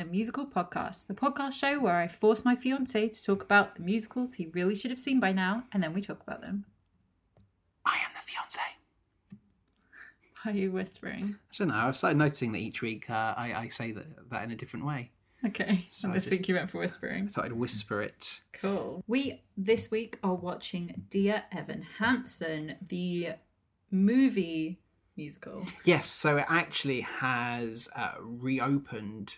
welcome to It's a Musical Podcast, the podcast show where I force my fiance to talk about the musicals he really should have seen by now, and then we talk about them. I am the fiance. Why are you whispering? I don't know. I've started noticing that each week uh, I, I say that, that in a different way. Okay, So and this just- week you went for whispering. I thought I'd whisper it. Cool. We this week are watching Dear Evan Hansen, the movie musical. Yes, so it actually has uh, reopened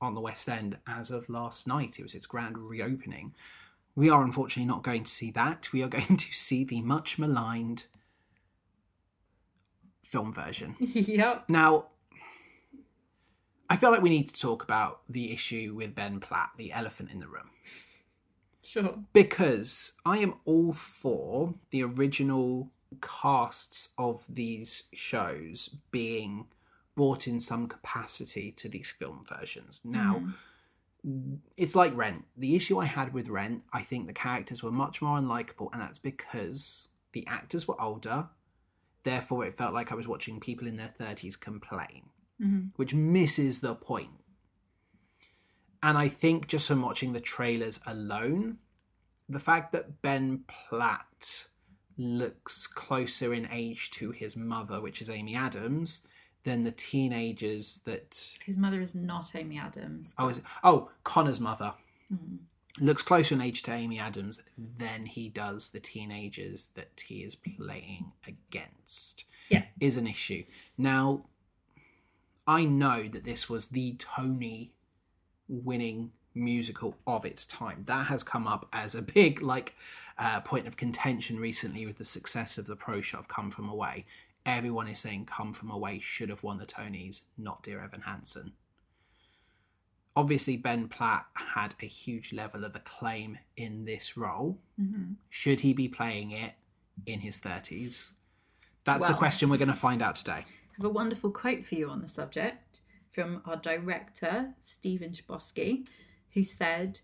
on the West End as of last night. It was its grand reopening. We are unfortunately not going to see that. We are going to see the much maligned film version. yep. Now, I feel like we need to talk about the issue with Ben Platt, the elephant in the room. Sure. because I am all for the original casts of these shows being brought in some capacity to these film versions. Now, mm. it's like Rent. The issue I had with Rent, I think the characters were much more unlikable, and that's because the actors were older. Therefore, it felt like I was watching people in their 30s complain, mm-hmm. which misses the point. And I think just from watching the trailers alone, the fact that Ben Platt looks closer in age to his mother, which is Amy Adams, than the teenagers that His mother is not Amy Adams. oh is it, oh Connor's mother looks closer in age to Amy Adams than he does the teenagers that he is playing against. Yeah. is an issue. Now, I know that this was the Tony winning musical of its time. That has come up as a big like uh, point of contention recently with the success of the pro shot of Come From Away. Everyone is saying Come From Away should have won the Tonys, not Dear Evan Hansen. Obviously, Ben Platt had a huge level of acclaim in this role. Mm-hmm. Should he be playing it in his 30s? That's the question we're going to find out today. I have a wonderful quote for you on the subject from our director, Stephen Chbosky, who said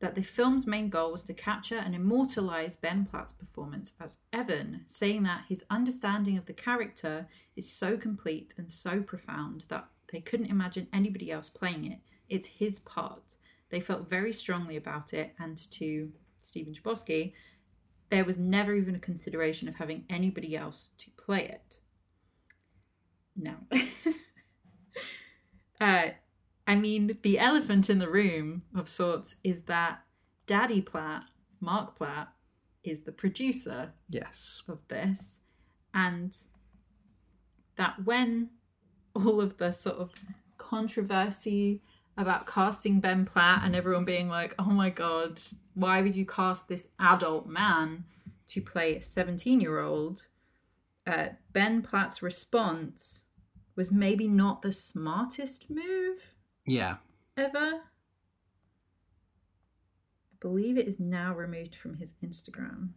that the film's main goal was to capture and immortalize Ben Platt's performance as Evan, saying that his understanding of the character is so complete and so profound that they couldn't imagine anybody else playing it. It's his part. They felt very strongly about it, and to Stephen Chbosky, there was never even a consideration of having anybody else to play it. No. uh, I mean, the elephant in the room of sorts is that Daddy Platt, Mark Platt, is the producer Yes. of this, and that when all of the sort of controversy about casting Ben Platt and everyone being like, oh my god, why would you cast this adult man to play a 17 year old? Uh, ben Platt's response was maybe not the smartest move Yeah. ever. I believe it is now removed from his Instagram,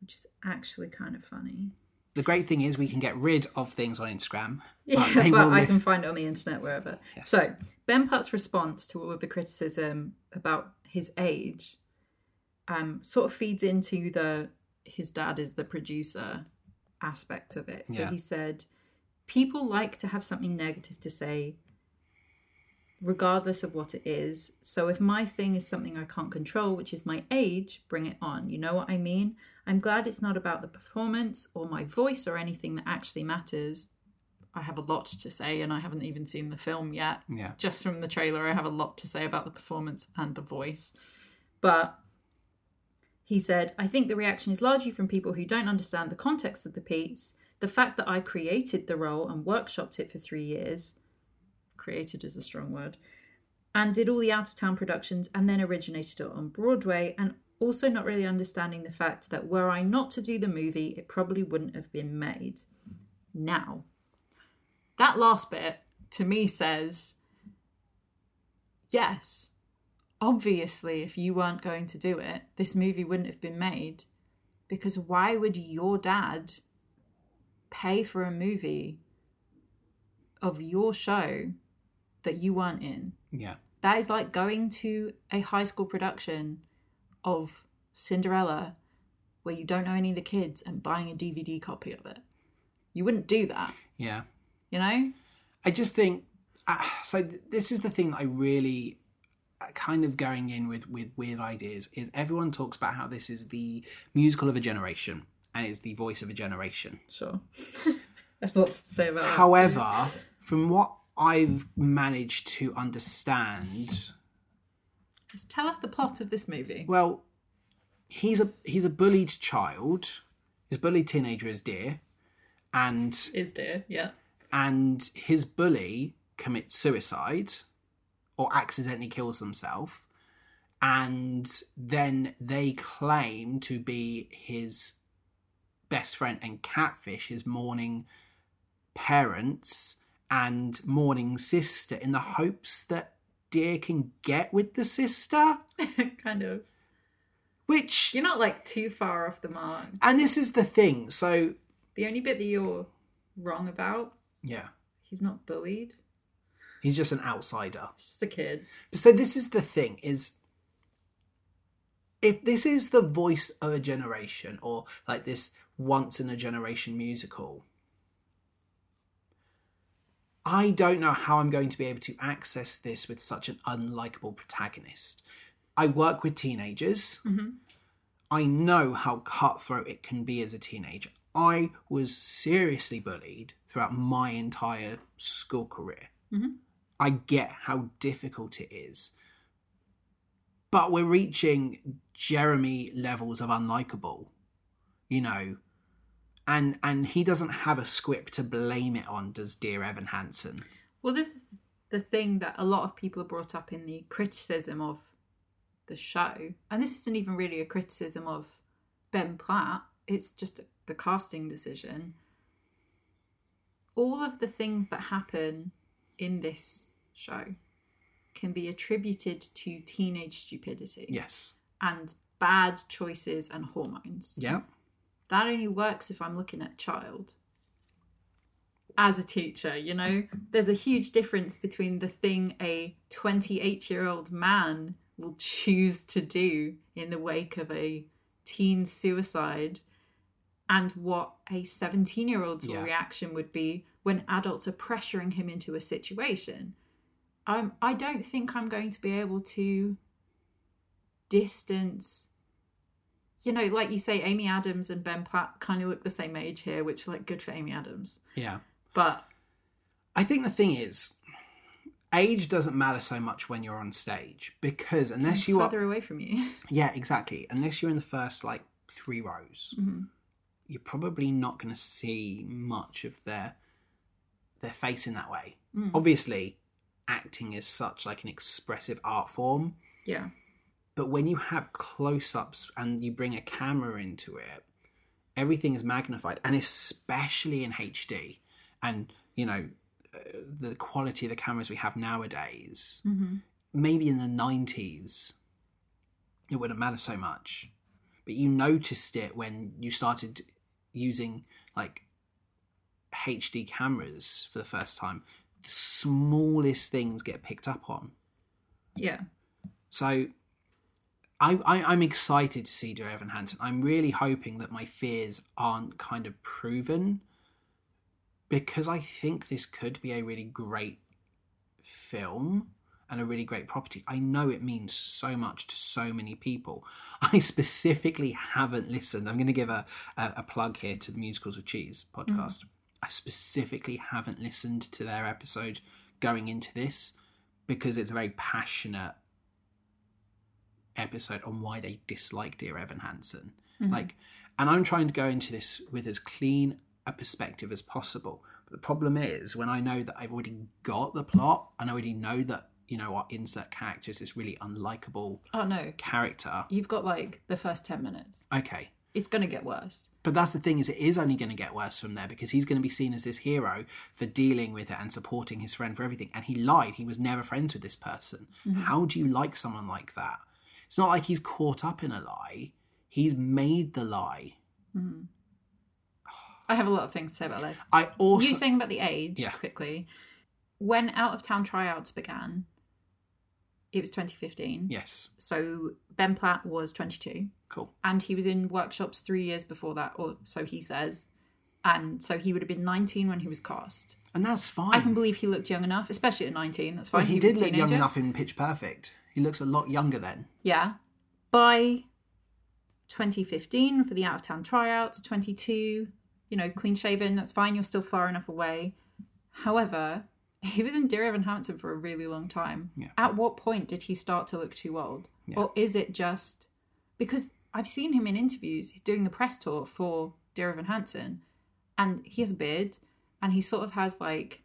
which is actually kind of funny. The great thing is we can get rid of things on Instagram. Yeah, but they but I live- can find it on the internet wherever. Yes. So Ben Platt's response to all of the criticism about his age um, sort of feeds into the his dad is the producer aspect of it. So Yeah. he said, people like to have something negative to say, regardless of what it is. So if my thing is something I can't control, which is my age, bring it on. You know what I mean? I'm glad it's not about the performance or my voice or anything that actually matters. I have a lot to say, and I haven't even seen the film yet. Yeah. Just from the trailer, I have a lot to say about the performance and the voice. But he said, I think the reaction is largely from people who don't understand the context of the piece. The fact that I created the role and workshopped it for three years, created is a strong word, and did all the out of town productions and then originated it on Broadway, and also not really understanding the fact that were I not to do the movie, it probably wouldn't have been made. Now, that last bit to me says, yes, obviously, if you weren't going to do it, this movie wouldn't have been made. Because why would your dad pay for a movie of your show that you weren't in? Yeah. That is like going to a high school production of Cinderella where you don't know any of the kids and buying a DVD copy of it. You wouldn't do that, Yeah. you know? I just think uh, so th- this is the thing that I really uh, kind of going in with with weird ideas is everyone talks about how this is the musical of a generation and it's the voice of a generation. Sure. There's lots to say about that. However, from what I've managed to understand, Just tell us the plot of this movie. well, he's a he's a bullied child. His bullied teenager is Dear, and Is dear, yeah. and his bully commits suicide or accidentally kills themselves and then they claim to be his best friend and catfish his mourning parents and mourning sister in the hopes that dear can get with the sister kind of. which You're not like too far off the mark. and this is the thing so The only bit that you're wrong about, yeah he's not bullied. he's just an outsider He's just a kid. So this is the thing is if this is the voice of a generation or like this once in a generation musical I don't know how I'm going to be able to access this with such an unlikable protagonist. I work with teenagers. Mm-hmm. I know how cutthroat it can be as a teenager. I was seriously bullied throughout my entire school career. Mm-hmm. I get how difficult it is. But we're reaching Jeremy levels of unlikable, you know. And and he doesn't have a script to blame it on, does dear Evan Hansen? Well, this is the thing that a lot of people are brought up in the criticism of the show. And this isn't even really a criticism of Ben Platt, it's just the casting decision. All of the things that happen in this show can be attributed to teenage stupidity Yes. and bad choices and hormones. Yeah. That only works if I'm looking at a child. As a teacher, you know, there's a huge difference between the thing a 28 year old man will choose to do in the wake of a teen suicide and what a 17 year old's Yeah. reaction would be when adults are pressuring him into a situation. Um, I don't think I'm going to be able to distance you know, like you say, Amy Adams and Ben Platt kind of look the same age here, which like good for Amy Adams. Yeah. But I think the thing is, age doesn't matter so much when you're on stage because unless you are further away from you. Yeah, exactly. Unless you're in the first like three rows, Mm-hmm. you're probably not going to see much of their their face in that way. Mm. Obviously, acting is such like an expressive art form, yeah. But when you have close-ups and you bring a camera into it, everything is magnified, and especially in HD, and you know uh, the quality of the cameras we have nowadays Mm-hmm. maybe in the 90s it wouldn't matter so much but you noticed it when you started using like hd cameras for the first time the smallest things get picked up on Yeah. so I, I, I'm excited to see Dear Evan Hansen. I'm really hoping that my fears aren't kind of proven because I think this could be a really great film and a really great property. I know it means so much to so many people. I specifically haven't listened. I'm going to give a, a, a plug here to the Musicals of Cheese mm. podcast. I specifically haven't listened to their episode going into this because it's a very passionate episode on why they dislike Dear Evan Hansen. Mm-hmm. Like, and I'm trying to go into this with as clean a perspective as possible. But the problem is when I know that I've already got the plot, and I already know that you know our insert character is this really unlikable Oh no. character. You've got like the first 10 minutes. Okay, It's going to get worse. but that's the thing is it is only going to get worse from there because he's going to be seen as this hero for dealing with it and supporting his friend for everything. And he lied; he was never friends with this person. Mm-hmm. How do you like someone like that? It's not like he's caught up in a lie; he's made the lie. Mm-hmm. I have a lot of things to say about this. I also you saying about the age Yeah. quickly. When out of town tryouts began, it was 2015. yes, So Ben Platt was 22. cool. and he was in workshops three years before that, or so he says. And so he would have been 19 when he was cast. And that's fine. I can believe he looked young enough, especially at 19. That's fine. well, he, was did look young enough in Pitch Perfect. He looks a lot younger then. Yeah. By 2015 for the out of town tryouts, 22, you know, clean shaven, that's fine. You're still far enough away. However, he was in Dear Evan Hansen for a really long time. Yeah. At what point did he start to look too old? Yeah. Or is it just because I've seen him in interviews doing the press tour for Dear Evan Hansen and he has a beard and he sort of has like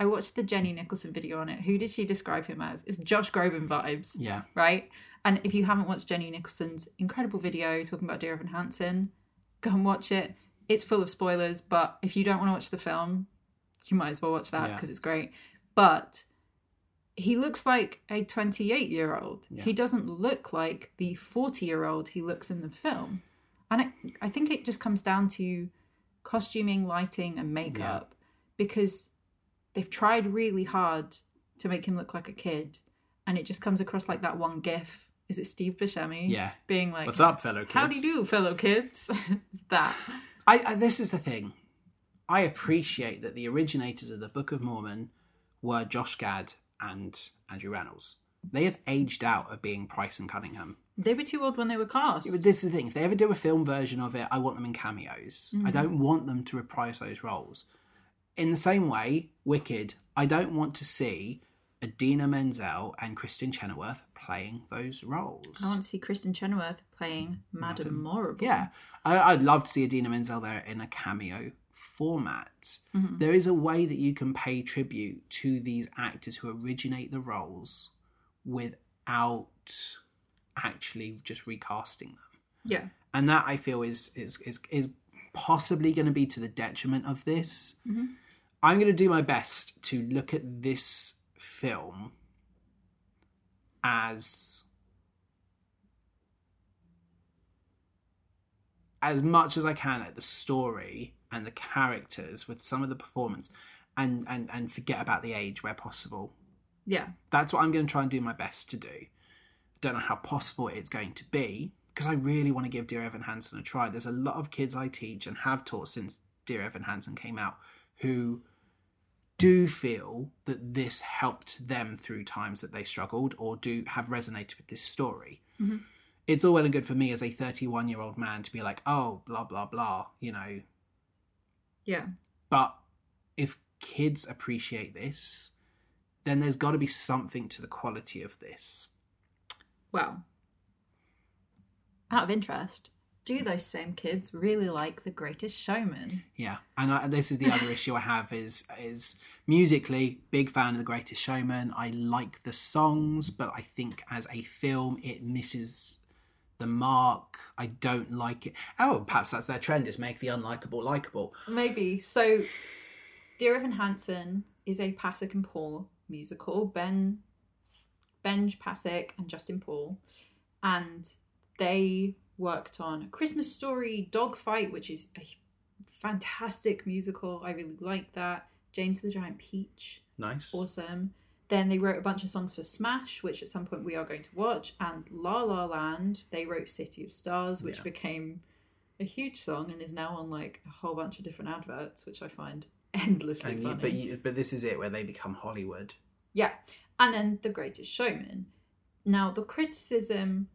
I watched the Jenny Nicholson video on it. Who did she describe him as? It's Josh Groban vibes Yeah. right? And if you haven't watched Jenny Nicholson's incredible video talking about Dear Evan Hansen, go and watch it. It's full of spoilers, but if you don't want to watch the film, you might as well watch that Yeah. because it's great. But he looks like a 28 year old. Yeah. He doesn't look like the 40 year old he looks in the film. And I, I think it just comes down to costuming, lighting, and makeup because they've tried really hard to make him look like a kid. And it just comes across like that one gif. Is it Steve Buscemi? Yeah. Being like, What's up, fellow kids? How do you do, fellow kids? it's that. I, I this is the thing. I appreciate that the originators of the Book of Mormon were Josh Gad and Andrew Rannells. They have aged out of being Price and Cunningham. They were too old when they were cast. But this is the thing. If they ever do a film version of it, I want them in cameos. I mm-hmm. don't want them to reprise those roles. In the same way, Wicked, I don't want to see Idina Menzel and Kristin Chenoweth playing those roles. I want to see Kristin Chenoweth playing Madame Morrible. Yeah, I, I'd love to see Idina Menzel there in a cameo format. Mm-hmm. There is a way that you can pay tribute to these actors who originate the roles without actually just recasting them. Yeah. And that I feel is is is, is possibly going to be to the detriment of this. Mm-hmm. I'm going to do my best to look at this film as as much as I can at the story and the characters with some of the performance and and and forget about the age where possible. Yeah. That's what I'm going to try and do my best to do. Don't know how possible it's going to be because I really want to give Dear Evan Hansen a try. There's a lot of kids I teach and have taught since Dear Evan Hansen came out who do feel that this helped them through times that they struggled or do have resonated with this story. Mm-hmm. It's all well and good for me as a 31 year old man to be like, oh, blah, blah, blah, you know. Yeah. But if kids appreciate this, then there's got to be something to the quality of this. Well, out of interest, do those same kids really like The Greatest Showman? Yeah, and I, this is the other issue I have is is musically big fan of The Greatest Showman. I like the songs, but I think as a film it misses the mark. I don't like it. Oh, perhaps that's their trend: is make the unlikable likable. Maybe. So, Dear Evan Hansen is a Pasek and Paul musical. Ben, Benj Pasek and Justin Paul, and they worked on Christmas Story, Dogfight, which is a fantastic musical. I really like that. James the Giant Peach, Nice. awesome. Then they wrote a bunch of songs for Smash, which at some point we are going to watch, and La La Land. They wrote City of Stars, which Yeah. became a huge song and is now on like a whole bunch of different adverts, which I find endlessly And you, funny. but you, but this is it where they become Hollywood. Yeah. And then The Greatest Showman. Now, the criticism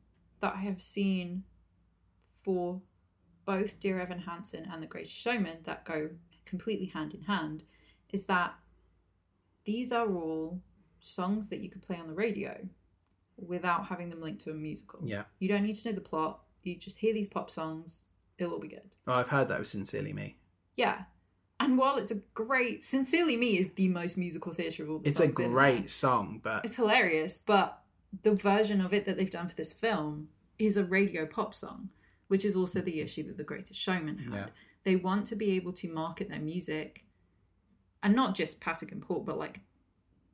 that I have seen for both Dear Evan Hansen and The Great Showman that go completely hand in hand is that these are all songs that you could play on the radio without having them linked to a musical. Yeah. You don't need to know the plot. You just hear these pop songs, it'll be good. Well, I've heard that was sincerely me. Yeah. And while it's a great, Sincerely Me is the most musical theatre of all the It's a songs in there. great song, but It's hilarious, but the version of it that they've done for this film is a radio pop song, which is also the issue that The Greatest Showman had. Yeah. They want to be able to market their music, and not just Pasek and Paul, but like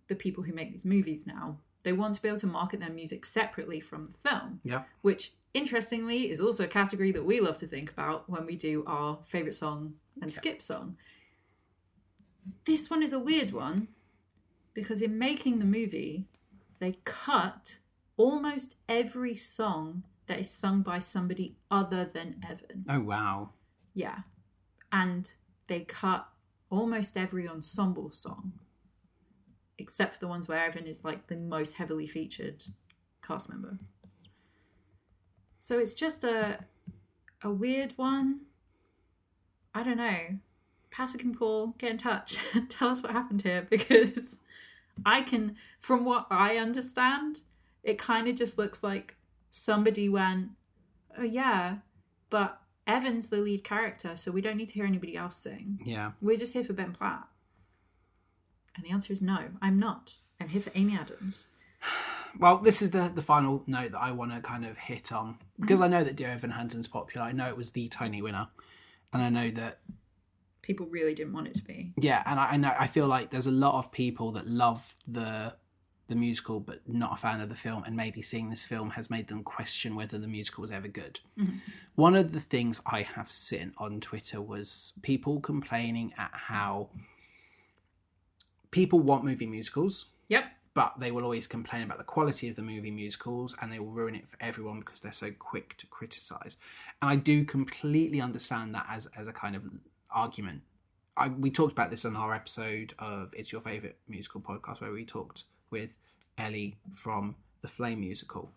the people who make these movies now. They want to be able to market their music separately from the film, yeah, which interestingly is also a category that we love to think about when we do our favorite song and skip song. This one is a weird one because in making the movie, they cut almost every song that is sung by somebody other than Evan. oh wow, Yeah. and they cut almost every ensemble song, except for the ones where Evan is like the most heavily featured cast member. So it's just a a weird one. I don't know. Pasek and Paul, get in touch. Tell us what happened here because I can, from what I understand, it kind of just looks like somebody went, oh yeah, but Evan's the lead character, so we don't need to hear anybody else sing. Yeah. We're just here for Ben Platt. And the answer is no, I'm not. I'm here for Amy Adams. Well, this is the the final note that I want to kind of hit on because I know that Dear Evan Hansen's popular. I know it was the Tony winner, and I know that People really didn't want it to be. yeah, and I, I know I feel like there's a lot of people that love the the musical but not a fan of the film, and maybe seeing this film has made them question whether the musical was ever good. Mm-hmm. One of the things I have seen on Twitter was people complaining at how people want movie musicals Yep. but they will always complain about the quality of the movie musicals and they will ruin it for everyone because they're so quick to criticize and i do completely understand that as as a kind of argument I, we talked about this on our episode of it's your favorite musical podcast where we talked with ellie from the flame musical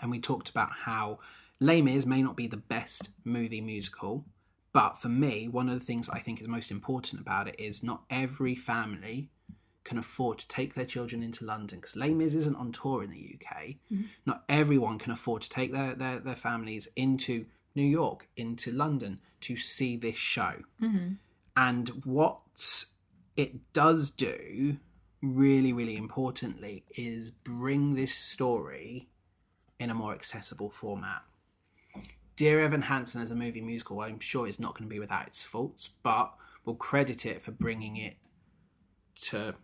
and we talked about how Les Mis may not be the best movie musical, but for me, one of the things I think is most important about it is not every family can afford to take their children into London because Les Mis isn't on tour in the UK. Mm-hmm. Not everyone can afford to take their, their, their families into New York, into London to see this show. Mm-hmm. And what it does do, really, really importantly, is bring this story in a more accessible format. Dear Evan Hansen as a movie musical, I'm sure is not going to be without its faults, but we'll credit it for bringing it to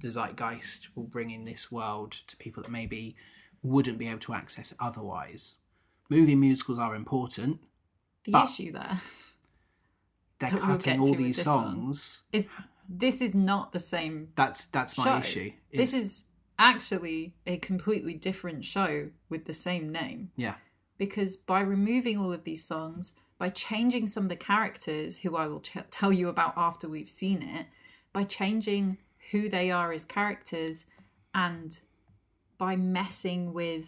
the zeitgeist, will bring in this world to people that maybe wouldn't be able to access it otherwise. Movie musicals are important. The issue there They're That we'll cutting all these this one. songs. is this is not the same That's that's my show. issue. This is actually a completely different show with the same name. yeah, because by removing all of these songs, by changing some of the characters who I will ch- tell you about after we've seen it, by changing who they are as characters, and by messing with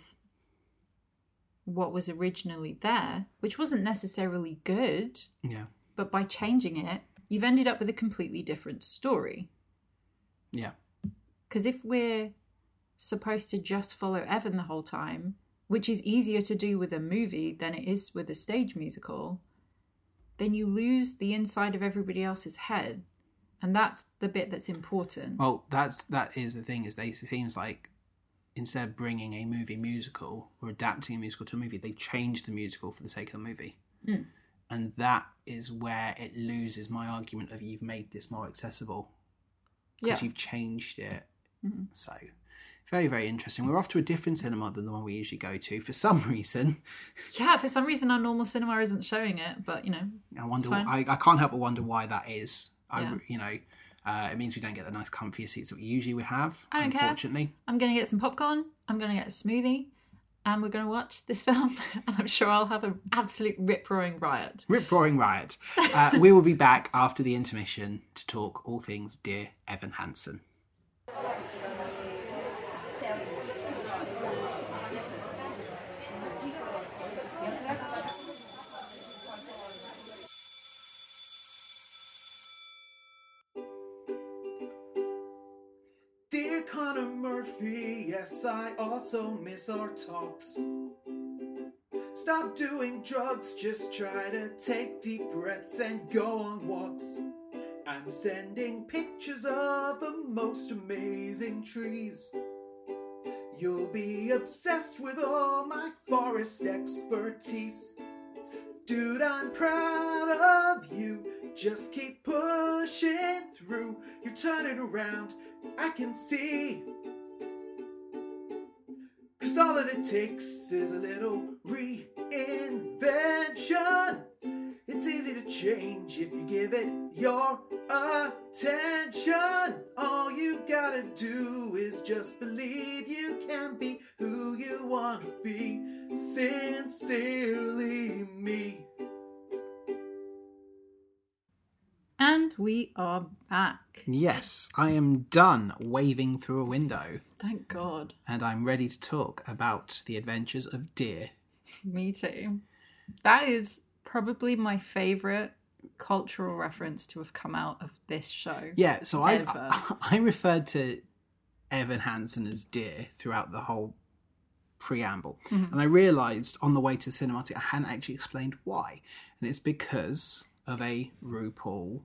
what was originally there, which wasn't necessarily good, yeah, but by changing it, you've ended up with a completely different story. yeah, Because if we're supposed to just follow Evan the whole time, which is easier to do with a movie than it is with a stage musical, then you lose the inside of everybody else's head. And that's the bit that's important. Well, that's that is the thing. Is they it seems like instead of bringing a movie musical or adapting a musical to a movie, they change the musical for the sake of the movie, Mm. And that is where it loses my argument of you've made this more accessible because Yeah. you've changed it. Mhm. So. Very, very interesting. We're off to a different cinema than the one we usually go to for some reason. Yeah, for some reason our normal cinema isn't showing it, but you know, I wonder. I, I can't help but wonder why that is. I, Yeah. you know, uh, it means we don't get the nice, comfier seats that we usually would have. I don't care. unfortunately, I'm going to get some popcorn, I'm going to get a smoothie, and we're going to watch this film. And I'm sure I'll have an absolute rip roaring riot. Rip roaring riot. Uh, we will be back after the intermission to talk all things dear Evan Hansen. Yes, I also miss our talks. Stop doing drugs, just try to take deep breaths and go on walks. I'm sending pictures of the most amazing trees. You'll be obsessed with all my forest expertise. Dude, I'm proud of you. Just keep pushing through. You're turning around, I can see. Cause all that it takes is a little reinvention. It's easy to change if you give it your attention. All you gotta do is just believe you can be who you wanna be. Sincerely me. And we are back. Yes, I am done waving through a window Thank God. and I'm ready to talk about the adventures of Deer. Me too. That is probably my favourite cultural reference to have come out of this show. Yeah, so I I referred to Evan Hansen as Deer throughout the whole preamble. Mm-hmm. And I realized on the way to the cinematic I hadn't actually explained why. And it's because of a RuPaul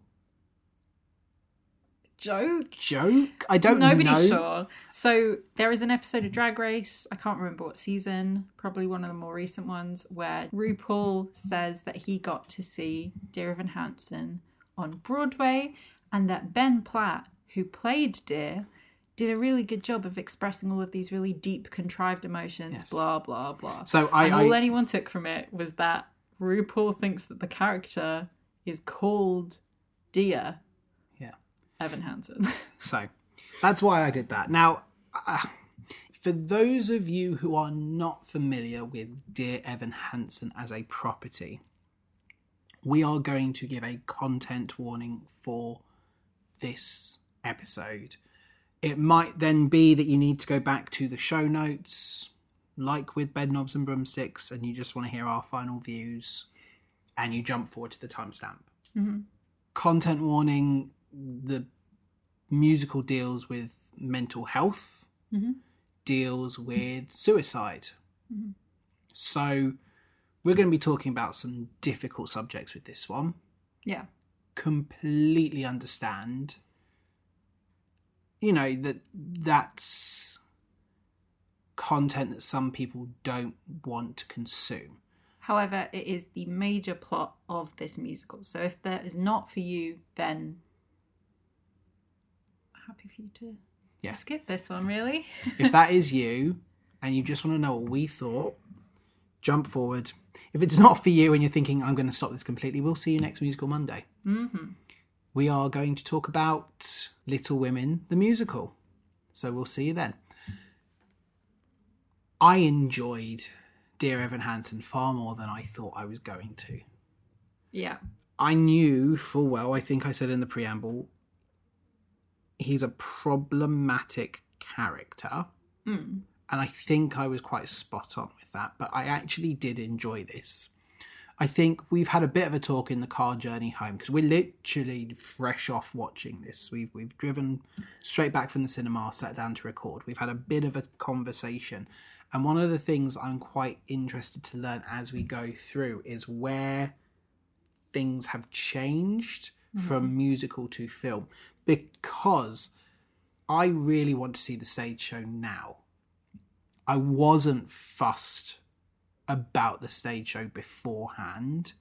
Joke. joke. I don't know. Nobody's know. sure. So there is an episode of Drag Race, I can't remember what season, probably one of the more recent ones, where RuPaul says that he got to see Dear Evan Hansen on Broadway and that Ben Platt, who played Dear, did a really good job of expressing all of these really deep, contrived emotions, Yes. blah, blah, blah. So I, and all I anyone took from it was that RuPaul thinks that the character is called Dear. Evan Hansen. So that's why I did that. Now, uh, for those of you who are not familiar with Dear Evan Hansen as a property, we are going to give a content warning for this episode. It might then be that you need to go back to the show notes, like with Bed Knobs and Broomsticks, and you just want to hear our final views, and you jump forward to the timestamp. Content warning the musical deals with mental health, mm-hmm. deals with mm-hmm. suicide. Mm-hmm. So, we're going to be talking about some difficult subjects with this one. yeah. Completely understand, you know, that that's content that some people don't want to consume. However, it is the major plot of this musical. So if that is not for you, then happy for you to, Yeah. skip this one, really. if that is you and you just want to know what we thought, jump forward. If it's not for you and you're thinking, I'm going to stop this completely, we'll see you next Musical Monday. Mm-hmm. We are going to talk about Little Women, the musical. So we'll see you then. I enjoyed Dear Evan Hansen far more than I thought I was going to. Yeah. I knew full well, I think I said in the preamble, he's a problematic character. Hmm. And I think I was quite spot on with that, but I actually did enjoy this. I think we've had a bit of a talk in the car journey home because we're literally fresh off watching this. We've, we've driven straight back from the cinema, sat down to record. We've had a bit of a conversation. And one of the things I'm quite interested to learn as we go through is where things have changed mm-hmm. from musical to film because I really want to see the stage show now. I wasn't fussed about the stage show beforehand.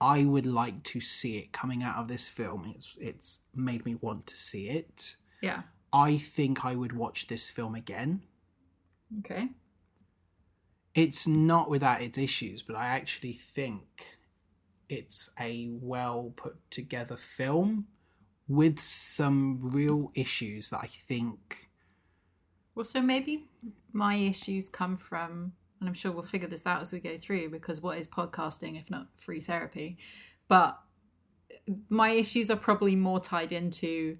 I would like to see it coming out of this film. It's it's made me want to see it. Yeah. I think I would watch this film again. Okay. It's not without its issues, but I actually think it's a well put together film with some real issues that I think Well, so maybe my issues come from, and I'm sure we'll figure this out as we go through because what is podcasting if not free therapy? But my issues are probably more tied into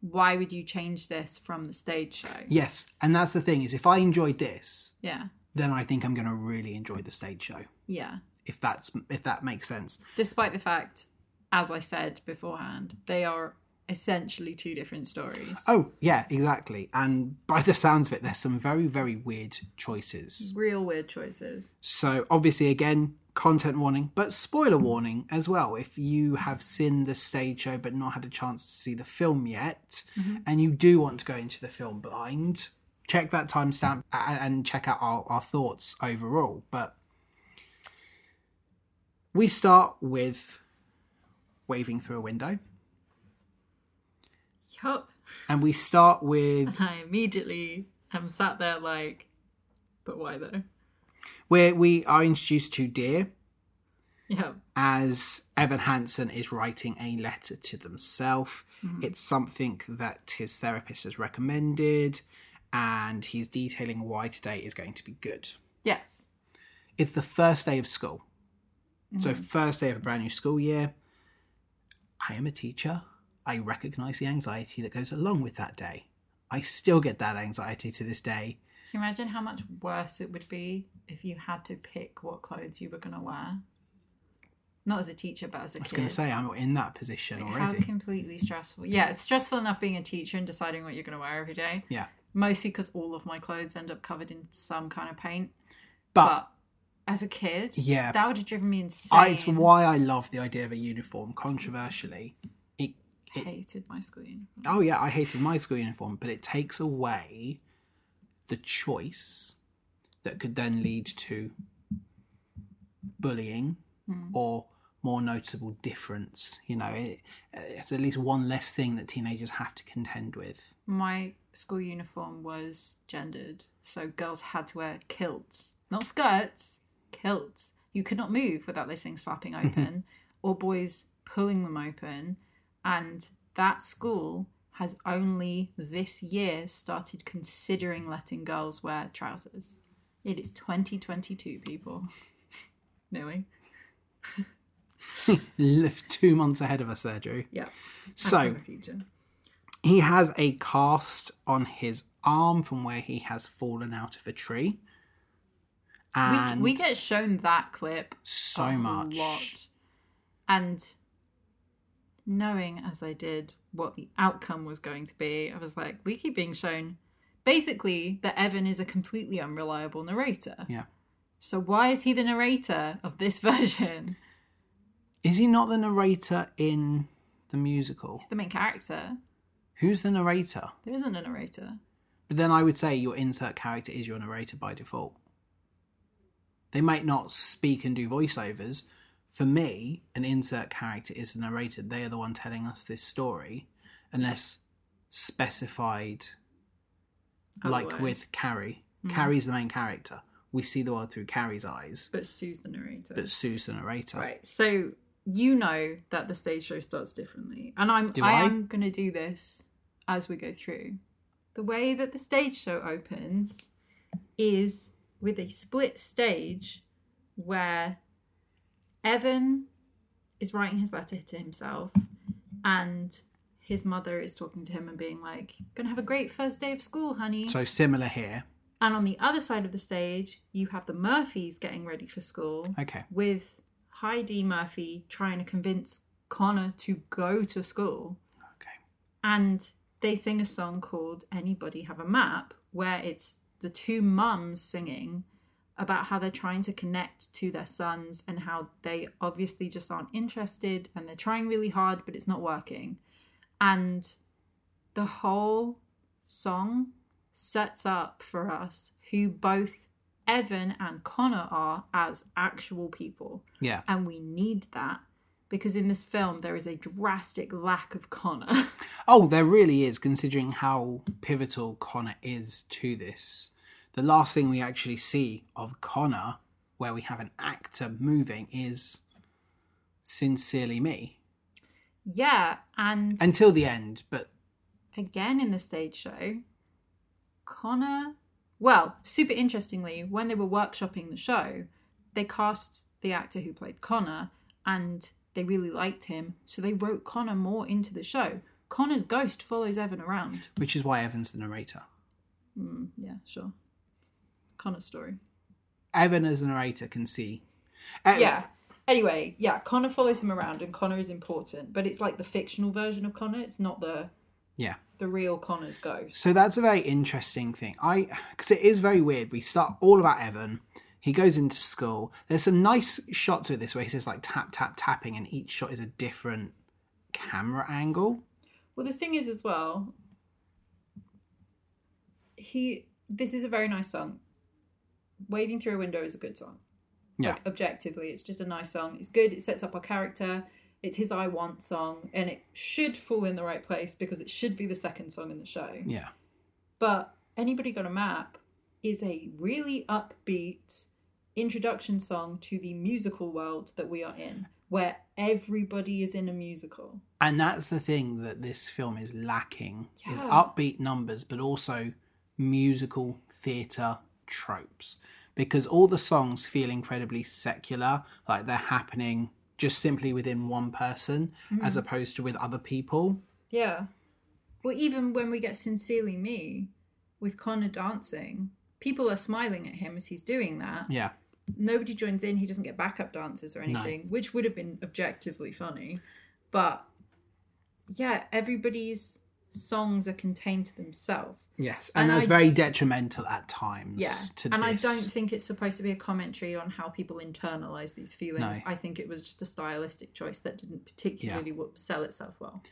why would you change this from the stage show? yes, and that's the thing is if I enjoyed this, Yeah. then I think I'm going to really enjoy the stage show. Yeah. If that's if that makes sense. Despite the fact, as I said beforehand, they are essentially two different stories. Oh yeah, exactly. And by the sounds of it, there's some very very weird choices. Real weird choices. So obviously, again, content warning, but spoiler warning as well. If you have seen the stage show but not had a chance to see the film yet, mm-hmm. and you do want to go into the film blind, check that timestamp and check out our, our thoughts overall. But we start with waving through a window, Yup. and we start with I immediately am sat there like, but why though? where we are introduced to Deer. Yeah. as Evan Hansen is writing a letter to themselves. Mm-hmm. It's something that his therapist has recommended, and he's detailing why today is going to be good. Yes. It's the first day of school. So, mm-hmm. first day of a brand new school year. I am a teacher. I recognize the anxiety that goes along with that day. I still get that anxiety to this day. Can you imagine how much worse it would be if you had to pick what clothes you were going to wear? Not as a teacher, but as a I was going to say, I'm in that position Like, already. How completely stressful. Yeah, it's stressful enough being a teacher and deciding what you're going to wear every day. Yeah. Mostly because all of my clothes end up covered in some kind of paint. But, But as a kid, yeah, that would have driven me insane. I, it's why I love the idea of a uniform. Controversially, it hated my school uniform. oh yeah, I hated my school uniform, but it takes away the choice that could then lead to bullying hmm. or more noticeable difference. You know, it, it's at least one less thing that teenagers have to contend with. My school uniform was gendered, so girls had to wear kilts, not skirts, kilts. You could not move without those things flapping open, or boys pulling them open. And that school has only this year started considering letting girls wear trousers. It is 2022, people. Nearly. Live two months ahead of us there, Drew. Yeah. So the future. he has a cast on his arm from where he has fallen out of a tree. We, And we get shown that clip so much. lot. And knowing as I did what the outcome was going to be, I was like, we keep being shown basically that Evan is a completely unreliable narrator. Yeah. So why is he the narrator of this version? Is he not the narrator in the musical? He's the main character. Who's the narrator? There isn't a narrator. But then I would say your insert character is your narrator by default. They might not speak and do voiceovers. For me, an insert character is the narrator. They are the one telling us this story, unless specified, like with Carrie. Hmm. Carrie's the main character. We see the world through Carrie's eyes, But Sue's the narrator. but Sue's the narrator. Right. So you know that the stage show starts differently. And I'm Do I I? am gonna do this as we go through. The way that the stage show opens is with a split stage where Evan is writing his letter to himself and his mother is talking to him and being like, Gonna have a great first day of school, honey. So similar here. And on the other side of the stage, you have the Murphys getting ready for school Okay. with Heidi Murphy trying to convince Connor to go to school. Okay. And they sing a song called Anybody Have a Map, where it's the two mums singing about how they're trying to connect to their sons and how they obviously just aren't interested and they're trying really hard, but it's not working. And the whole song sets up for us who both Evan and Connor are as actual people. Yeah. And we need that because in this film there is a drastic lack of Connor. Oh, there really is, considering how pivotal Connor is to this. The last thing we actually see of Connor, where we have an actor moving, is Sincerely Me. yeah, and Until the end, but again in the stage show, Connor. Well, super interestingly, when they were workshopping the show, they cast the actor who played Connor and they really liked him, so they wrote Connor more into the show. Connor's ghost follows Evan around. which is why Evan's the narrator. Yeah, sure. Connor's story. Evan as the narrator can see. Uh, Yeah. Anyway, yeah, Connor follows him around and Connor is important, but it's like the fictional version of Connor. It's not the Yeah. the real Connor's ghost. So that's a very interesting thing. I because it is very weird. We start all about Evan. He goes into school. There's some nice shots of this where he says like tap tap tapping, and each shot is a different camera angle. Well, the thing is as well, he this is a very nice song. Waving through a window is a good song. Yeah. Like objectively, it's just a nice song. It's good. It sets up our character. It's his I Want song, and it should fall in the right place because it should be the second song in the show. Yeah. But Anybody Got a Map is a really upbeat introduction song to the musical world that we are in, where everybody is in a musical. And that's the thing that this film is lacking is upbeat numbers, but also musical theatre tropes. Because all the songs feel incredibly secular, like they're happening just simply within one person mm-hmm. as opposed to with other people. Yeah. Well, even when we get Sincerely Me with Connor dancing, people are smiling at him as he's doing that. Yeah. Nobody joins in. He doesn't get backup dancers or anything, which would have been objectively funny. But yeah, everybody's songs are contained to themselves. Yes. And, And that's I- very detrimental at times Yeah. and this. I don't think it's supposed to be a commentary on how people internalize these feelings. No. I think it was just a stylistic choice that didn't particularly wo- sell itself well.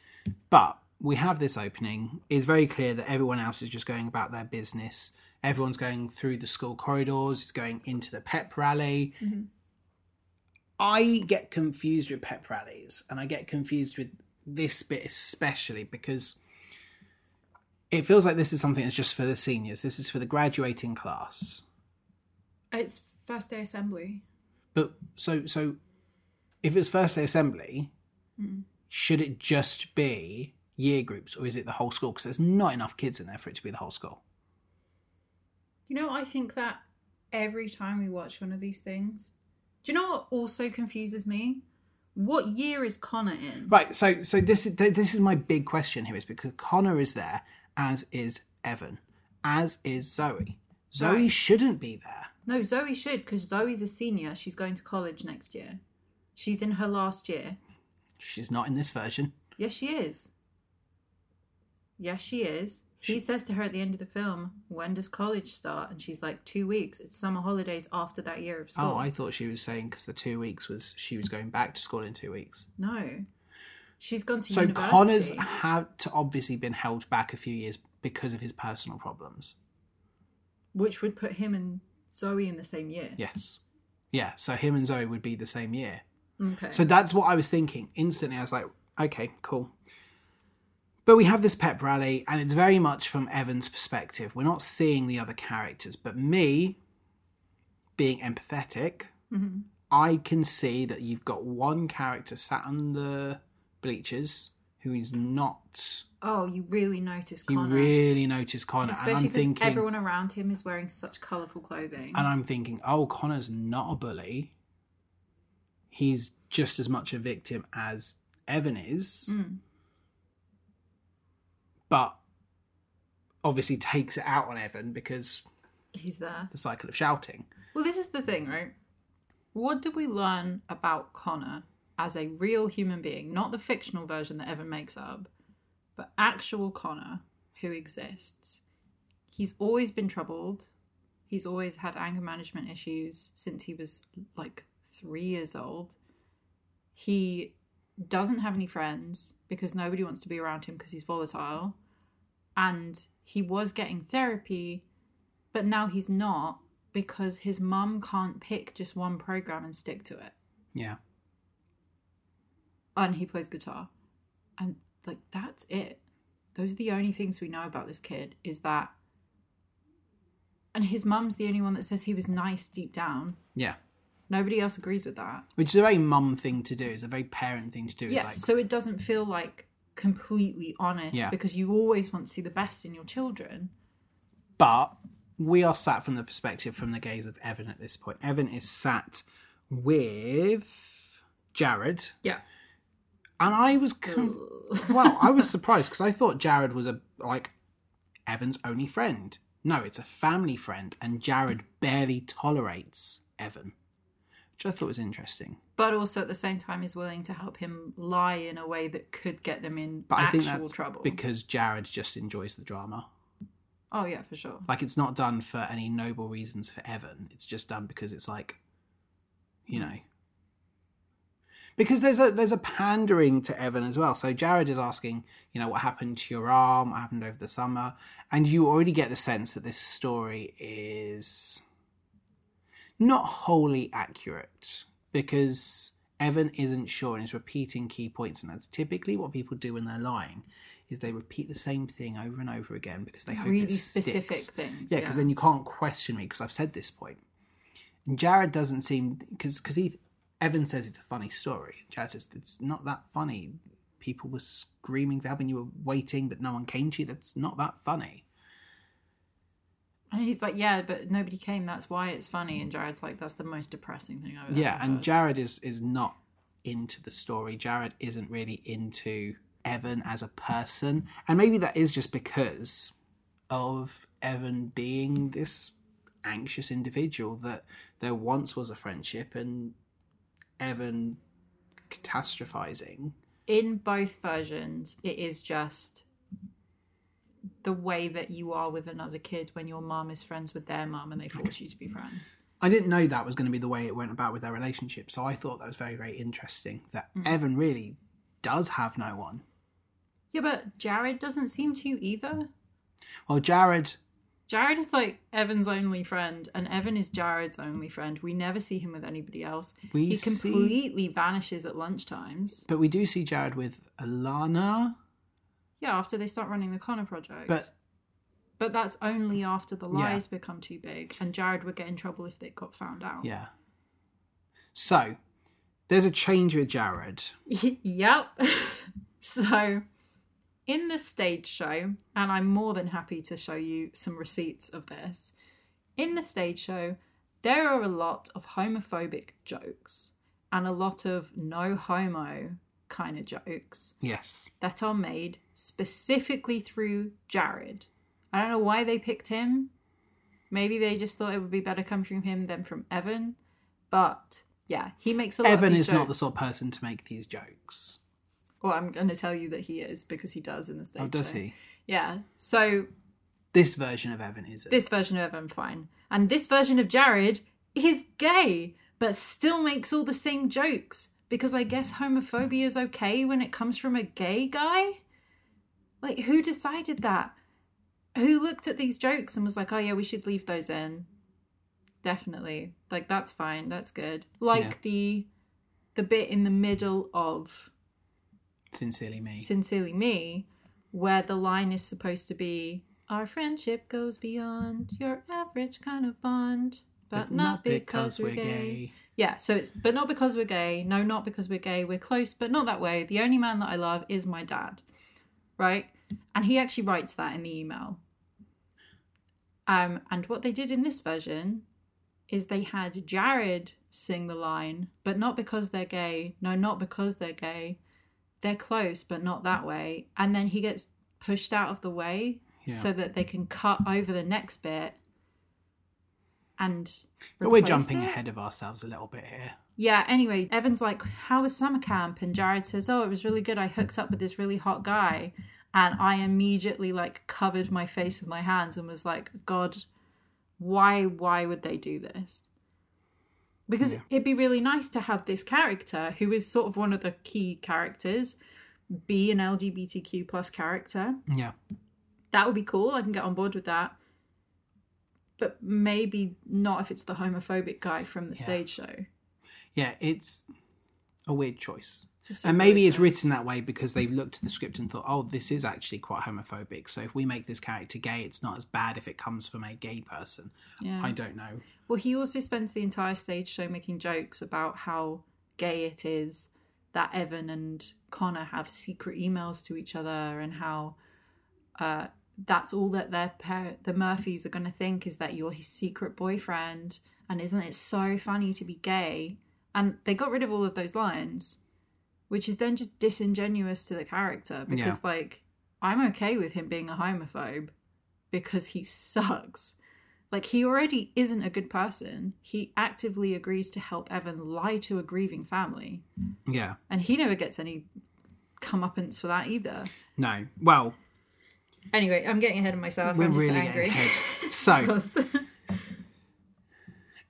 But we have this opening. It's very clear that everyone else is just going about their business. Everyone's going through the school corridors, it's going into the pep rally. Mm-hmm. I get confused with pep rallies, and I get confused with this bit especially because it feels like this is something that's just for the seniors. This is for the graduating class. Uh, it's first day assembly. But so so if it's first day assembly, mm. should it just be year groups or is it the whole school? Because there's not enough kids in there for it to be the whole school. You know, I think that every time we watch one of these things, do you know what also confuses me? What year is Connor in? Right. So so this is this is my big question here is because Connor is there, as is Evan, as is Zoe. Zoe Right. shouldn't be there. No, Zoe should because Zoe's a senior. She's going to college next year. She's in her last year. She's not in this version. Yes, she is. Yes, she is. He says to her at the end of the film, When does college start? And she's like, Two weeks. It's summer holidays after that year of school. Oh, I thought she was saying because the two weeks was she was going back to school in two weeks. No. She's gone to So university. Connor's had to obviously been held back a few years because of his personal problems. Which would put him and Zoe in the same year. Yes. Yeah. So him and Zoe would be the same year. Okay. So that's what I was thinking. Instantly, I was like, okay, cool. But we have this pep rally, and it's very much from Evan's perspective. We're not seeing the other characters, but me, being empathetic, I can see that you've got one character sat on the bleachers who is not. oh, you really notice You really notice Connor, and Especially I'm because thinking, everyone around him is wearing such colourful clothing. and I'm thinking, oh, Connor's not a bully. He's just as much a victim as Evan is, Mm. But obviously takes it out on Evan because He's there. the cycle of shouting. Well, this is the thing, right? What did we learn about Connor as a real human being? Not the fictional version that Evan makes up, but actual Connor who exists. He's always been troubled. He's always had anger management issues since he was like three years old. He doesn't have any friends because nobody wants to be around him because he's volatile. And he was getting therapy, but now he's not because his mum can't pick just one program and stick to it. Yeah. And he plays guitar. And like that's it. Those are the only things we know about this kid is that and his mum's the only one that says he was nice deep down. Yeah. Nobody else agrees with that. Which is a very mum thing to do. It's a very parent thing to do. Yeah. like, so it doesn't feel like completely honest Yeah. because you always want to see the best in your children. but we are sat from the perspective from the gaze of Evan at this point. Evan is sat with Jared, Yeah. and I was com- well, I was surprised because I thought Jared was a like Evan's only friend. No, it's a family friend, and Jared barely tolerates Evan, which I thought was interesting. But also at the same time is willing to help him lie in a way that could get them in But I actual think that's trouble. because Jared just enjoys the drama. oh yeah, for sure. Like it's not done for any noble reasons for Evan. It's just done because it's like, you hmm. know, because there's a there's a pandering to Evan as well. So Jared is asking, you know, what happened to your arm? What happened over the summer? And you already get the sense that this story is not wholly accurate because Evan isn't sure and is repeating key points, and that's typically what people do when they're lying. Is they repeat the same thing over and over again because they hope Really specific sticks. things. Yeah, because then you can't question me because I've said this point. And Jared doesn't seem because because he Evan says it's a funny story. Jared says it's not that funny. People were screaming for help and you were waiting, but no one came to you. That's not that funny. And he's like, yeah, but nobody came. That's why it's funny. And Jared's like, that's the most depressing thing I've Yeah, ever and heard. Jared is is not into the story. Jared isn't really into Evan as a person. And maybe that is just because of Evan being this anxious individual that there once was a friendship and Evan catastrophizing. In both versions, it is just the way that you are with another kid when your mom is friends with their mom and they force you to be friends. I didn't know that was going to be the way it went about with their relationship, so I thought that was very, very interesting that mm. Evan really does have no one. Yeah, but Jared doesn't seem to either. Well, Jared, Jared is like Evan's only friend, and Evan is Jared's only friend. We never see him with anybody else. We he see- completely vanishes at lunchtimes. but we do see Jared with Alana, Yeah, after they start running the Connor project. but but that's only after the Yeah. lies become too big, and Jared would get in trouble if they got found out. yeah. So there's a change with Jared. yep. so, in the stage show, and I'm more than happy to show you some receipts of this. In the stage show, there are a lot of homophobic jokes and a lot of no homo kind of jokes Yes. that are made specifically through Jared. I don't know why they picked him. Maybe they just thought it would be better coming from him than from Evan. But yeah, he makes a lot Evan is not the sort of person to make these jokes. Well, I'm going to tell you that he is because he does in the stage. Oh, does he? Yeah. So This version of Evan is it? this version of Evan, fine, and this version of Jared is gay, but still makes all the same jokes because I guess homophobia is okay when it comes from a gay guy. Like, who decided that? Who looked at these jokes and was like, "Oh yeah, we should leave those in." Definitely, like that's fine, that's good. Like Yeah. the the bit in the middle of Sincerely me. Sincerely Me, where the line is supposed to be Our friendship goes beyond your average kind of bond, but, not, because, we're, gay. Yeah, so it's but not because we're gay. No, not because we're gay. We're close, but not that way. The only man that I love is my dad. Right? And he actually writes that in the email. Um, and what they did in this version is they had Jared sing the line, but not because they're gay. No, not because they're gay. They're close, but not that way. And then he gets pushed out of the way Yeah. so that they can cut over the next bit. And But we're jumping it. ahead of ourselves a little bit here. Yeah, anyway, Evan's like, How was summer camp? And Jared says, Oh, it was really good. I hooked up with this really hot guy. And I immediately like covered my face with my hands and was like, God, why why would they do this? Because Yeah. it'd be really nice to have this character who is sort of one of the key characters be an LGBTQ plus character. Yeah. That would be cool. I can get on board with that. But maybe not if it's the homophobic guy from the Yeah. stage show. Yeah, it's a weird choice. A And maybe it's written that way because they've looked at the script and thought, oh, this is actually quite homophobic. So if we make this character gay, it's not as bad if it comes from a gay person. Yeah. I don't know. Well, he also spends the entire stage show making jokes about how gay it is that Evan and Connor have secret emails to each other, and how uh, that's all that their par- the Murphys are going to think is that you're his secret boyfriend. And isn't it so funny to be gay? And they got rid of all of those lines, which is then just disingenuous to the character because, like, I'm okay with him being a homophobe because he sucks. Like he already isn't a good person. He actively agrees to help Evan lie to a grieving family, Yeah. and he never gets any comeuppance for that either. No. Well, Anyway, I'm getting ahead of myself. we're I'm just really angry. getting ahead. So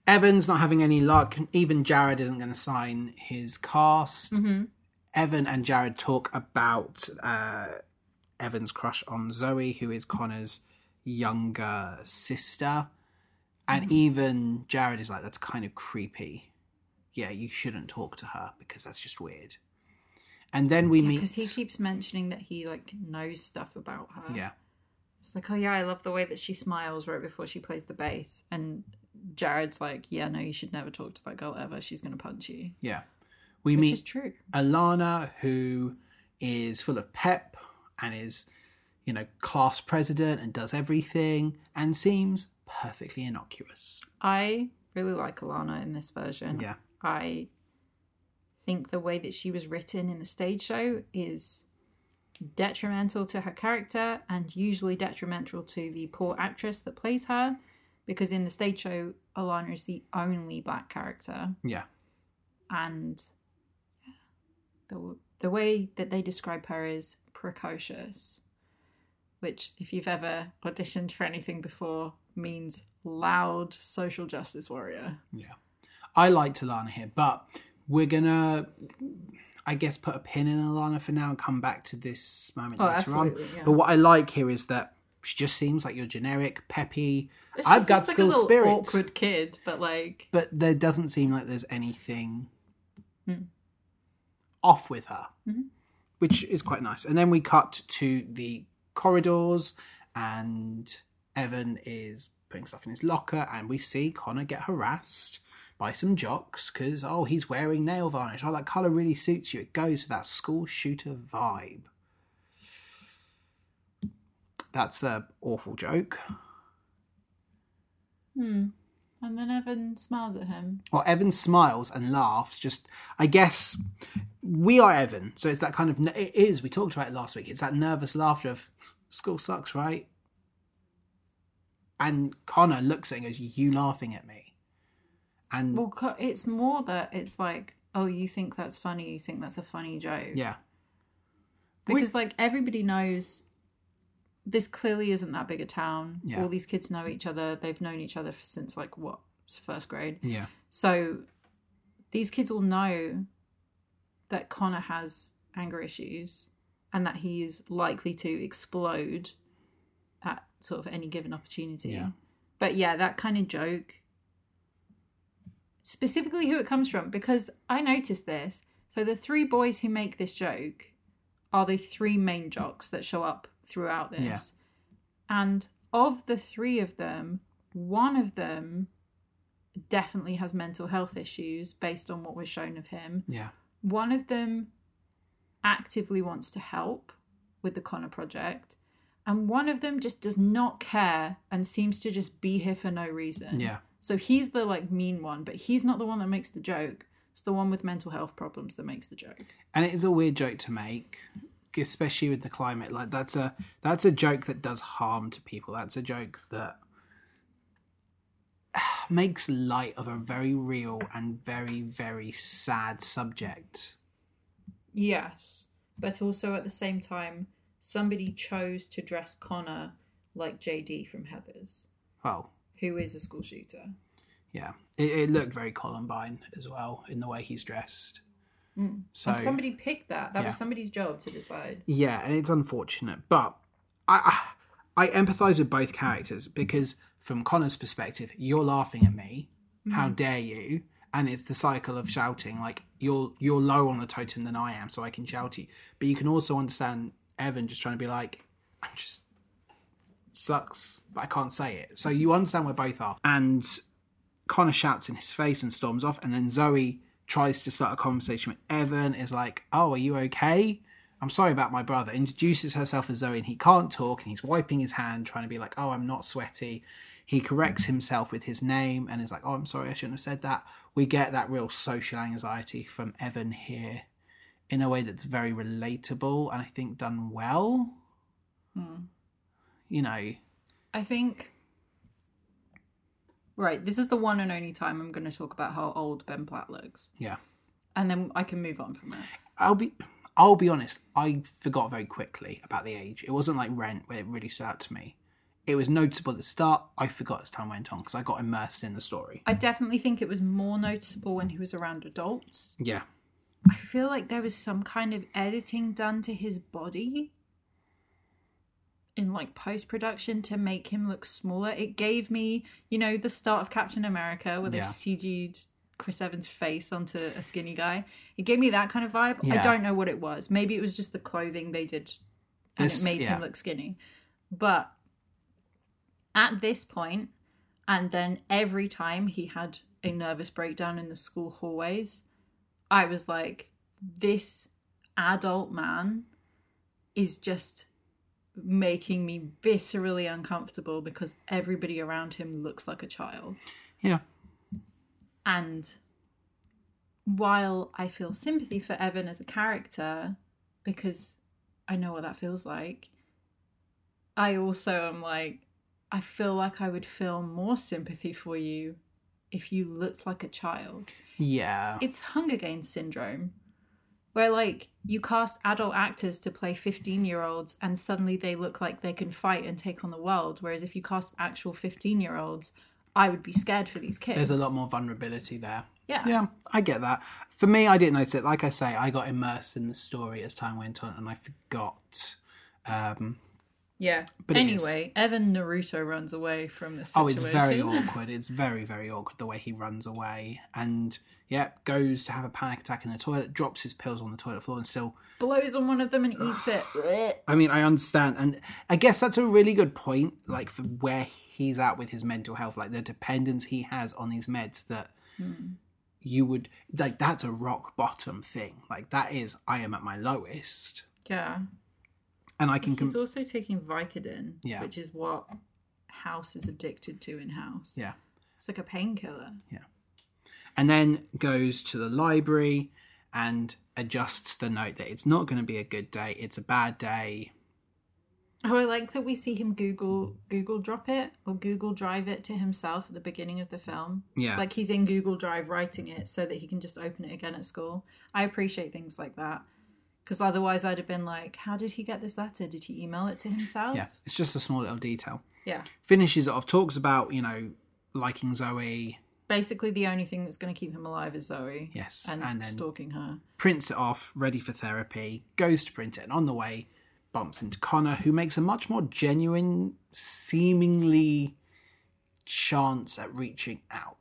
Evan's not having any luck. Even Jared isn't going to sign his cast. Mm-hmm. Evan and Jared talk about uh, Evan's crush on Zoe, who is Connor's younger sister. And Mm-hmm. even Jared is like, that's kind of creepy. Yeah, you shouldn't talk to her because that's just weird. And then we meet. because he keeps mentioning that he like knows stuff about her. yeah. It's like, oh yeah, I love the way that she smiles right before she plays the bass, and Jared's like, yeah, no, you should never talk to that girl ever. She's gonna punch you, Yeah. We which meet is true. Alana, who is full of pep and is, you know, class president and does everything and seems perfectly innocuous. I really like Alana in this version. Yeah. I think the way that she was written in the stage show is detrimental to her character and usually detrimental to the poor actress that plays her because in the stage show Alana is the only black character Yeah. and the the way that they describe her is precocious which if you've ever auditioned for anything before means loud social justice warrior Yeah. I liked Alana here, but we're gonna I guess put a pin in Alana for now and come back to this moment Oh, later on. yeah. But what I like here is that she just seems like your generic, peppy, I've got seems like spirit. awkward kid but like But there doesn't seem like there's anything Hmm. off with her, Mm-hmm. which is quite nice. And then we cut to the corridors, and Evan is putting stuff in his locker, and we see Connor get harassed by some jocks because, oh, he's wearing nail varnish. Oh, that colour really suits you. It goes with that school shooter vibe. That's a awful joke. Hmm. And then Evan smiles at him Well, Evan smiles and laughs. Just, I guess, we are Evan, so it's that kind of. It is. We talked about it last week. It's that nervous laughter of school sucks, right? And Connor looks at him and goes, "You laughing at me?" And well it's more that it's like oh you think that's funny you think that's a funny joke. Yeah, because like everybody knows this clearly isn't that big a town. Yeah. all these kids know each other. They've known each other since like what first grade. Yeah, so these kids all know that connor has anger issues and that he is likely to explode at sort of any given opportunity. Yeah. but yeah that kind of joke specifically who it comes from because i noticed this. So the three boys who make this joke are the three main jocks that show up throughout this. Yeah. and of the three of them one of them definitely has mental health issues based on what was shown of him. Yeah, one of them actively wants to help with the Connor project, and one of them just does not care and seems to just be here for no reason. yeah, So he's the like mean one, but he's not the one that makes the joke. It's the one with mental health problems that makes the joke. and it is a weird joke to make, especially with the climate. Like that's a that's a joke that does harm to people. That's a joke that makes light of a very real and very very sad subject. Yes, but also at the same time, somebody chose to dress Connor like JD from Heathers, Well, who is a school shooter. yeah, it, it looked very Columbine as well in the way he's dressed. Hmm. So and somebody picked that. That was somebody's job to decide. Yeah, and it's unfortunate, but I, I I empathize with both characters because from Connor's perspective, you're laughing at me. How hmm. dare you? And it's the cycle of shouting, like you're you're lower on the totem than I am, so I can shout at you. But you can also understand Evan just trying to be like, I'm just sucks, but I can't say it. So you understand where both are. And Connor shouts in his face and storms off, and then Zoe tries to start a conversation with Evan, is like, Oh, are you okay? I'm sorry about my brother. Introduces herself as Zoe, and he can't talk, and he's wiping his hand, trying to be like, Oh, I'm not sweaty. He corrects himself with his name and is like, Oh, I'm sorry, I shouldn't have said that. We get that real social anxiety from Evan here in a way that's very relatable and I think done well. Hmm. You know, I think. Right, this is the one and only time I'm going to talk about how old Ben Platt looks, yeah. and then I can move on from there. I'll be I'll be honest, I forgot very quickly about the age. It wasn't like Rent where it really stood out to me. It was noticeable at the start. I forgot as time went on because I got immersed in the story. I definitely think it was more noticeable when he was around adults. Yeah. I feel like there was some kind of editing done to his body in like post production to make him look smaller. It gave me, you know, the start of Captain America where they've Yeah. CG'd Chris Evans' face onto a skinny guy. It gave me that kind of vibe. I don't know what it was. Maybe it was just the clothing they did and This- it made yeah. him look skinny. But at this point, and then every time he had a nervous breakdown in the school hallways, I was like, this adult man is just making me viscerally uncomfortable because everybody around him looks like a child. Yeah. And while I feel sympathy for Evan as a character because I know what that feels like, I also am like, I feel like I would feel more sympathy for you if you looked like a child. Yeah. It's Hunger Games syndrome, where like you cast adult actors to play 15 year olds and suddenly they look like they can fight and take on the world. Whereas if you cast actual 15 year olds, I would be scared for these kids. There's a lot more vulnerability there. Yeah. Yeah, I get that. For me, I didn't notice it. Like I say, I got immersed in the story as time went on, and I forgot. Um, Yeah. But anyway, Evan Naruto runs away from the oh, situation. it's very awkward. It's very, very awkward the way he runs away, and yeah, goes to have a panic attack in the toilet, drops his pills on the toilet floor, and still. Blows on one of them and eats it. I mean, I understand, and I guess that's a really good point. Like for where he's at with his mental health, like the dependence he has on these meds that. Hmm. You would like that's a rock bottom thing. Like that is, I am at my lowest, yeah. And I can. Com- He's also taking Vicodin, Yeah. which is what House is addicted to in House. yeah, It's like a painkiller. Yeah. And then goes to the library and adjusts the note that it's not going to be a good day it's a bad day Oh, I like that we see him Google Google drop it or Google Drive it to himself at the beginning of the film. Yeah. Like he's in Google Drive writing it so that he can just open it again at school. I appreciate things like that. Because otherwise I'd have been like, how did he get this letter? Did he email it to himself? yeah it's just a small little detail Yeah. finishes it off talks about you know liking zoe Basically the only thing that's going to keep him alive is Zoe. yes And, and, then stalking her. prints it off ready for therapy goes to print it and on the way bumps into connor who makes a much more genuine seemingly chance at reaching out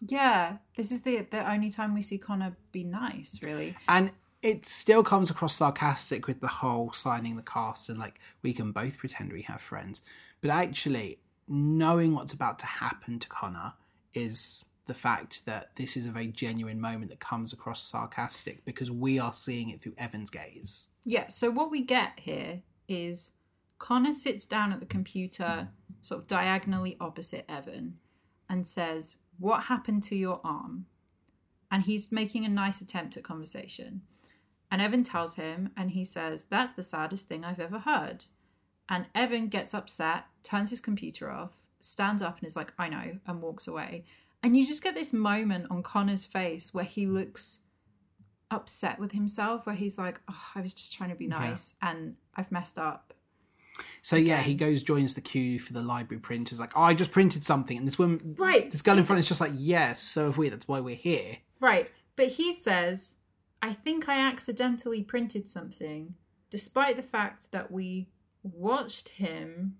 Yeah. This is the the only time we see Connor be nice, really. and it still comes across sarcastic with the whole signing the cast and like we can both pretend we have friends but actually knowing what's about to happen to connor is the fact that this is a very genuine moment that comes across sarcastic because we are seeing it through evan's gaze Yeah, so what we get here is Connor sits down at the computer, sort of diagonally opposite Evan, and says, What happened to your arm? And he's making a nice attempt at conversation. And Evan tells him, and he says, That's the saddest thing I've ever heard. And Evan gets upset, turns his computer off, stands up, and is like, I know, and walks away. And you just get this moment on Connor's face where he looks upset with himself where he's like oh, i was just trying to be nice and i've messed up. So yeah he goes joins the queue for the library printers like oh i just printed something. And this woman right. this girl in front is just like yes so have we. That's why we're here. Right. But he says i think i accidentally printed something despite the fact that we watched him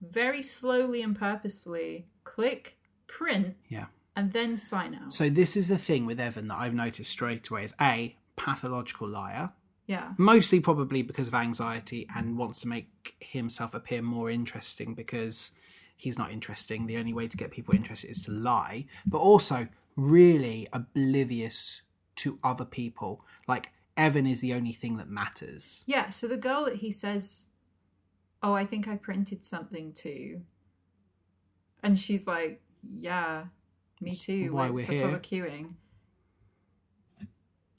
very slowly and purposefully click print yeah. and then sign out. So this is the thing with evan that i've noticed straight away is a pathological liar. Yeah. Mostly probably because of anxiety and wants to make himself appear more interesting because he's not interesting. The only way to get people interested is to lie. But also really oblivious to other people. Like evan is the only thing that matters. Yeah so the girl that he says oh i think i printed something too," and she's like yeah me too why like, we're that's here. why we're queuing.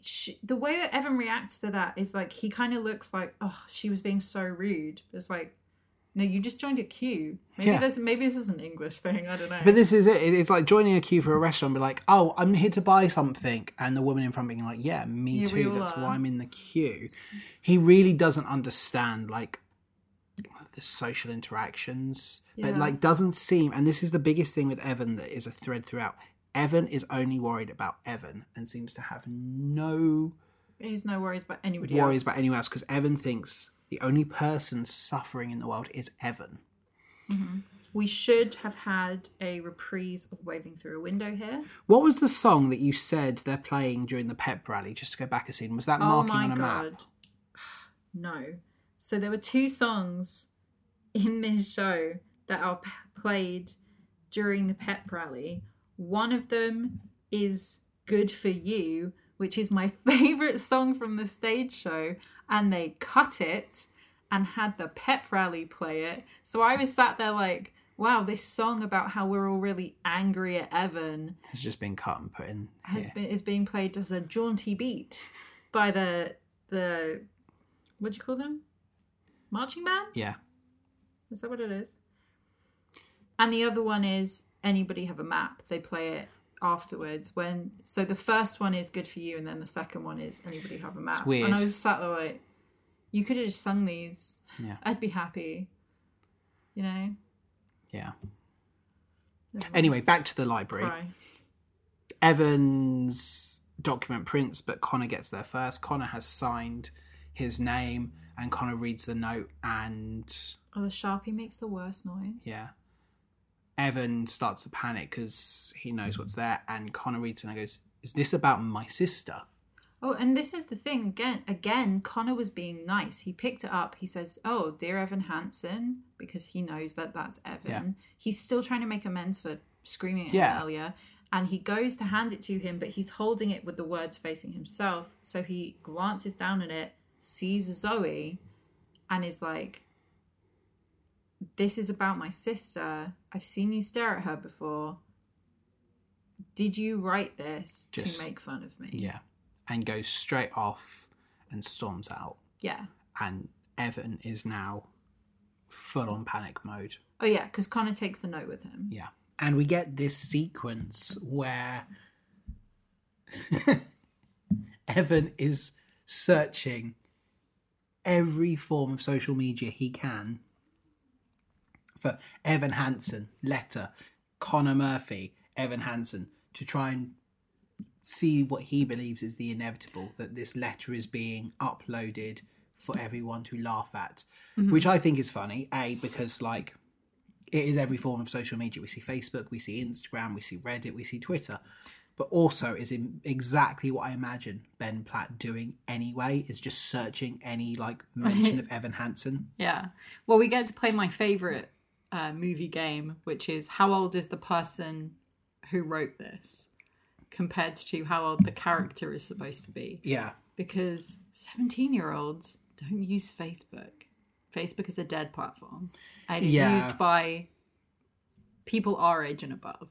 She, the way that evan reacts to that is like he kind of looks like oh she was being so rude. It's like no you just joined a queue. Maybe Yeah. there's maybe this is an english thing i don't know. But this is it. It's like joining a queue for a restaurant be like oh i'm here to buy something. And the woman in front being like yeah me Yeah, too that's are. why i'm in the queue. He really doesn't understand like the social interactions but like doesn't seem and this is the biggest thing with evan that is a thread throughout. Evan is only worried about evan and seems to have no he's no worries about anybody worries else. about anyone else because evan thinks the only person suffering in the world is evan mm-hmm. we should have had a reprise of waving through a window here what was the song that you said they're playing during the pep rally just to go back a scene was that Oh marking my on a map god. No. So there were two songs in this show that are p- played during the pep rally. One of them is Good for You, which is my favorite song from the stage show, and they cut it and had the pep rally play it. So I was sat there like, wow, this song about how we're all really angry at Evan Has just been cut and put in. has here. been is being played as a jaunty beat by the the what do you call them? Marching band? Yeah. Is that what it is? And the other one is anybody have a map? They play it afterwards when so the first one is good for you and then the second one is anybody have a map. it's weird. And I was sat there like you could have just sung these. Yeah. I'd be happy. You know? Yeah. Anyway, back to the library. Cry. Evans document prints, but Connor gets there first. Connor has signed his name, and Connor reads the note, and Oh, the Sharpie makes the worst noise. yeah, Evan starts to panic because he knows mm. what's there, and Connor reads it and goes, "Is this about my sister?" Oh, and this is the thing again. Again, Connor was being nice. He picked it up. He says, "Oh, dear Evan Hansen," because he knows that that's Evan. Yeah. He's still trying to make amends for screaming at Yeah. him earlier, and he goes to hand it to him, but he's holding it with the words facing himself. So he glances down at it, sees Zoe, and is like, "This is about my sister. I've seen you stare at her before." Did you write this Just- to make fun of me? Yeah, and goes straight off and storms out, Yeah. and Evan is now full on panic mode. Oh yeah, because Connor takes the note with him. Yeah. And we get this sequence where Evan is searching every form of social media he can for Evan Hansen, letter, Connor Murphy, Evan Hansen, to try and see what he believes is the inevitable that this letter is being uploaded for everyone to laugh at, mm-hmm. which I think is funny. A, because like it is every form of social media. We see Facebook, we see Instagram, we see Reddit, we see Twitter. But also is in exactly what I imagine Ben Platt doing anyway, is just searching any like mention of Evan Hansen. Yeah. Well, we get to play my favorite uh, movie game, which is how old is the person who wrote this compared to how old the character is supposed to be? Yeah. Because 17 year olds don't use Facebook. Facebook is a dead platform. And it's Yeah. used by people our age and above.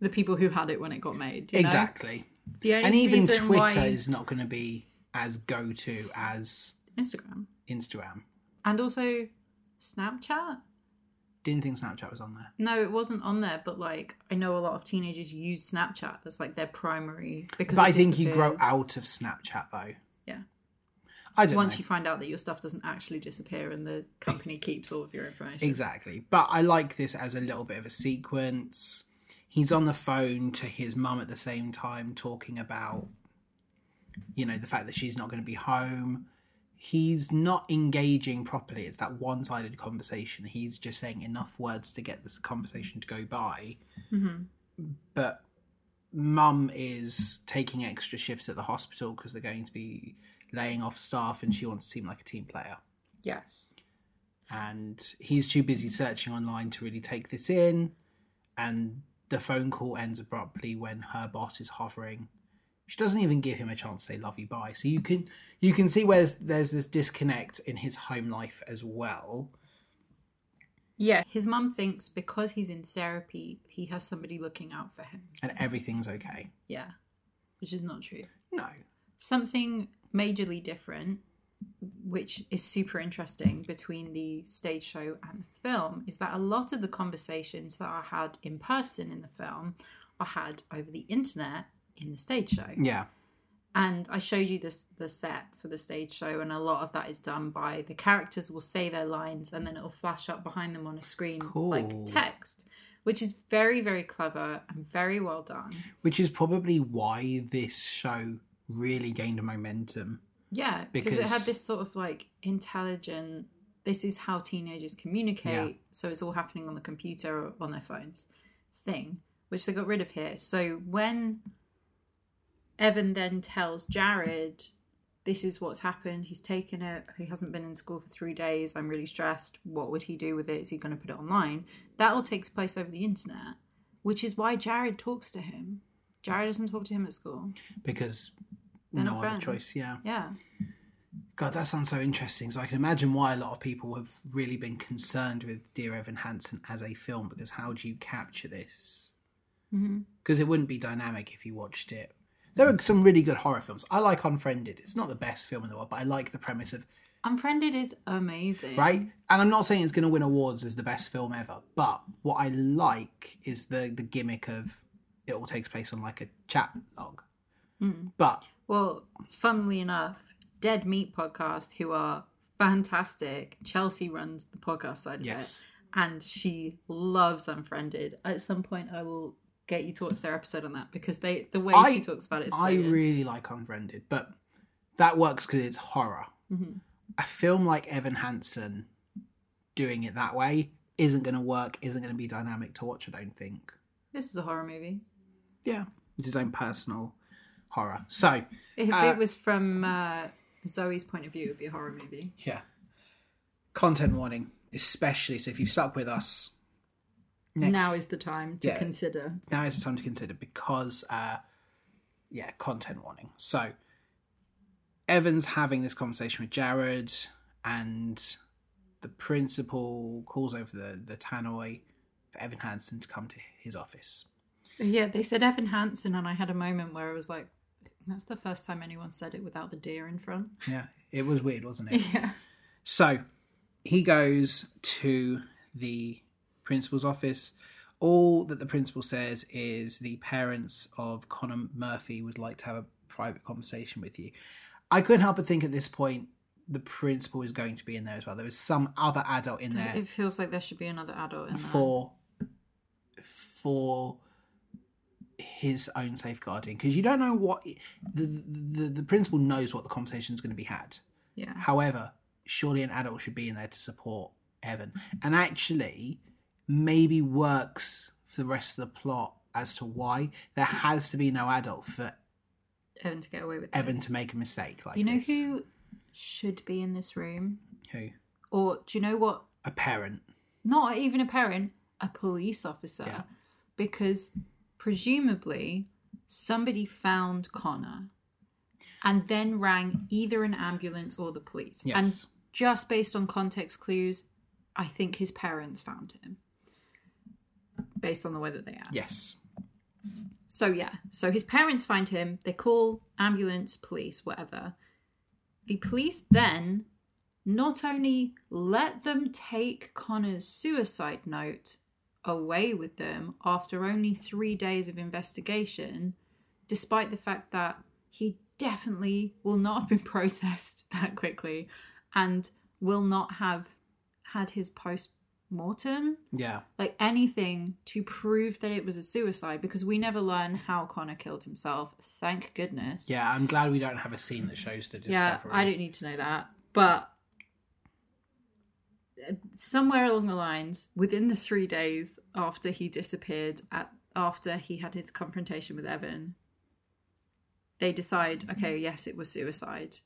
The people who had it when it got made. Exactly. And even Twitter why- is not going to be as go to as Instagram. Instagram. And also Snapchat. Didn't think Snapchat was on there. No, it wasn't on there, but like I know a lot of teenagers use Snapchat. That's like their primary because. But I think you grow out of Snapchat though. Yeah. I don't Once know. you find out that your stuff doesn't actually disappear and the company keeps all of your information. Exactly. But I like this as a little bit of a sequence. He's on the phone to his mum at the same time talking about you know the fact that she's not going to be home. He's not engaging properly. It's that one-sided conversation. He's just saying enough words to get this conversation to go by. Mm-hmm. But mum is taking extra shifts at the hospital because they're going to be laying off staff and she wants to seem like a team player Yes. and he's too busy searching online to really take this in and the phone call ends abruptly when her boss is hovering she doesn't even give him a chance to say love you bye so you can you can see where there's, there's this disconnect in his home life as well Yeah. His mum thinks because he's in therapy, he has somebody looking out for him. and everything's okay Yeah. Which is not true. no Something majorly different, which is super interesting between the stage show and the film, is that a lot of the conversations that are had in person in the film are had over the internet in the stage show. yeah And I showed you this the set for the stage show, and a lot of that is done by the characters will say their lines and then it'll flash up behind them on a screen Cool. like text, which is very, very clever and very well done. which is probably why this show really gained momentum Yeah, because it had this sort of like intelligent. This is how teenagers communicate. Yeah. So it's all happening on the computer or on their phones thing, which they got rid of here. So when Evan then tells Jared, "This is what's happened. He's taken it. He hasn't been in school for three days. I'm really stressed. What would he do with it? Is he going to put it online?" That all takes place over the internet, which is why Jared talks to him. Jared doesn't talk to him at school. because They're no not other friends. choice yeah Yeah. God, that sounds so interesting. So I can imagine why a lot of people have really been concerned with Dear Evan Hansen as a film because how do you capture this? Mm-hmm. Because it wouldn't be dynamic if you watched it. There are some really good horror films. I like Unfriended. It's not the best film in the world, but I like the premise of Unfriended is amazing. right. And I'm not saying it's going to win awards as the best film ever, but what I like is the the gimmick of it all takes place on like a chat log. Hmm. But Well, funnily enough, Dead Meat Podcast, who are fantastic. Chelsea runs the podcast side Yes. of it, and she loves Unfriended. At some point, I will get you to watch their episode on that because they the way I- she talks about it is so I good. really like Unfriended, but that works because it's horror. Mm-hmm. A film like Evan Hansen doing it that way isn't going to work, isn't going to be dynamic to watch, I don't think. This is a horror movie. Yeah, it's his own personal horror. So, If Uh, it was from uh, Zoe's point of view, it would be a horror movie. yeah. Content warning, especially. So, if you've stuck with us, next now is the time to Yeah. consider. now is the time to consider because uh yeah content warning so evan's having this conversation with jared and the principal calls over the the tannoy for evan hansen to come to his office Yeah, they said Evan Hansen, and I had a moment where I was like, "That's the first time anyone said it without the deer in front." yeah it was weird wasn't it Yeah. so he goes to the principal's office. All that the principal says is the parents of connor murphy would like to have a private conversation with you. I couldn't help but think at this point the principal is going to be in there as well. There is some other adult in there. It feels like there should be another adult in there. for for his own safeguarding. Because you don't know what the, the the principal knows what the conversation is going to be had. Yeah. However, surely an adult should be in there to support Evan. And actually maybe works for the rest of the plot as to why there has to be no adult for Evan to get away with Evan this. to make a mistake like You know this. who should be in this room? Who? Or do you know what? A parent. Not even a parent, a police officer. Yeah. Because presumably somebody found Connor and then rang either an ambulance or the police. Yes. And just based on context clues, I think his parents found him. Based on the way that they act. Yes. So yeah, so his parents find him. They call ambulance, police, whatever. The police then not only let them take Connor's suicide note away with them after only three days of investigation, despite the fact that he definitely will not have been processed that quickly and will not have had his post mortem Yeah. like anything to prove that it was a suicide because we never learn how Connor killed himself. Thank goodness. Yeah. I'm glad we don't have a scene that shows the Yeah, discovery. I don't need to know that. But uh, somewhere along the lines, within the three days after he disappeared, at after he had his confrontation with Evan, they decide, okay, yes, it was suicide.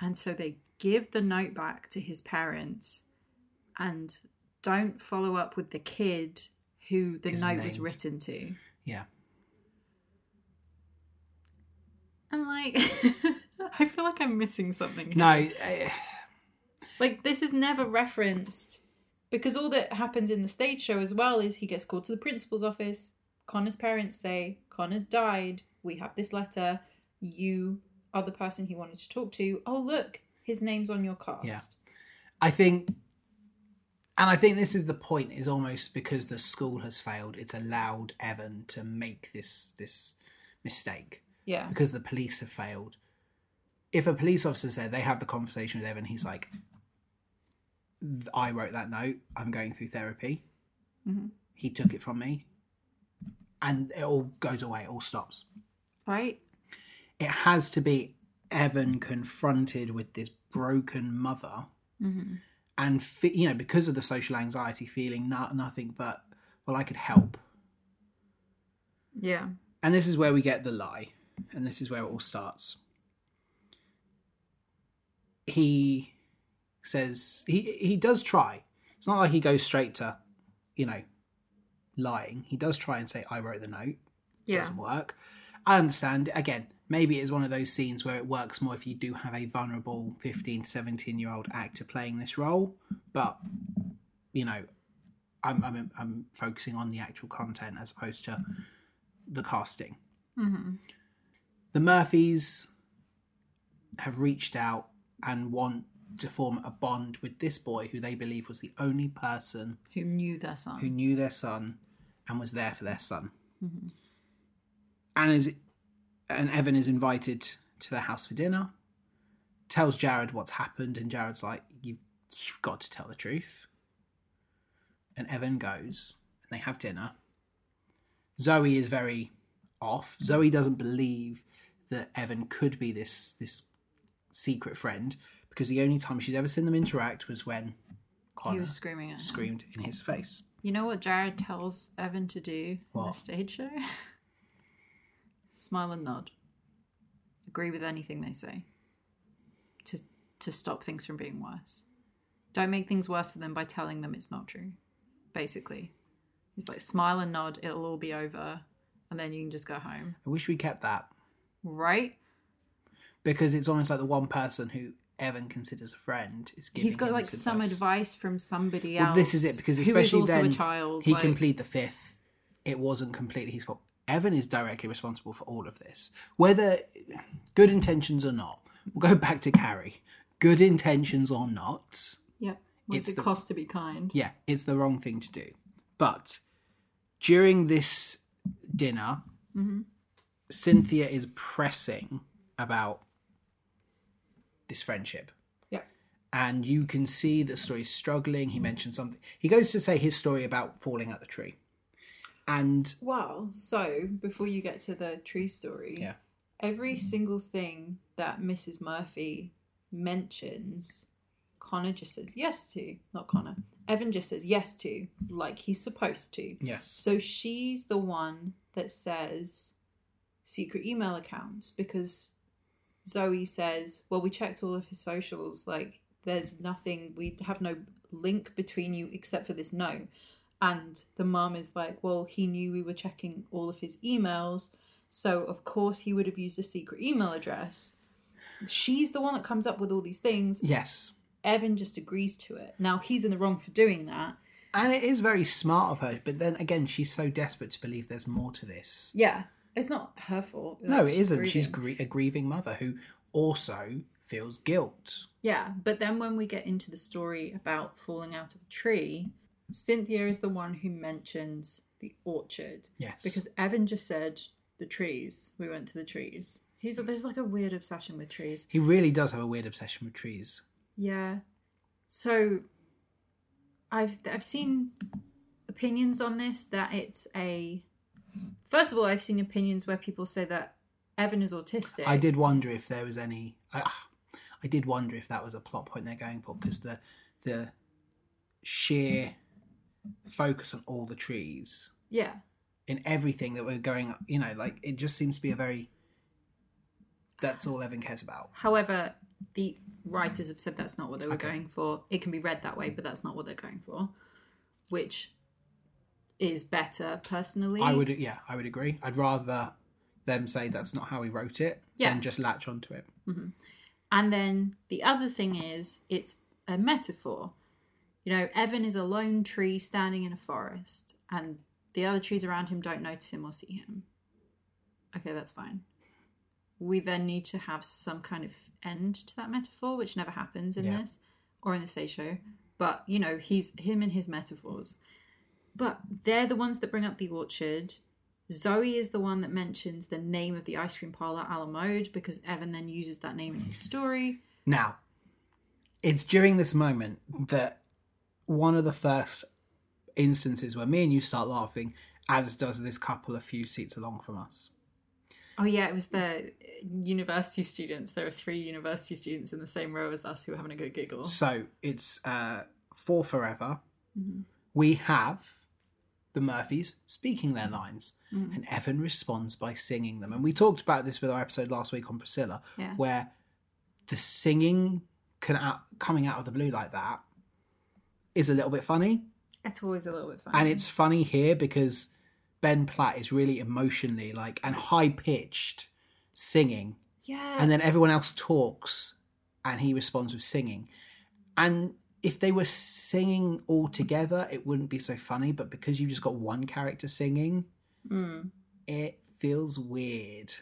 And so they give the note back to his parents and don't follow up with the kid who the Is note was written to. Yeah. And like, I feel like I'm missing something. here. No. eh, Like this is never referenced because all that happens in the stage show as well is he gets called to the principal's office. Connor's parents say Connor's died. We have this letter. You are the person he wanted to talk to. Oh look, his name's on your cast. Yeah. I think, and I think this is the point. Is almost because the school has failed, it's allowed Evan to make this this mistake Yeah. because the police have failed. If a police officer's there, they have the conversation with Evan. He's like, "I wrote that note. I'm going through therapy. Mm-hmm. He took it from me, and it all goes away. It all stops." Right. it has to be Evan confronted with this broken mother, mm-hmm. And fe- you know because of the social anxiety, feeling not nothing but well, I could help, Yeah. and this is where we get the lie, and this is where it all starts. He says he he does try. It's not like he goes straight to, you know, lying. He does try and say, "I wrote the note." Yeah. doesn't work. I understand. Again, maybe it's one of those scenes where it works more if you do have a vulnerable 15, 17 year old actor playing this role. But, you know, I'm, I'm, I'm focusing on the actual content as opposed to the casting. Mm-hmm. The Murphys have reached out and want to form a bond with this boy who they believe was the only person Who knew their son? who knew their son and was there for their son. And is and Evan is invited to their house for dinner. Tells Jared what's happened, and Jared's like, "You, you've got to tell the truth." And Evan goes, and they have dinner. Zoe is very off. Zoe doesn't believe that Evan could be this this secret friend because the only time she's ever seen them interact was when he Connor was screaming at him. screamed in his face. You know what Jared tells Evan to do in the What? stage show? Smile and nod. Agree with anything they say. To to stop things from being worse. Don't make things worse for them by telling them it's not true. Basically. It's like smile and nod, it'll all be over, and then you can just go home. I wish we kept that Right? because it's almost like the one person who Evan considers a friend is giving He's got like some advice. advice from somebody Well, else. this is it because who is especially also then a child. he like- can plead the fifth. It wasn't completely his fault. Evan is directly responsible for all of this, whether good intentions or not. We'll go back to Carrie. Good intentions or not, Yep. What's It's it the- cost to be kind? yeah, it's the wrong thing to do. But during this dinner, mm-hmm. Cynthia is pressing about this friendship. Yep. And you can see that Story's struggling. He mentions something. He goes to say his story about falling out the tree. And Wow. So before you get to the tree story, Yeah. every single thing that Mrs. Murphy mentions, Connor just says yes to. Not Connor. Evan just says yes to, like he's supposed to. yes, So she's the one that says secret email accounts because Zoe says, Well, we checked all of his socials. Like, there's nothing, we have no link between you except for this note. And the mom is like, Well, he knew we were checking all of his emails. So, of course, he would have used a secret email address. She's the one that comes up with all these things. yes. Evan just agrees to it. Now, he's in the wrong for doing that. And it is very smart of her. But then again, she's so desperate to believe there's more to this. Yeah. It's not her fault. No, Like, it isn't. She's gr- a grieving mother who also feels guilt. Yeah, but then when we get into the story about falling out of a tree, Cynthia is the one who mentions the orchard Yes. because Evan just said the trees. We went to the trees. He's there's like a weird obsession with trees. he really does have a weird obsession with trees. Yeah. So I've I've seen opinions on this that it's a First of all, I've seen opinions where people say that Evan is autistic. I did wonder if there was any. I, ah, I did wonder if that was a plot point they're going for because the the sheer focus on all the trees Yeah. in everything that we're going. You know, like it just seems to be a very. That's all Evan cares about. However, the writers have said that's not what they were going for. It can be read that way, but that's not what they're going for, which is better personally. I would, yeah, I would agree. I'd rather them say that's not how he wrote it Yeah. than just latch onto it. Mm-hmm. And then the other thing is it's a metaphor. You know, Evan is a lone tree standing in a forest, and the other trees around him don't notice him or see him. Okay, that's fine. We then need to have some kind of end to that metaphor, which never happens in Yeah. this or in the stage show. But you know, he's him and his metaphors. But they're the ones that bring up the orchard. Zoe is the one that mentions the name of the ice cream parlor, a la mode, because Evan then uses that name in his story. Now, it's during this moment that one of the first instances where me and you start laughing, as does this couple a few seats along from us. Oh yeah, it was the university students. There are three university students in the same row as us who were having a good giggle. So it's uh, for forever. Mm-hmm. We have the Murphys speaking their lines, and Evan responds by singing them. And we talked about this with our episode last week on Priscilla, Yeah. where the singing can out, coming out of the blue like that is a little bit funny. It's always a little bit fun. and it's funny here because Ben Platt is really emotionally like and high pitched singing, Yeah. and then everyone else talks, and he responds with singing. And if they were singing all together, it wouldn't be so funny. But because you've just got one character singing, Mm. it feels weird.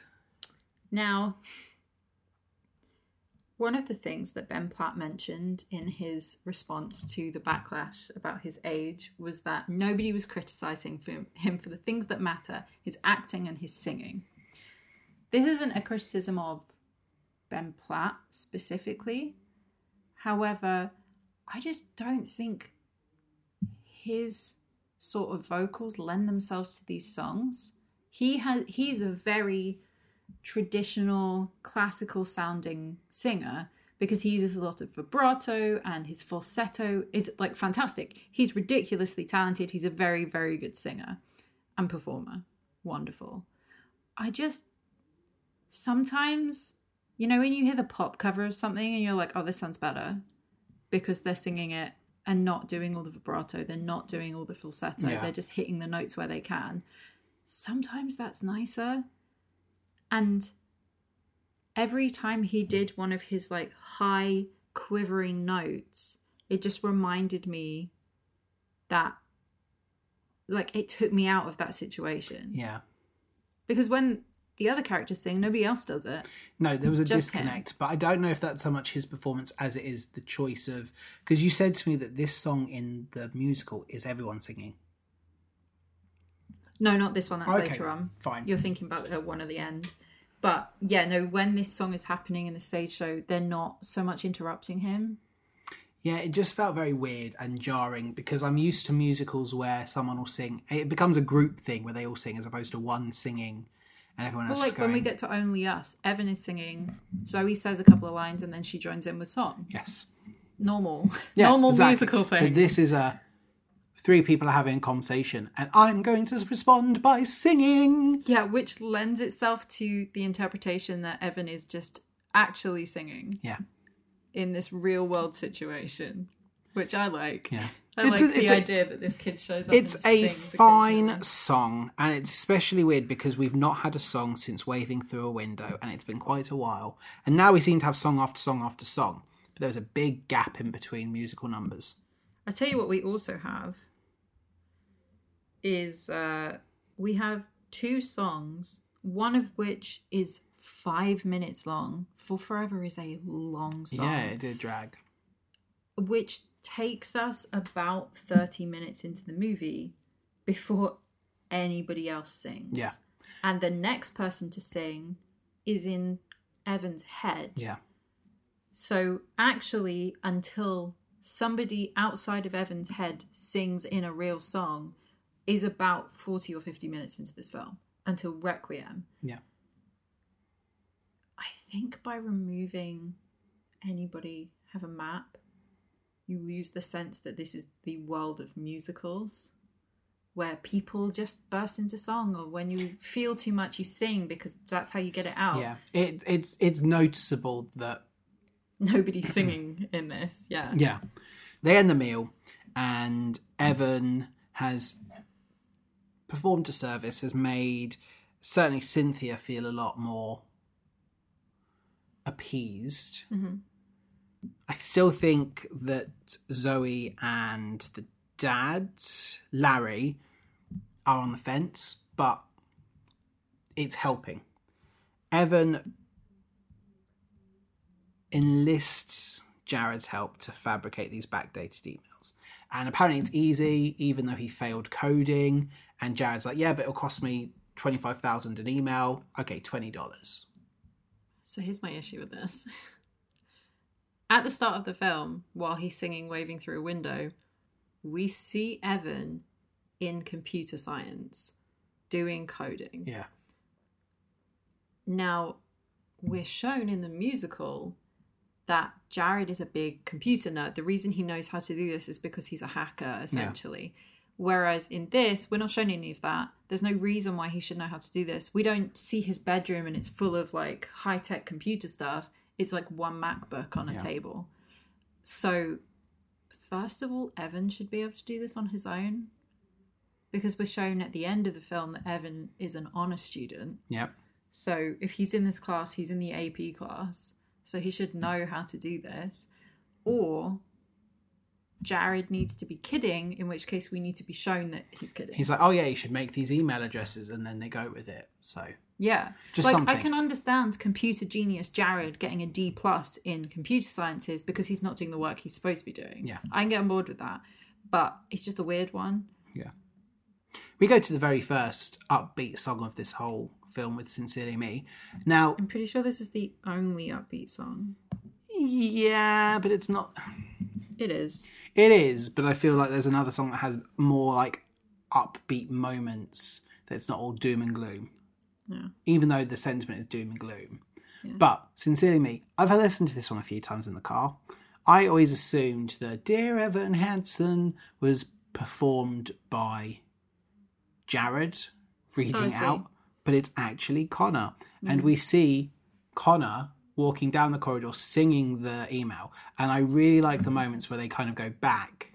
Now, one of the things that Ben Platt mentioned in his response to the backlash about his age was that nobody was criticizing him for the things that matter his acting and his singing. This isn't a criticism of Ben Platt specifically. However, I just don't think his sort of vocals lend themselves to these songs. He has he's a very traditional classical sounding singer because he uses a lot of vibrato and his falsetto is like fantastic. He's ridiculously talented. He's a very, very good singer and performer. Wonderful. I just sometimes, you know, when you hear the pop cover of something and you're like, oh, this sounds better because they're singing it and not doing all the vibrato, they're not doing all the falsetto, Yeah. they're just hitting the notes where they can. Sometimes that's nicer. And every time he did one of his like high quivering notes, it just reminded me that like it took me out of that situation. Yeah. Because when the other characters sing, nobody else does it. No, there was a just him. disconnect, but I don't know if that's so much his performance as it is the choice of because you said to me that this song in the musical is everyone singing. No, not this one. That's Okay, later on. fine. You're thinking about the one at the end. But yeah, no, when this song is happening in the stage show, they're not so much interrupting him. Yeah, it just felt very weird and jarring because I'm used to musicals where someone will sing. It becomes a group thing where they all sing as opposed to one singing and everyone else. Well, like going. when we get to Only Us, Evan is singing, Zoe says a couple of lines, and then she joins in with song. yes, Normal, yeah, normal exactly. musical But thing. this is a three people are having a conversation, and I'm going to respond by singing. Yeah, which lends itself to the interpretation that Evan is just actually singing Yeah, in this real world situation, which I like. yeah. I It's like a- the a- idea that this kid shows up. It's a fine song, and it's especially weird because we've not had a song since Waving Through a Window, and it's been quite a while. And now we seem to have song after song after song, but there's a big gap in between musical numbers. I tell you what, we also have is uh, we have two songs, one of which is five minutes long. For Forever is a long song, Yeah, it did drag. which takes us about 30 minutes into the movie before anybody else sings. Yeah. And the next person to sing is in Evan's head. Yeah, So actually, until somebody outside of Evan's head sings in a real song, is about 40 or 50 minutes into this film until Requiem. yeah. I think by removing anybody have a map, you lose the sense that this is the world of musicals where people just burst into song or when you feel too much you sing because that's how you get it out. Yeah, it, it's it's noticeable that Nobody's singing in this. Yeah. yeah, they end the meal, and Evan has performed a service, has made certainly Cynthia feel a lot more appeased. Mm-hmm. I still think that Zoe and the dad, Larry, are on the fence, but it's helping. Evan enlists Jared's help to fabricate these backdated emails. And apparently it's easy, even though he failed coding. And Jared's like, yeah, but it'll cost me 25000 an email. Okay, $20. So here's my issue with this. At the start of the film, while he's singing Waving Through a Window, we see Evan in computer science doing coding. Yeah. Now, we're shown in the musical that Jared is a big computer nerd. The reason he knows how to do this is because he's a hacker, essentially. Whereas in this, we're not shown any of that. There's no reason why he should know how to do this. We don't see his bedroom and it's full of like high tech computer stuff. It's like one MacBook on a Yeah. table. So, first of all, Evan should be able to do this on his own. because we're shown at the end of the film that Evan is an honor student. Yep. So if he's in this class, he's in the AP class. So he should know how to do this. Or Jared needs to be kidding, in which case we need to be shown that he's kidding. He's like, oh yeah, you should make these email addresses, and then they go with it. So yeah. Just like something. I can understand computer genius Jared getting a D plus in computer sciences because he's not doing the work he's supposed to be doing. Yeah. I can get on board with that. But it's just a weird one. yeah, we go to the very first upbeat song of this whole film with "Sincerely Me." Now, I'm pretty sure this is the only upbeat song. yeah, but it's not. It is. It is, but I feel like there's another song that has more like upbeat moments. That's not all doom and gloom. Yeah. Even though the sentiment is doom and gloom. But sincerely, me, I've listened to this one a few times in the car. I always assumed that "Dear Evan Hansen" was performed by Jared Oh, reading see. out, but it's actually Connor, and hmm. we see Connor walking down the corridor singing the email. And I really like the moments where they kind of go back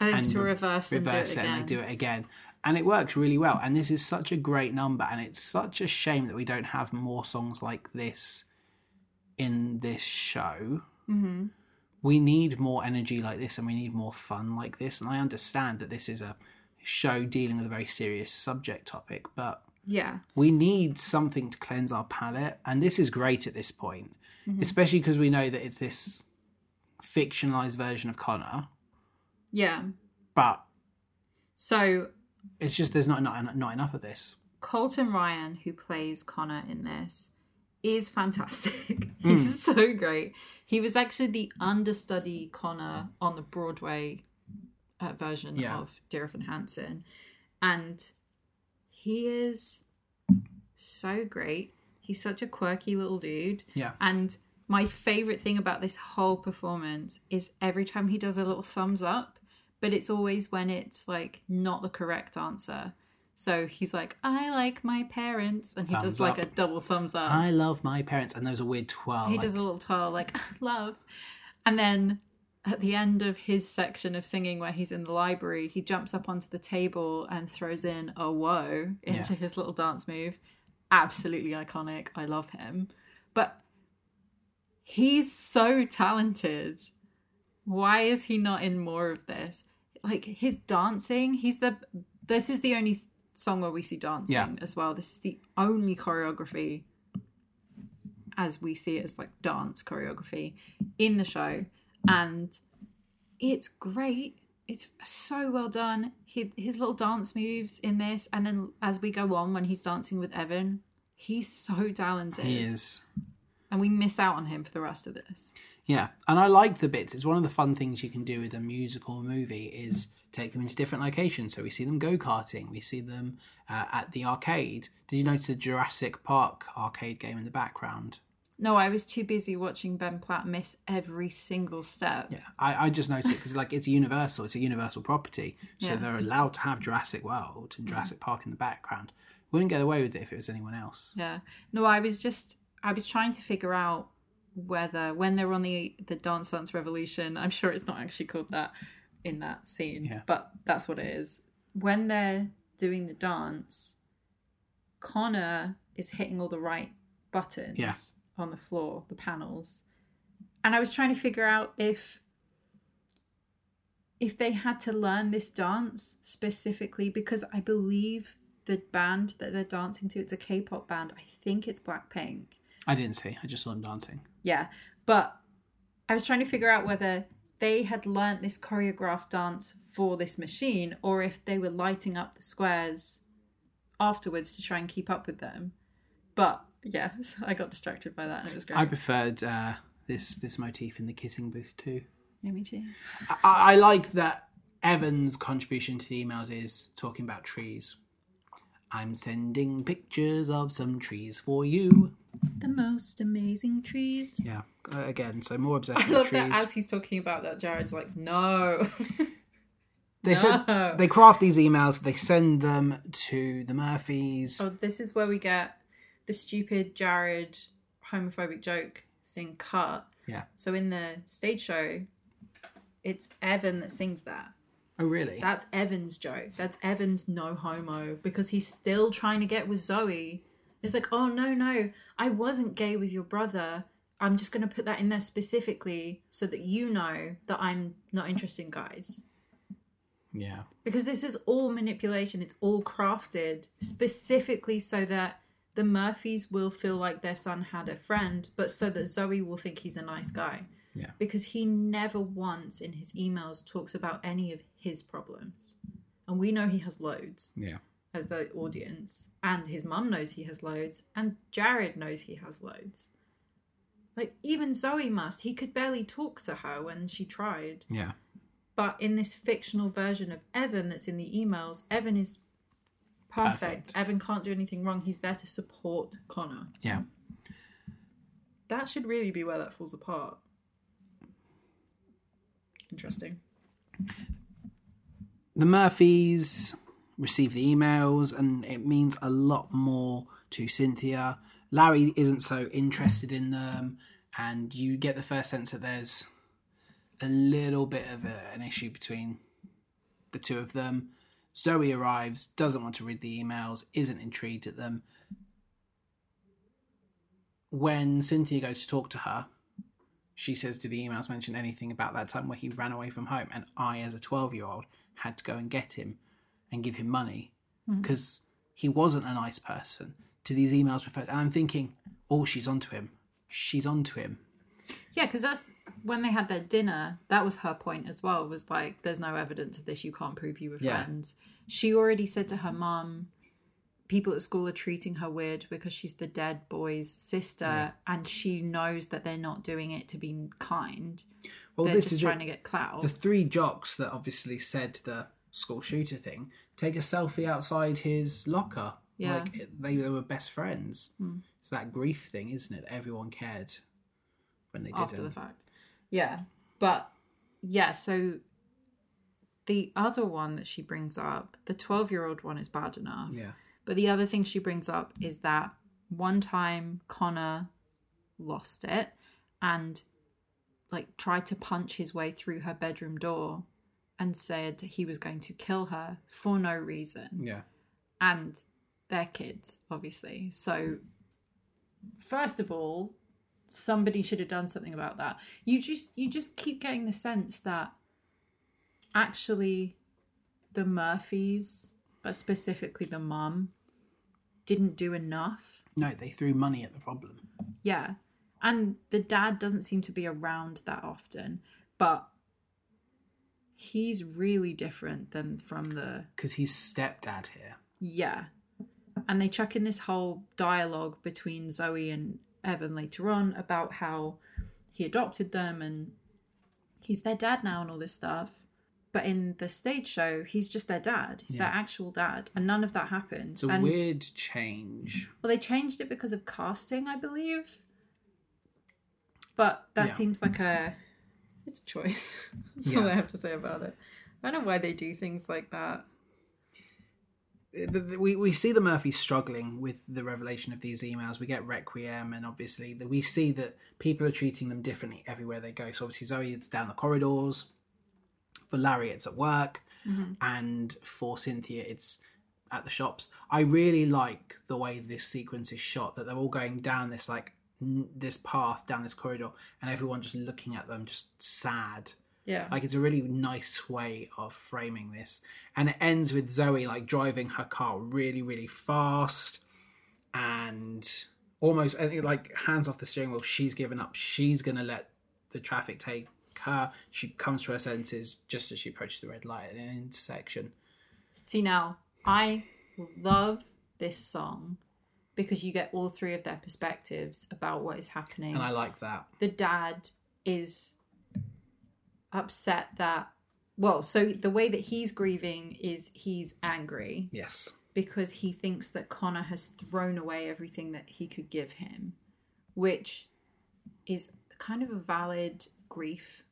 I think And to reverse and reverse do it it again. and they do it again. And it works really well. And this is such a great number. And it's such a shame that we don't have more songs like this in this show. Mm-hmm. We need more energy like this and we need more fun like this. And I understand that this is a show dealing with a very serious subject topic, but Yeah. we need something to cleanse our palate. And this is great at this point, Mm-hmm. especially because we know that it's this fictionalized version of Connor. Yeah. But So it's just there's not not, not enough of this. Colton Ryan, who plays Connor in this, is fantastic. Hmm. He's so great. He was actually the understudy Connor on the Broadway uh, version Yeah. of Dear Evan Hansen. And he is so great. He's such a quirky little dude. Yeah. And my favorite thing about this whole performance is every time he does a little thumbs up, but it's always when it's like not the correct answer. So he's like, I like my parents. And he Thumbs does like up. a double thumbs up. I love my parents, and there's a weird twirl. he like- does a little twirl, like, love. And then at the end of his section of singing, where he's in the library, he jumps up onto the table and throws in a whoa into Yeah. his little dance move. Absolutely iconic. I love him. But he's so talented. Why is he not in more of this? Like his dancing, he's the. This is the only song where we see dancing Yeah. as well. This is the only choreography as we see it as like dance choreography in the show and it's great it's so well done he, his little dance moves in this and then as we go on when he's dancing with evan he's so talented He is. and we miss out on him for the rest of this Yeah, and I like the bits. It's one of the fun things you can do with a musical movie is take them into different locations. So we see them go karting, we see them uh, at the arcade. Did you notice the Jurassic Park arcade game in the background? No i was too busy watching ben platt miss every single step Yeah, I, I just noticed it because like it's universal. It's a universal property, so Yeah. They're allowed to have Jurassic World and mm. Jurassic Park in the background. Wouldn't get away with it if it was anyone else. Yeah. No, I was just I was trying to figure out whether when they're on the the Dance Dance Revolution, I'm sure it's not actually called that in that scene, Yeah. but that's what it is. When they're doing the dance, Connor is hitting all the right buttons Yeah. On the floor, the panels. And I was trying to figure out if if they had to learn this dance specifically because I believe the band that they're dancing to it's a K-pop band. I think it's Blackpink. I didn't see. I just saw them dancing. Yeah, but I was trying to figure out whether they had learnt this choreographed dance for this machine or if they were lighting up the squares afterwards to try and keep up with them. But yeah, I got distracted by that and it was great. I preferred uh, this this motif in the kissing booth too. yeah, me too. I, I like that Evan's contribution to the emails is talking about trees. I'm sending pictures of some trees for you. The most amazing trees. Yeah, uh, again, so more I obsession love trees. that as he's talking about that, Jared's like, no. they No. said they craft these emails, they send them to the Murphys. oh, this is where we get the stupid Jared homophobic joke thing cut. Yeah. So in the stage show, it's Evan that sings that. Oh, really? That's Evan's joke. That's Evan's no homo because he's still trying to get with Zoe. It's like, oh no, no, I wasn't gay with your brother. I'm just going to put that in there specifically so that you know that I'm not interested in guys. yeah. Because this is all manipulation. It's all crafted specifically so that the Murphys will feel like their son had a friend, but so that Zoe will think he's a nice guy. Yeah. Because he never once in his emails talks about any of his problems. And we know he has loads Yeah. as the audience. And his mum knows he has loads. And Jared knows he has loads. Like, even Zoe must. He could barely talk to her when she tried. Yeah. But in this fictional version of Evan that's in the emails, Evan is perfect. Perfect. Evan can't do anything wrong. He's there to support Connor. Yeah. That should really be where that falls apart. Interesting. The Murphys receive the emails, and it means a lot more to Cynthia. Larry isn't so interested in them, and you get the first sense that there's a little bit of a, an issue between the two of them. Zoe arrives, doesn't want to read the emails, isn't intrigued at them. When Cynthia goes to talk to her, she says, Do the emails mention anything about that time where he ran away from home? And I, as a 12 year old, had to go and get him and give him money mm-hmm. because he wasn't a nice person. To these emails referred, and I'm thinking, Oh, she's onto him. She's onto him. Yeah, because that's when they had their dinner. That was her point as well. Was like, there's no evidence of this. You can't prove you were Yeah. friends. She already said to her mum, people at school are treating her weird because she's the dead boy's sister, and she knows that they're not doing it to be kind. Well, they're this is trying it. to get clout. the three jocks that obviously said the school shooter thing take a selfie outside his locker. Yeah. Like they, they were best friends. Hmm. It's that grief thing, isn't it? Everyone cared when they after didn't. the fact. Yeah. But yeah, so the other one that she brings up, the 12 year old one is bad enough. Yeah. But the other thing she brings up is that one time Connor lost it and like tried to punch his way through her bedroom door and said he was going to kill her for no reason Yeah. and their kids, obviously. So, first of all, somebody should have done something about that. You just you just keep getting the sense that actually the Murphys, but specifically the mum, didn't do enough. No, they threw money at the problem. Yeah. And the dad doesn't seem to be around that often, but he's really different than from the Because he's stepdad here. Yeah. And they chuck in this whole dialogue between Zoe and Evan later on about how he adopted them and he's their dad now and all this stuff. But in the stage show, he's just their dad. He's their actual dad. And none of that happens. It's a and weird change. well, they changed it because of casting, I believe. But that Yeah. seems like a it's a choice. That's all I have to say about it. I don't know why they do things like that. Eh, the- we, we see the Murphys struggling with the revelation of these emails. We get Requiem, and obviously the, we see that people are treating them differently everywhere they go. So obviously Zoe it's down the corridors, for Larry it's at work, mm-hmm. and for Cynthia it's at the shops. I really like the way this sequence is shot. That they're all going down this like n- this path down this corridor, and everyone just looking at them, just sad. Yeah. Like it's a really nice way of framing this. And it ends with Zoe like driving her car really, really fast and almost like hands off the steering wheel. She's given up. She's gonna let the traffic take her. She comes to her senses just as she approaches the red light at an intersection. See now, I love this song because you get all three of their perspectives about what is happening. And I like that. the dad is upset that well, so the way that he's grieving is he's angry Yes. because he thinks that Connor has thrown away everything that he could give him, which is kind of a valid grief.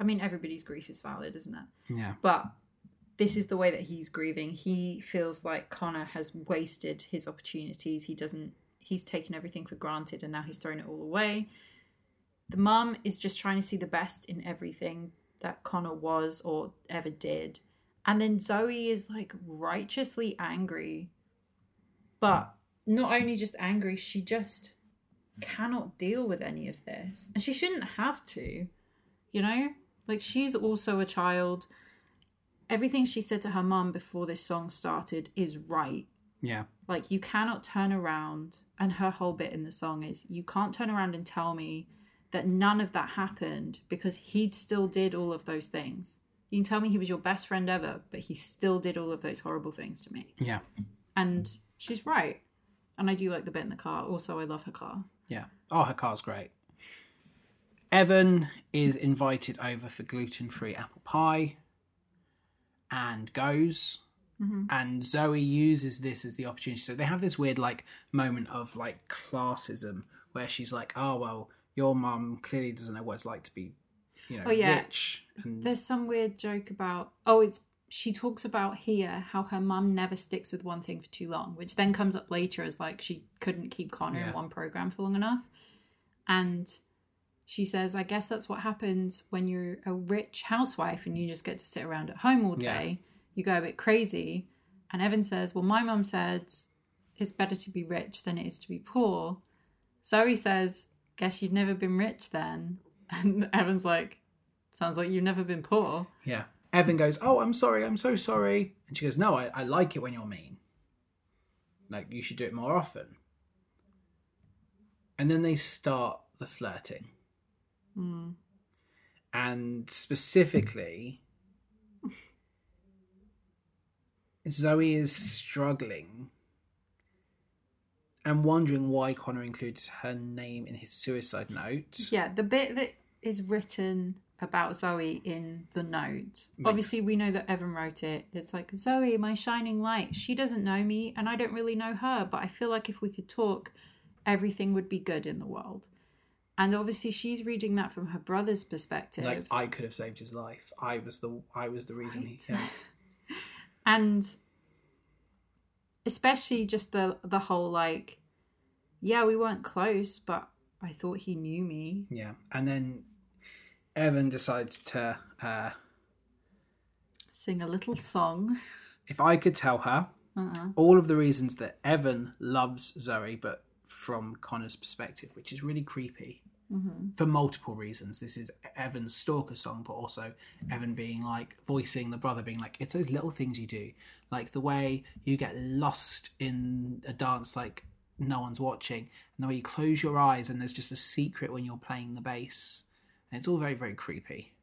I mean, everybody's grief is valid, isn't it? Yeah. But this is the way that he's grieving. He feels like Connor has wasted his opportunities. He doesn't, he's taken everything for granted and now he's thrown it all away. The mum is just trying to see the best in everything, that Connor was or ever did. And then Zoe is like righteously angry. But not only just angry, she just cannot deal with any of this. And she shouldn't have to, you know? Like, she's also a child. Everything she said to her mum before this song started is right. Yeah. Like, you cannot turn around, and her whole bit in the song is you can't turn around and tell me that none of that happened because he still did all of those things. You can tell me he was your best friend ever, but he still did all of those horrible things to me. Yeah. And she's right. And I do like the bit in the car. Also, I love her car. Yeah. Oh, her car's great. Evan is invited over for gluten free apple pie and goes. Mm-hmm. And Zoe uses this as the opportunity. So they have this weird, like, moment of, like, classism where she's like, oh, well, your mum clearly doesn't know what it's like to be, you know, Oh, yeah. rich. And There's some weird joke about, oh, it's, she talks about here how her mum never sticks with one thing for too long, which then comes up later as like she couldn't keep Connor Yeah. in one program for long enough. And she says, I guess that's what happens when you're a rich housewife and you just get to sit around at home all Yeah. day. You go a bit crazy. And Evan says, Well, my mum said it's better to be rich than it is to be poor. Zoe says, Guess you've never been rich then. And Evan's like, Sounds like you've never been poor. Yeah. Evan goes, Oh, I'm sorry, I'm so sorry. And she goes, No, I, I like it when you're mean. Like, you should do it more often. And then they start the flirting. Hmm. And specifically, Zoe is struggling and wondering why Connor included her name in his suicide note. Yeah, the bit that is written about Zoe in the note. Obviously, we know that Evan wrote it. It's like, Zoe, my shining light. She doesn't know me, and I don't really know her, but I feel like if we could talk, everything would be good in the world. And obviously, she's reading that from her brother's perspective. Like I could have saved his life. I was the I was the reason he. Right. and especially just the the whole like yeah we weren't close but i thought he knew me Yeah, and then Evan decides to. Uh, sing a little song if I could tell her uh-uh. all of the reasons that Evan loves Zoe, but from Connor's perspective, which is really creepy for multiple reasons. This is Evan's stalker song, but also Evan being like voicing the brother, being like, it's those little things you do, like the way you get lost in a dance, like no one's watching, and the way you close your eyes and there's just a secret when you're playing the bass. And it's all very, very creepy.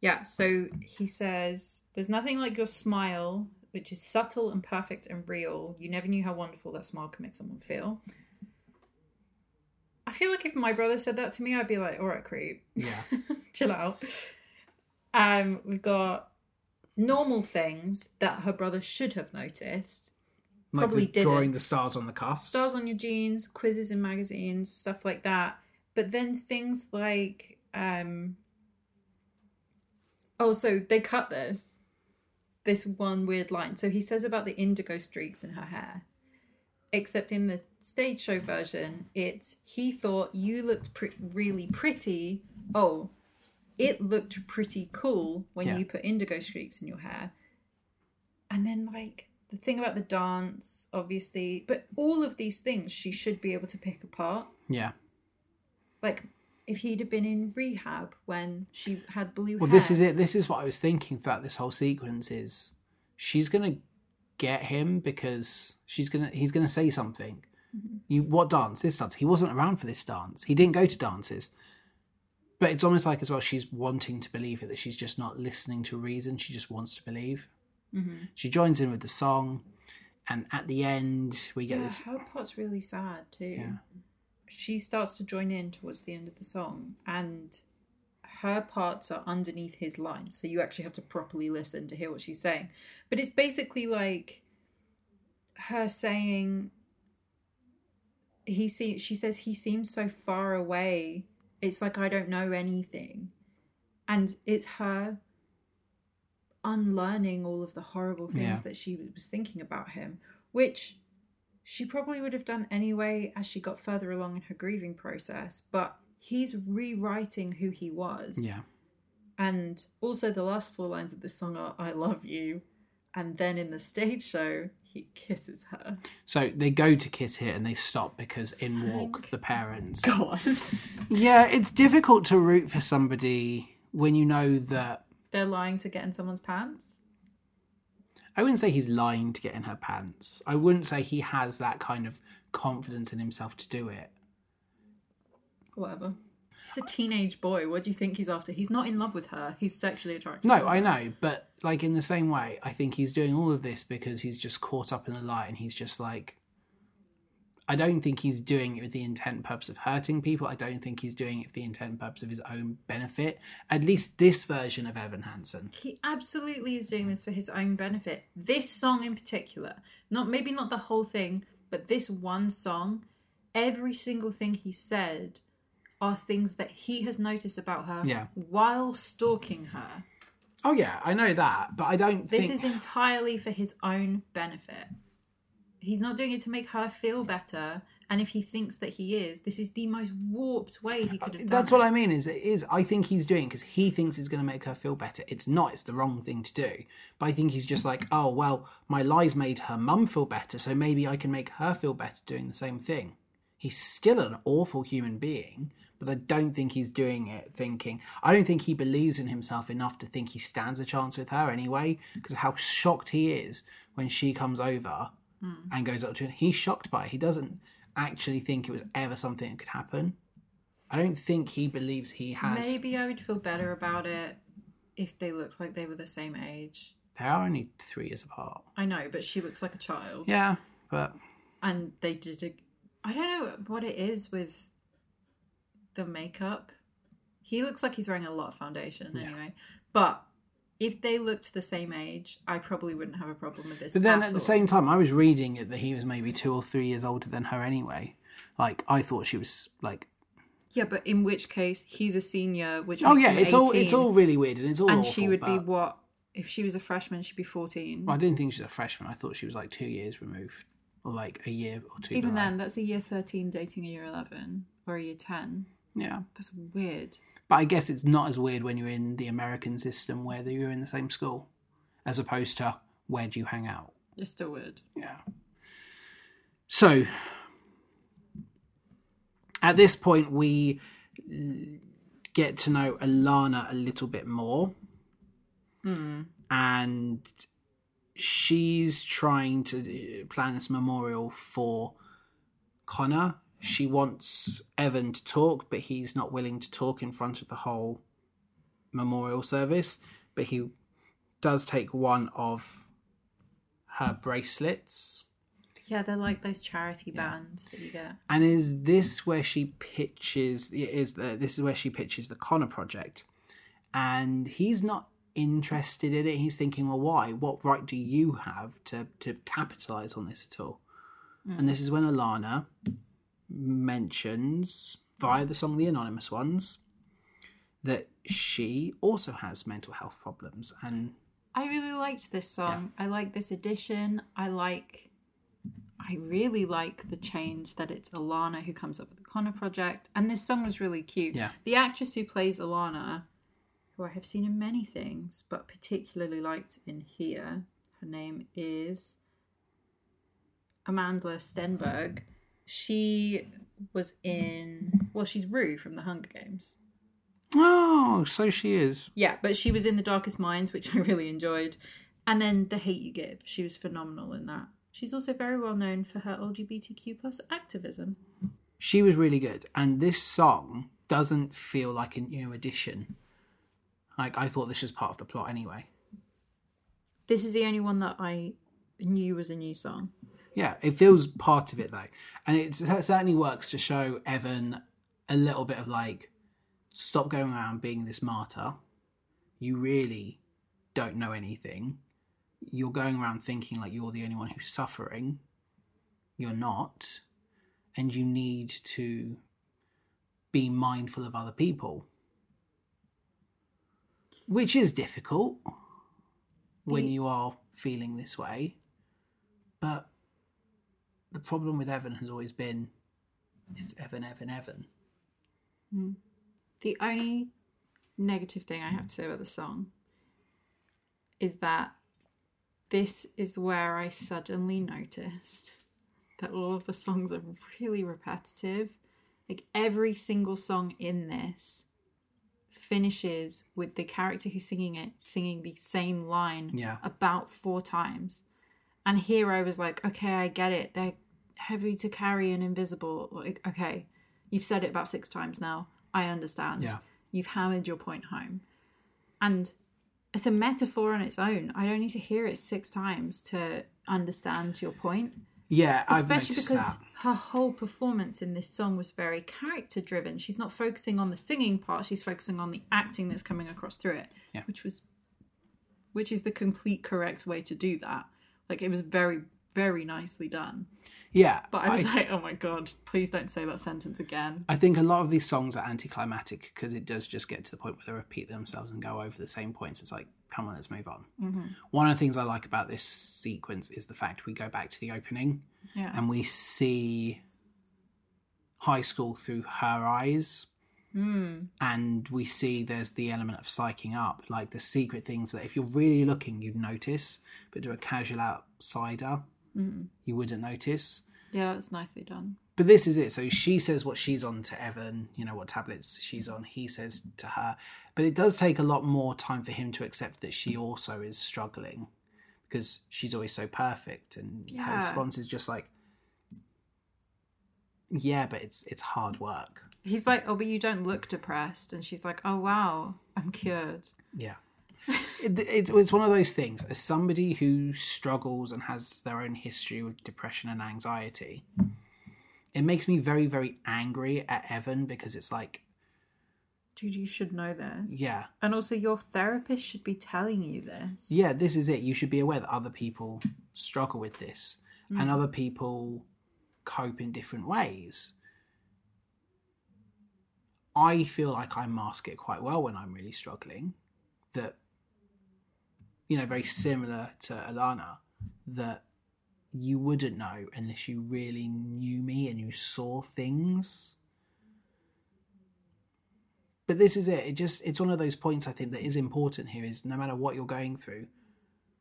yeah so he says there's nothing like your smile which is subtle and perfect and real you never knew how wonderful that smile can make someone feel i feel like if my brother said that to me i'd be like all right creep Yeah. chill out. Um, we've got normal things that her brother should have noticed. Like Probably didn't. drawing the stars on the cuffs. Stars on your jeans, quizzes in magazines, stuff like that. But then things like um Oh, so they cut this. This one weird line. So he says about the indigo streaks in her hair. Except in the stage show version, it's he thought you looked pre- really pretty. Oh, it looked pretty cool when Yeah. you put indigo streaks in your hair. And then, like, the thing about the dance, obviously, but all of these things she should be able to pick apart. Yeah. Like, if he'd have been in rehab when she had blue Well, hair. this is it. This is what I was thinking throughout this whole sequence is she's gonna get him because she's gonna he's gonna say something. Mm-hmm. You what dance? This dance. He wasn't around for this dance. He didn't go to dances. But it's almost like as well she's wanting to believe it that she's just not listening to reason. She just wants to believe. Mm-hmm. She joins in with the song, and at the end we get Yeah, this. her part's really sad too. Yeah. She starts to join in towards the end of the song, and her parts are underneath his lines, so you actually have to properly listen to hear what she's saying. But it's basically like her saying, "He see." She says he seems so far away. It's like I don't know anything, and it's her unlearning all of the horrible things Yeah. that she was thinking about him, which she probably would have done anyway as she got further along in her grieving process. But he's rewriting who he was. Yeah, And also, the last four lines of this song are "I love you," and then in the stage show, he kisses her. So they go to kiss here and they stop because in walk the parents. God, Yeah, it's difficult to root for somebody when you know that. They're lying to get in someone's pants. I wouldn't say he's lying to get in her pants. I wouldn't say he has that kind of confidence in himself to do it. Whatever. He's a teenage boy. What do you think he's after? He's not in love with her. He's sexually attracted. No, I know, but like in the same way, I think he's doing all of this because he's just caught up in the light and he's just like. I don't think he's doing it with the intent purpose of hurting people. I don't think he's doing it for the intent purpose of his own benefit. At least this version of Evan Hansen. He absolutely is doing this for his own benefit. This song in particular, not maybe not the whole thing, but this one song, every single thing he said are things that he has noticed about her Yeah. while stalking her. Oh yeah, I know that, but I don't This think is entirely for his own benefit. He's not doing it to make her feel better. And if he thinks that he is, this is the most warped way he could have done That's it. what I mean. Is it is? I think he's doing because he thinks it's going to make her feel better. It's not. It's the wrong thing to do. But I think he's just like, oh well, my lies made her mum feel better, so maybe I can make her feel better doing the same thing. He's still an awful human being, but I don't think he's doing it thinking. I don't think he believes in himself enough to think he stands a chance with her anyway. Because of how shocked he is when she comes over Hmm. and goes up to him. He's shocked by it. He doesn't actually think it was ever something that could happen. I don't think he believes he has. Maybe I would feel better about it if they looked like they were the same age. They are only three years apart. I know, but she looks like a child. Yeah, but And they did a. I don't know what it is with the makeup. He looks like he's wearing a lot of foundation anyway. But if they looked the same age, I probably wouldn't have a problem with this. but then at at the same time, I was reading it that he was maybe two or three years older than her anyway. Like I thought she was like, Yeah, but in which case he's a senior, which oh yeah, it's all it's all really weird and it's all and awful, she would be what if she was a freshman? She'd be fourteen. Well, I didn't think she was a freshman. I thought she was like two years removed, or like a year or two. Even below. then, that's a year thirteen dating a year eleven or a year ten. yeah. That's weird. But I guess it's not as weird when you're in the American system where you're in the same school, as opposed to where do you hang out. It's still weird. Yeah. So, at this point, we get to know Alana a little bit more. And she's trying to uh, plan this memorial for Connor. She wants Evan to talk, but he's not willing to talk in front of the whole memorial service. But he does take one of her bracelets. Yeah, they're like those charity bands that you get. And is this where she pitches? Is the, this is where she pitches the Connor project? And he's not interested in it. He's thinking, well, why? What right do you have to to capitalize on this at all? And mm. this is when Alana mentions via the song "The Anonymous Ones" that she also has mental health problems, and I really liked this song. I like this edition. I like. I really like the change that it's Alana who comes up with the Connor project, and this song was really cute. Yeah. The actress who plays Alana, who I have seen in many things, but particularly liked in here, her name is Amandla Stenberg. She was in. Well, she's Rue from the Hunger Games. oh, so she is. Yeah, but she was in The Darkest Minds, which I really enjoyed. And then The Hate You Give. She was phenomenal in that. She's also very well known for her LGBTQ plus activism. she was really good and this song doesn't feel like a new addition like i thought this was part of the plot anyway This is the only one that I knew was a new song. Yeah it feels part of it though. And it certainly works to show evan a little bit of like stop going around being this martyr. You really don't know anything. You're going around thinking like you're the only one who's suffering. You're not. And you need to be mindful of other people. Which is difficult when you are feeling this way. But the problem with evan has always been it's evan evan evan hmm. The only negative thing I have to say about the song is that this is where I suddenly noticed that all of the songs are really repetitive. Like every single song in this finishes with the character who's singing it singing the same line Yeah. about four times. And here I was like, okay, I get it. They're heavy to carry and invisible. Like, okay, you've said it about six times now. I understand. Yeah. You've hammered your point home. And it's a metaphor on its own. I don't need to hear it six times to understand your point. Yeah, I've Especially because that. her whole performance in this song was very character driven. She's not focusing on the singing part, she's focusing on the acting that's coming across through it. Yeah. Which was which is the complete correct way to do that. Like it was very, very nicely done. Yeah, But I was like, oh my god, please don't say that sentence again. I think a lot of these songs are anticlimactic because it does just get to the point where they repeat themselves and go over the same points. It's like, come on, let's move on. Mm-hmm. One of the things I like about this sequence is the fact we go back to the opening Yeah. and we see high school through her eyes. Mm. And we see there's the element of psyching up, like the secret things that if you're really looking, you'd notice, but to a casual outsider, mm. you wouldn't notice. yeah, that's nicely done. But this is it. So she says what she's on to Evan, you know, what tablets she's on. He says to her. But it does take a lot more time for him to accept that she also is struggling because she's always so perfect. And her response is just like, yeah, but it's it's hard work. He's like, oh, but you don't look depressed. And she's like, oh, wow, I'm cured. Yeah. it, it, it's one of those things. As somebody who struggles and has their own history with depression and anxiety, it makes me very, very angry at Evan because it's like, Dude, you should know this. yeah, And also, your therapist should be telling you this. yeah, this is it. You should be aware that other people struggle with this and mm. other people cope in different ways. I feel like I mask it quite well when I'm really struggling. That, you know, very similar to Alana, that you wouldn't know unless you really knew me and you saw things. But this is it. It just it's one of those points I think that is important here is no matter what you're going through,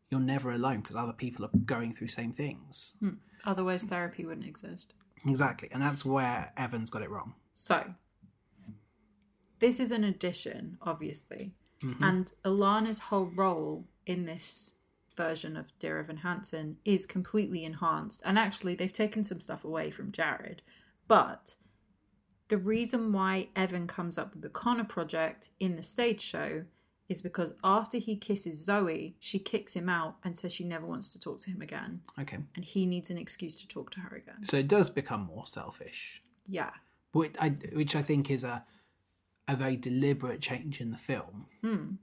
you're never alone because other people are going through same things. Hmm. Otherwise, therapy wouldn't exist. Exactly. And that's where Evans got it wrong. So, this is an addition, obviously. Mm-hmm. And Alana's whole role in this version of Dear Evan Hansen is completely enhanced. And actually, they've taken some stuff away from Jared. But the reason why Evan comes up with the Connor project in the stage show is because after he kisses Zoe, she kicks him out and says she never wants to talk to him again. Okay. And he needs an excuse to talk to her again. So it does become more selfish. Yeah. Which I, which I think is a a very deliberate change in the film. Hmm.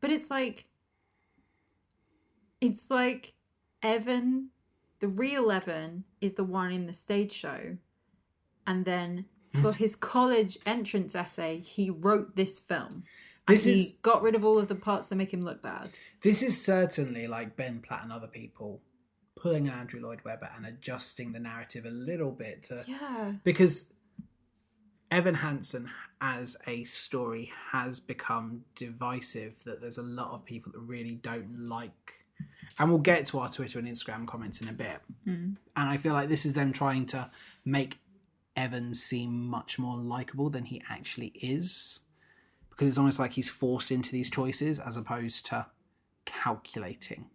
But it's like it's like Evan, the real Evan is the one in the stage show. And then for his college entrance essay, he wrote this film. And This he is- got rid of all of the parts that make him look bad. This is certainly like Ben Platt and other people pulling an Andrew Lloyd Webber and adjusting the narrative a little bit to Yeah. because Evan Hansen as a story has become divisive that there's a lot of people that really don't like and we'll get to our Twitter and Instagram comments in a bit. Hmm. And I feel like this is them trying to make Evan seem much more likable than he actually is. Because it's almost like he's forced into these choices as opposed to calculating.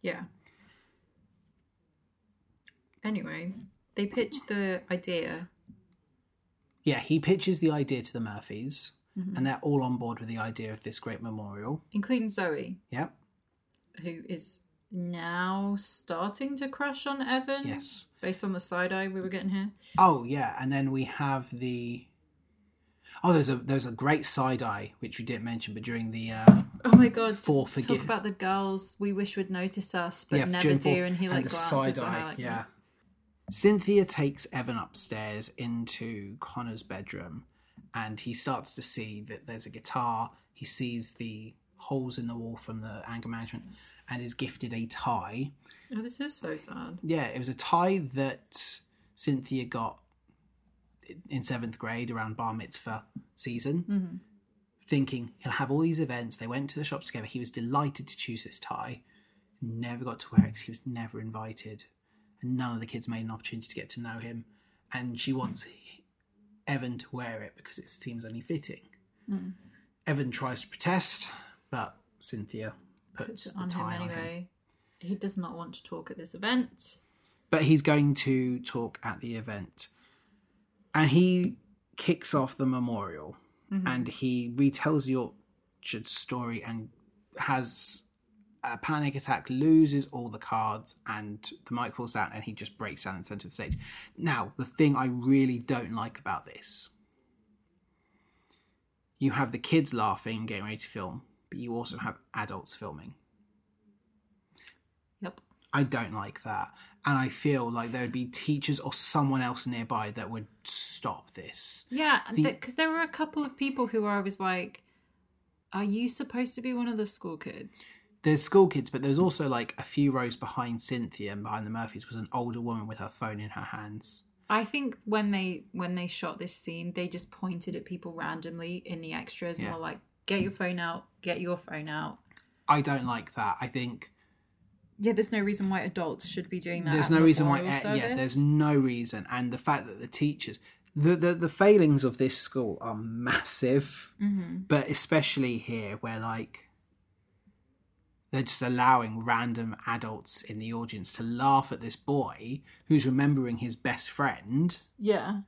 Yeah. Anyway, they pitched the idea. Yeah, he pitches the idea to the Murphys, and they're all on board with the idea of this great memorial. including Zoe, Yep. who is now starting to crush on Evan. Yes. Based on the side eye we were getting here. Oh yeah, and then we have the. Oh, there's a there's a great side eye which we didn't mention, but during the uh, Oh my god. For Talk about the girls we wish would notice us but yeah never do fourth- and he like the glances at her like yeah. Cynthia takes Evan upstairs into Connor's bedroom, and he starts to see that there's a guitar. He sees the holes in the wall from the anger management, and is gifted a tie. Oh, this is so sad. Yeah, it was a tie that Cynthia got in seventh grade around bar mitzvah season. Mm-hmm. thinking he'll have all these events. They went to the shops together. He was delighted to choose this tie. Never got to wear it because he was never invited. And none of the kids made an opportunity to get to know him. And she wants Evan to wear it because it seems only fitting. Hmm. Evan tries to protest, but Cynthia puts Puts the on him tie on him. anyway. He does not want to talk at this event. But he's going to talk at the event. And he kicks off the memorial mm-hmm. and he retells the orchard story and has a panic attack, loses all the cards, and the mic falls down and he just breaks down in the centre of the stage. Now, the thing I really don't like about this you have the kids laughing, getting ready to film, but you also have adults filming. Yep. I don't like that. And I feel like there would be teachers or someone else nearby that would stop this. Yeah, The- because there were a couple of people who I was like, "Are you supposed to be one of the school kids?" There's school kids, but there's also like a few rows behind Cynthia and behind the Murphys was an older woman with her phone in her hands. I think when they when they shot this scene, they just pointed at people randomly in the extras Yeah. and were like, "Get your phone out, get your phone out." I don't like that. I think Yeah, there's no reason why adults should be doing that. there's no reason why. memorial eh, Yeah, there's no reason, and the fact that the teachers, the the, the failings of this school are massive, Mm-hmm. but especially here where like they're just allowing random adults in the audience to laugh at this boy who's remembering his best friend. yeah.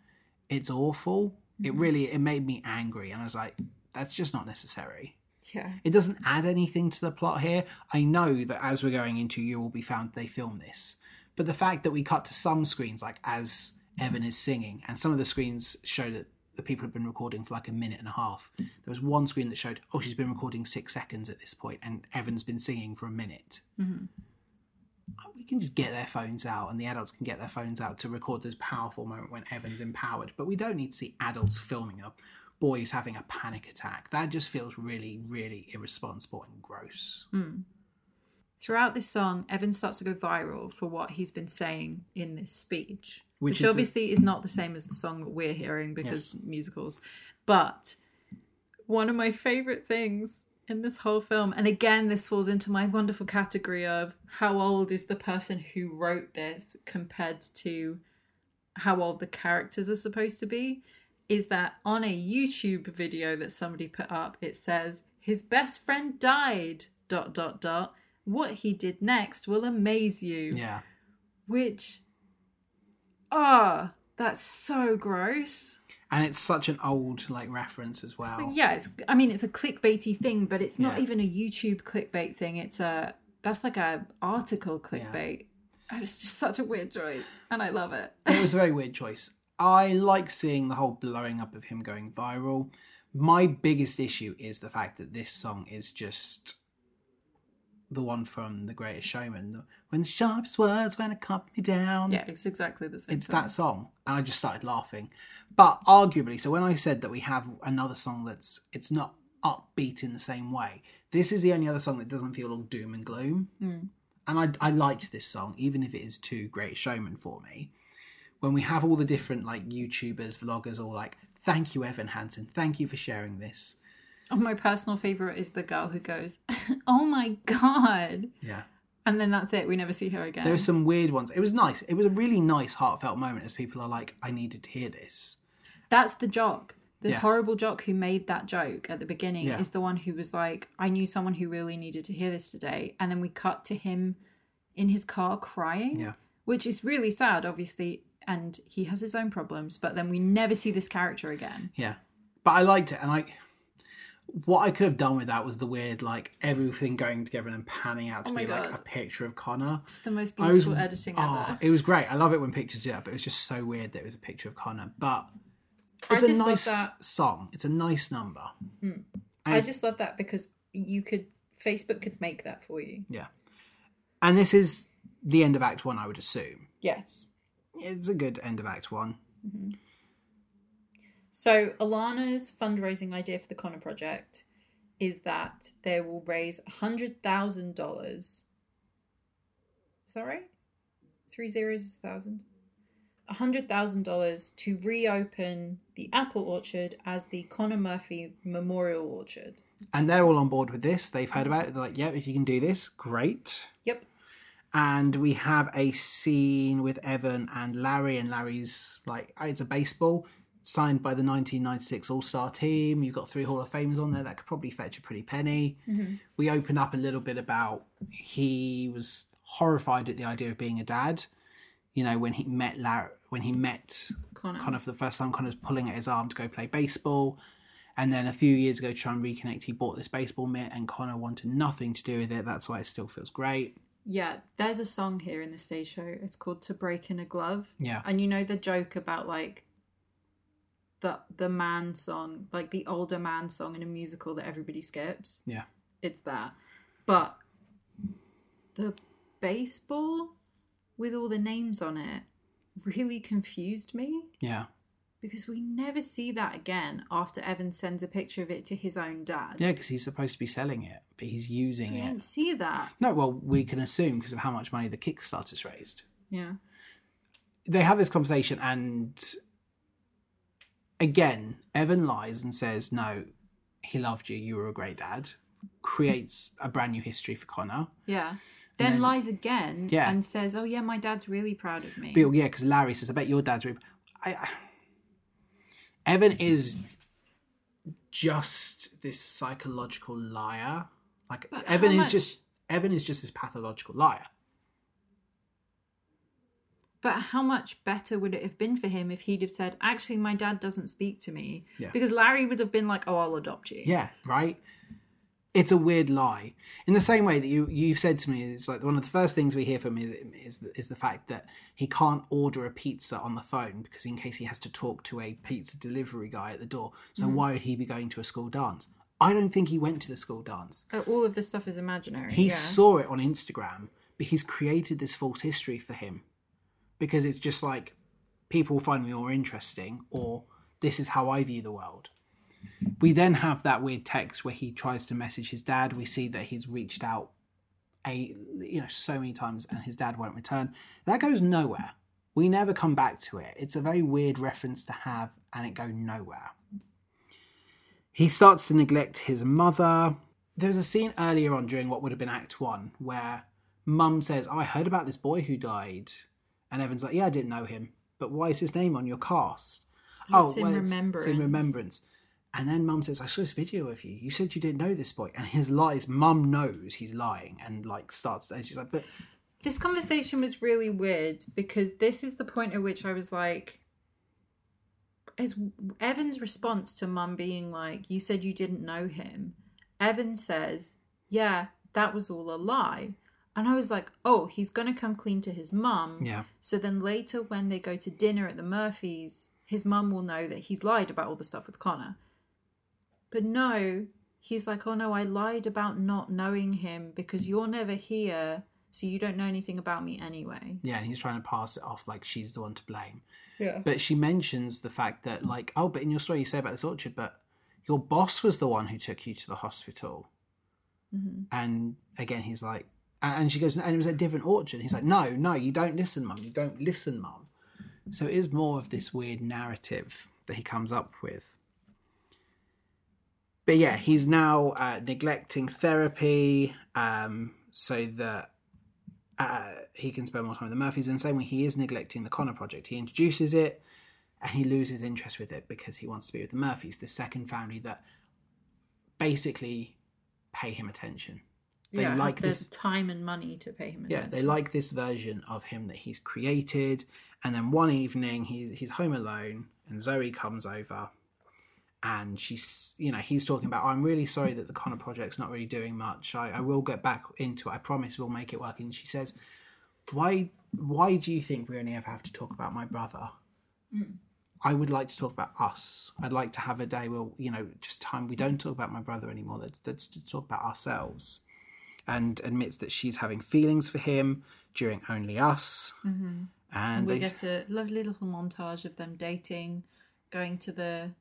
It's awful. It mm-hmm. really it made me angry, and I was like, that's just not necessary. Yeah. It doesn't add anything to the plot here. I know that as we're going into You Will Be Found, they film this. But the fact that we cut to some screens, like as Evan is singing, and some of the screens show that the people have been recording for like a minute and a half. There was one screen that showed, oh, she's been recording six seconds at this point, and Evan's been singing for a minute. Mm-hmm. We can just get their phones out, and the adults can get their phones out to record this powerful moment when Evan's empowered. But we don't need to see adults filming a boy who's having a panic attack. That just feels really, really irresponsible and gross. Mm. Throughout this song, Evan starts to go viral for what he's been saying in this speech, Which which, is the- obviously is not the same as the song that we're hearing because musicals. But one of my favorite things in this whole film, and again, this falls into my wonderful category of how old is the person who wrote this compared to how old the characters are supposed to be, is that on a YouTube video that somebody put up, it says, His best friend died, dot, dot, dot. What he did next will amaze you. Yeah. Which, ah, that's so gross. And it's such an old like reference as well. Like, yeah, it's. I mean, it's a clickbaity thing, but it's not Yeah. even a YouTube clickbait thing. It's a that's like a article clickbait. It was just such a weird choice, and I love it. it was a very weird choice. I like seeing the whole blowing up of him going viral. My biggest issue is the fact that this song is just the one from The Greatest Showman. When the sharpest words when it cut me down. yeah, it's exactly the same. It's song. that song, and I just started laughing. But arguably, so when I said that we have another song that's it's not upbeat in the same way, this is the only other song that doesn't feel all doom and gloom. Hmm. And I, I liked this song, even if it is too great showman for me. When we have all the different like YouTubers, vloggers, all like, "Thank you, Evan Hansen. Thank you for sharing this." Oh, my personal favorite is the girl who goes, "Oh my god," Yeah. and then that's it. We never see her again. There are some weird ones. It was nice. It was a really nice, heartfelt moment as people are like, "I needed to hear this." That's the jock. The Yeah. horrible jock who made that joke at the beginning Yeah. is the one who was like, I knew someone who really needed to hear this today. And then we cut to him in his car crying, Yeah. which is really sad, obviously. And he has his own problems, but then we never see this character again. Yeah, but I liked it, and I what I could have done with that was the weird like everything going together and then panning out to Oh be like a picture of Connor. It's the most I was- beautiful editing Oh, ever. it was great. I love it when pictures do that, but it was just so weird that it was a picture of Connor. But I it's a nice song. It's a nice number. Hmm. And I just love that because you could, Facebook could make that for you. yeah, and this is the end of Act One. I would assume Yes. it's a good end of Act One. Mm-hmm. So Alana's fundraising idea for the Connor Project is that they will raise hundred thousand dollars. Is that right? Three zeros is a thousand. $100,000 to reopen the apple orchard as the Connor Murphy Memorial Orchard. And they're all on board with this. They've heard about it. They're like, yeah, if you can do this, great. Yep. And we have a scene with Evan and Larry, and Larry's like, it's a baseball signed by the 1996 All Star team. You've got three Hall of Famers on there that could probably fetch a pretty penny. Mm-hmm. We open up a little bit about he was horrified at the idea of being a dad. You know, when he met Larry, when he met Connor. Connor for the first time, Connor's pulling at his arm to go play baseball. And then a few years ago, to try and reconnect, he bought this baseball mitt, and Connor wanted nothing to do with it. That's why it still feels great. Yeah, there's a song here in the stage show. It's called "To Break in a Glove." Yeah. and you know the joke about like the the man song, like the older man song in a musical that everybody skips. Yeah. It's that, but the baseball with all the names on it really confused me Yeah. because we never see that again after Evan sends a picture of it to his own dad. Yeah, because he's supposed to be selling it, but he's using it. I it. didn't see that. No, well, we can assume because of how much money the Kickstarter's raised. Yeah. They have this conversation, and again, Evan lies and says, No, he loved you. You were a great dad. Creates a brand new history for Connor. Yeah. Then, then- lies again Yeah. and says, "Oh yeah, my dad's really proud of me." Bill, yeah, because Larry says, I bet your dad's. Re-. I, I, Evan is just this psychological liar. Like, But Evan is much- just. Evan is just this pathological liar. But how much better would it have been for him if he'd have said, "Actually, my dad doesn't speak to me," Yeah. because Larry would have been like, "Oh, I'll adopt you." Yeah, right. It's a weird lie. In the same way that you you've said to me, it's like one of the first things we hear from him is is the, is the fact that he can't order a pizza on the phone because in case he has to talk to a pizza delivery guy at the door. So why would he be going to a school dance? I don't think he went to the school dance. Uh, All of this stuff is imaginary. He yeah. saw it on Instagram, but he's created this false history for him because it's just like people find me more interesting, or this is how I view the world. We then have that weird text where he tries to message his dad. We see that he's reached out a you know so many times and his dad won't return. That goes nowhere. We never come back to it. It's a very weird reference to have and it go nowhere. He starts to neglect his mother. There's a scene earlier on during what would have been Act One where Mum says, oh, I heard about this boy who died. And Evan's like, Yeah, I didn't know him. But why is his name on your cast? It's oh, in It's in remembrance. remembrance. And then Mum says, I saw this video of you. You said you didn't know this boy. And his lies, Mum knows he's lying and like starts and she's like, But This conversation was really weird because this is the point at which I was like, as Evan's response to mum being like, You said you didn't know him, Evan says, Yeah, that was all a lie. And I was like, Oh, he's going to come clean to his mum. yeah. So then later, when they go to dinner at the Murphys, his mum will know that he's lied about all the stuff with Connor. But no, he's like, oh no, I lied about not knowing him because you're never here, so you don't know anything about me anyway. Yeah, and he's trying to pass it off like she's the one to blame. Yeah. But she mentions the fact that, like, oh, but in your story you say about this orchard, but your boss was the one who took you to the hospital. Mm-hmm. And again, he's like, and she goes, and it was a different orchard. He's like, no, no, you don't listen, mum. You don't listen, mum. So it is more of this weird narrative that he comes up with. But yeah, he's now uh, neglecting therapy um, so that uh, he can spend more time with the Murphys. And same way, he is neglecting the Connor project. He introduces it and he loses interest with it because he wants to be with the Murphys, the second family that basically pay him attention. They yeah, like this. time and money to pay him. Yeah, they like this version of him that he's created. And then one evening, he's he's home alone, and Zoe comes over, and she's you know he's talking about I'm really sorry that the Connor project's not really doing much. I, I will get back into it. I promise we'll make it work. And she says, why why do you think we only ever have to talk about my brother? Mm. I would like to talk about us. I'd like to have a day where you know just time we don't talk about my brother anymore. Let's let's talk about ourselves and admits that she's having feelings for him during Only Us. Mm-hmm. And And we they get a lovely little montage of them dating, going to the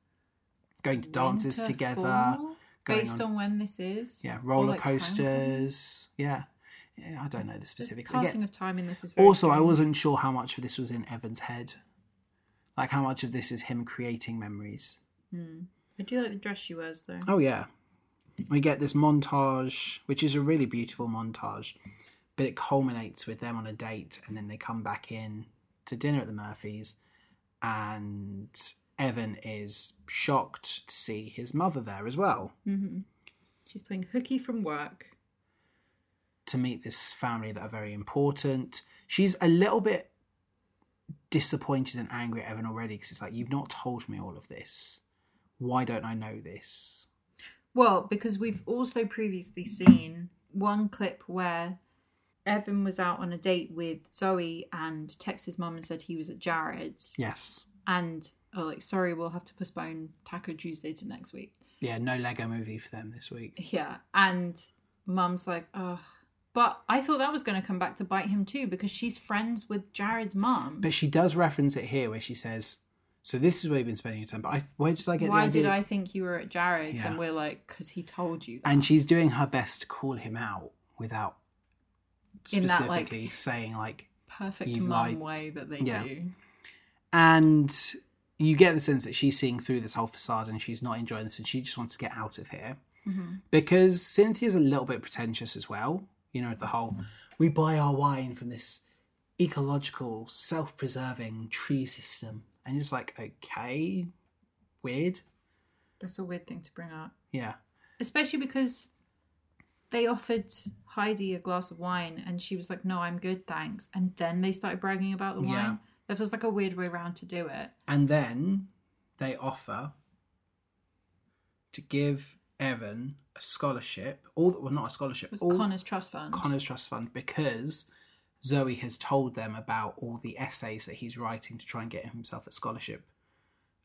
going to dances together. formal, based on, when this is. Yeah, roller like, coasters. Yeah. yeah, I don't know the The passing of time in this is very also, I wasn't sure how much of this was in Evan's head Like how much of this is him creating memories. Hmm. I do like the dress she wears though. Oh yeah. We get this montage, which is a really beautiful montage, but it culminates with them on a date and then they come back in to dinner at the Murphys and Evan is shocked to see his mother there as well. Mm-hmm. She's playing hooky from work. to meet this family that are very important. She's a little bit disappointed and angry at Evan already because it's like, you've not told me all of this. Why don't I know this? Well, because we've also previously seen one clip where Evan was out on a date with Zoe and texted his mum and said he was at Jared's. Yes. And, oh, like, sorry, we'll have to postpone Taco Tuesday to next week. Yeah, no Lego movie for them this week. Yeah. And mum's like, oh. But I thought that was going to come back to bite him too because she's friends with Jared's mum. But she does reference it here where she says, So this is where you've been spending your time. But I, where did I get Why the idea? did I think you were at Jared's? Yeah. And we're like, because he told you that. And she's doing her best to call him out without In that, like- specifically saying, like, Perfect mum lied. way that they Yeah. do. and you get the sense that she's seeing through this whole facade and she's not enjoying this and she just wants to get out of here mm-hmm. because cynthia's a little bit pretentious as well you know the whole we buy our wine from this ecological self-preserving tree system and you're just like okay weird That's a weird thing to bring up. yeah especially because they offered Heidi a glass of wine and she was like, "No, I'm good, thanks." And then they started bragging about the Yeah. wine. That feels like a weird way around to do it. and then they offer to give evan a scholarship all well not a scholarship It was all, Connor's trust fund. Connor's Trust Fund because Zoe has told them about all the essays that he's writing to try and get himself a scholarship.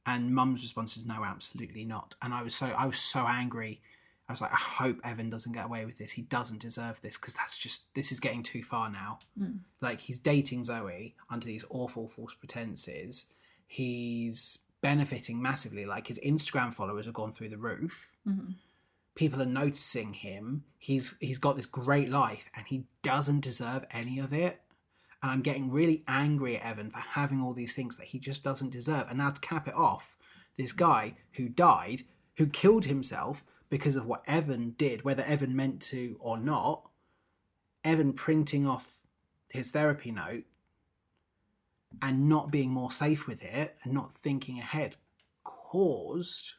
And Mum's response is no, absolutely not. And I was so I was so angry. I was like, I hope Evan doesn't get away with this. He doesn't deserve this because that's just this is getting too far now. Hmm. Like he's dating Zoe under these awful false pretenses. He's benefiting massively. Like his Instagram followers have gone through the roof mm-hmm. People are noticing him. He's he's got this great life and he doesn't deserve any of it. And I'm getting really angry at Evan for having all these things that he just doesn't deserve. And now to cap it off, this guy who died, who killed himself because of what Evan did, whether Evan meant to or not, Evan printing off his therapy note and not being more safe with it and not thinking ahead caused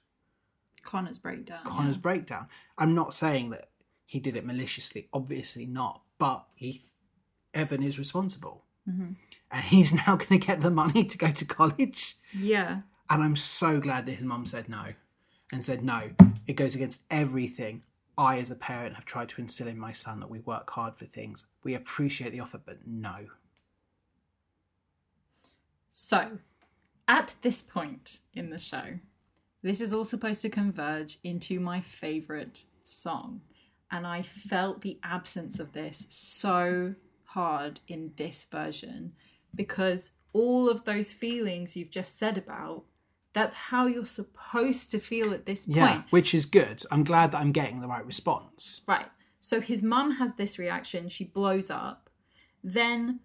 Connor's breakdown. Connor's breakdown. I'm not saying that he did it maliciously, obviously not, but he, Evan is responsible. Mm-hmm. And he's now going to get the money to go to college. Yeah. And I'm so glad that his mum said no and said, no, it goes against everything I, as a parent, have tried to instill in my son that we work hard for things. We appreciate the offer, but no. So, at this point in the show, this is all supposed to converge into my favourite song. And I felt the absence of this so hard in this version because all of those feelings you've just said about, that's how you're supposed to feel at this point. Yeah, which is good. I'm glad that I'm getting the right response. Right. So his mum has this reaction. She blows up. Then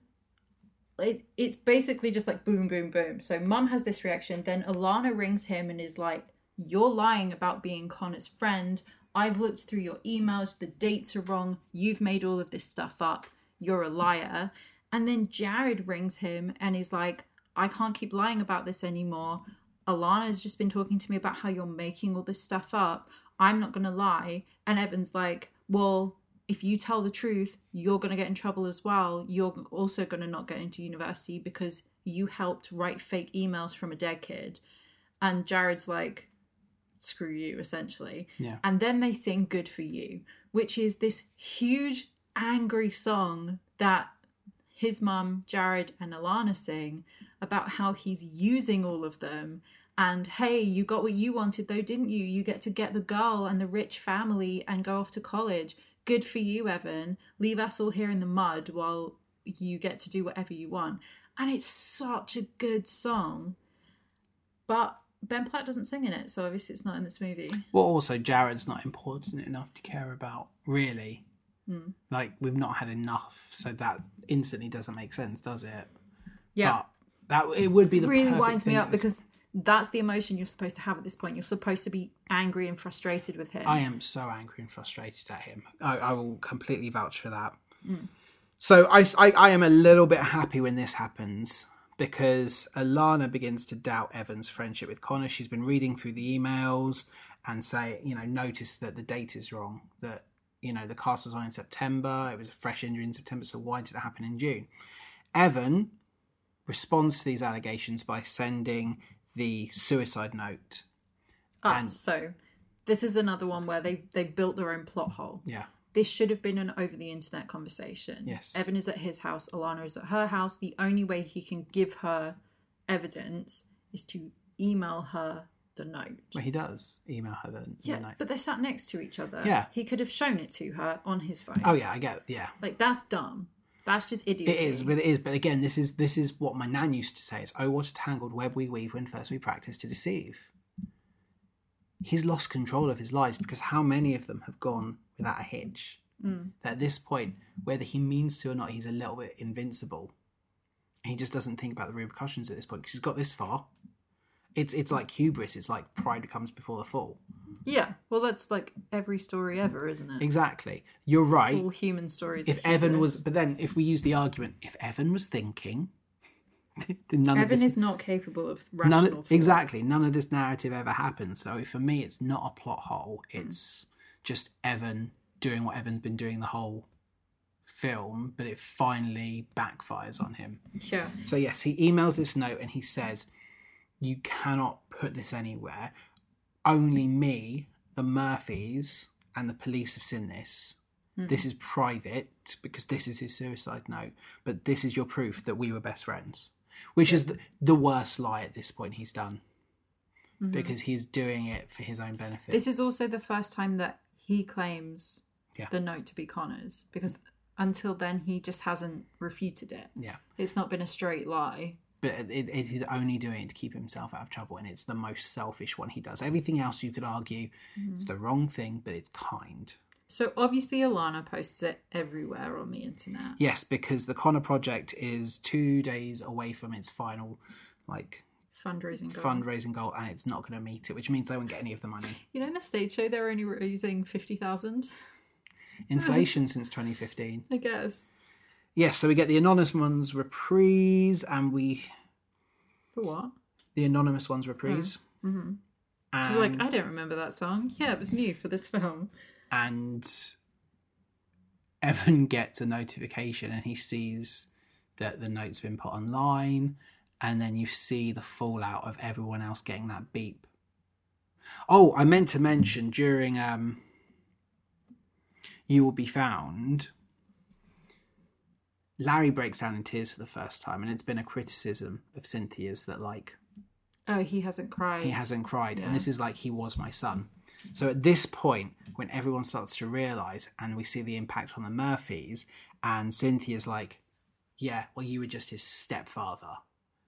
it, it's basically just like boom, boom, boom. So mum has this reaction. Then Alana rings him and is like, You're lying about being Connor's friend. I've looked through your emails. The dates are wrong. You've made all of this stuff up. You're a liar. And then Jared rings him and is like, I can't keep lying about this anymore. Alana's just been talking to me about how you're making all this stuff up. I'm not going to lie. And Evan's like, Well, if you tell the truth, you're going to get in trouble as well. You're also going to not get into university because you helped write fake emails from a dead kid. And Jared's like, Screw you, essentially. Yeah. And then they sing Good for You, which is this huge, angry song that his mum, Jared, and Alana sing about how he's using all of them. And hey, you got what you wanted though, didn't you? You get to get the girl and the rich family and go off to college. Good for you, Evan. Leave us all here in the mud while you get to do whatever you want. And it's such a good song. But Ben Platt doesn't sing in it, so obviously it's not in this movie. Well, also, Jared's not important enough to care about, really. Hmm. Like, we've not had enough, so that instantly doesn't make sense, does it? Yeah. That it would be the really winds me up because that's the emotion you're supposed to have at this point. You're supposed to be angry and frustrated with him. I am so angry and frustrated at him. I, I will completely vouch for that. Mm. So I, I, I am a little bit happy when this happens because Alana begins to doubt Evan's friendship with Connor. She's been reading through the emails and say, you know, notice that the date is wrong. That you know the cast was on in September. It was a fresh injury in September. So why did it happen in June? Evan responds to these allegations by sending the suicide note. Ah, and- so this is another one where they they built their own plot hole. Yeah. This should have been an over the internet conversation. Yes. Evan is at his house, Alana is at her house. The only way he can give her evidence is to email her the note. Well, he does email her the, the Yeah, note. but they're sat next to each other. Yeah. He could have shown it to her on his phone. Oh yeah, I get. it. Yeah, Like that's dumb. That's just it idiocy. is, but it is. But again, this is this is what my nan used to say: "It's oh, what a tangled web we weave when first we practice to deceive." He's lost control of his lies because how many of them have gone without a hitch? Mm. That at this point, whether he means to or not, he's a little bit invincible. He just doesn't think about the repercussions at this point because he's got this far. It's it's like hubris. It's like pride comes before the fall. Yeah. Well, that's like every story ever, isn't it? Exactly. You're right. All human stories. if Evan hubris. was, but then if we use the argument, if Evan was thinking, then none Evan of this, is not capable of rational of, thought. exactly, none of this narrative ever happened. So for me, it's not a plot hole. It's just Evan doing what Evan's been doing the whole film, but it finally backfires on him. Yeah. So yes, he emails this note and he says, "You cannot put this anywhere. Only me, the Murphys, and the police have seen this. Hmm. This is private because this is his suicide note. But this is your proof that we were best friends." Which is the, the worst lie at this point he's done mm-hmm. because he's doing it for his own benefit. This is also the first time that he claims Yeah. the note to be Connor's because until then he just hasn't refuted it. yeah, It's not been a straight lie. But it, it, he's only doing it to keep himself out of trouble, and it's the most selfish one he does. Everything else you could argue it's mm-hmm. the wrong thing, but it's kind. So obviously Alana posts it everywhere on the internet. Yes, because the Connor project is two days away from its final like Fundraising goal. fundraising goal, and it's not going to meet it, which means they won't get any of the money. You know, in the stage show, they're only fifty thousand. Inflation since 2015. I guess. Yes, so we get the anonymous ones reprise, and we For what? the anonymous ones reprise. Mm-hmm. And, She's like, I don't remember that song. Yeah, it was new for this film. and Evan gets a notification, and he sees that the note's been put online, and then you see the fallout of everyone else getting that beep. Oh, I meant to mention during um, "You Will Be Found." Larry breaks down in tears for the first time, and it's been a criticism of Cynthia's that like Oh, he hasn't cried. he hasn't cried, Yeah. and this is like he was my son. So at this point, when everyone starts to realize, and we see the impact on the Murphys, and Cynthia's like, "Yeah, well, you were just his stepfather."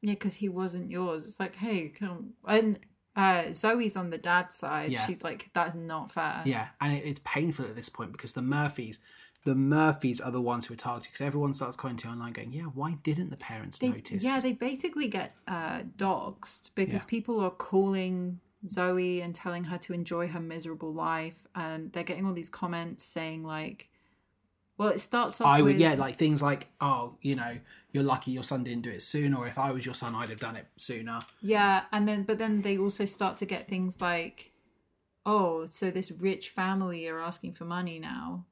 Yeah, because he wasn't yours. It's like, hey, come. And uh, Zoe's on the dad's side. Yeah. She's like, that's not fair. Yeah, and it, it's painful at this point because the Murphys, the Murphys are the ones who are targeted because everyone starts commenting online, going, "Yeah, why didn't the parents They, notice?" yeah, they basically get uh, doxxed because Yeah. people are calling Zoe and telling her to enjoy her miserable life. And they're getting all these comments saying, like, well, it starts off I would, with. yeah, like things like, "Oh, you know, you're lucky your son didn't do it sooner," or "If I was your son, I'd have done it sooner." Yeah, and then but then they also start to get things like, oh, so this rich family are asking for money now,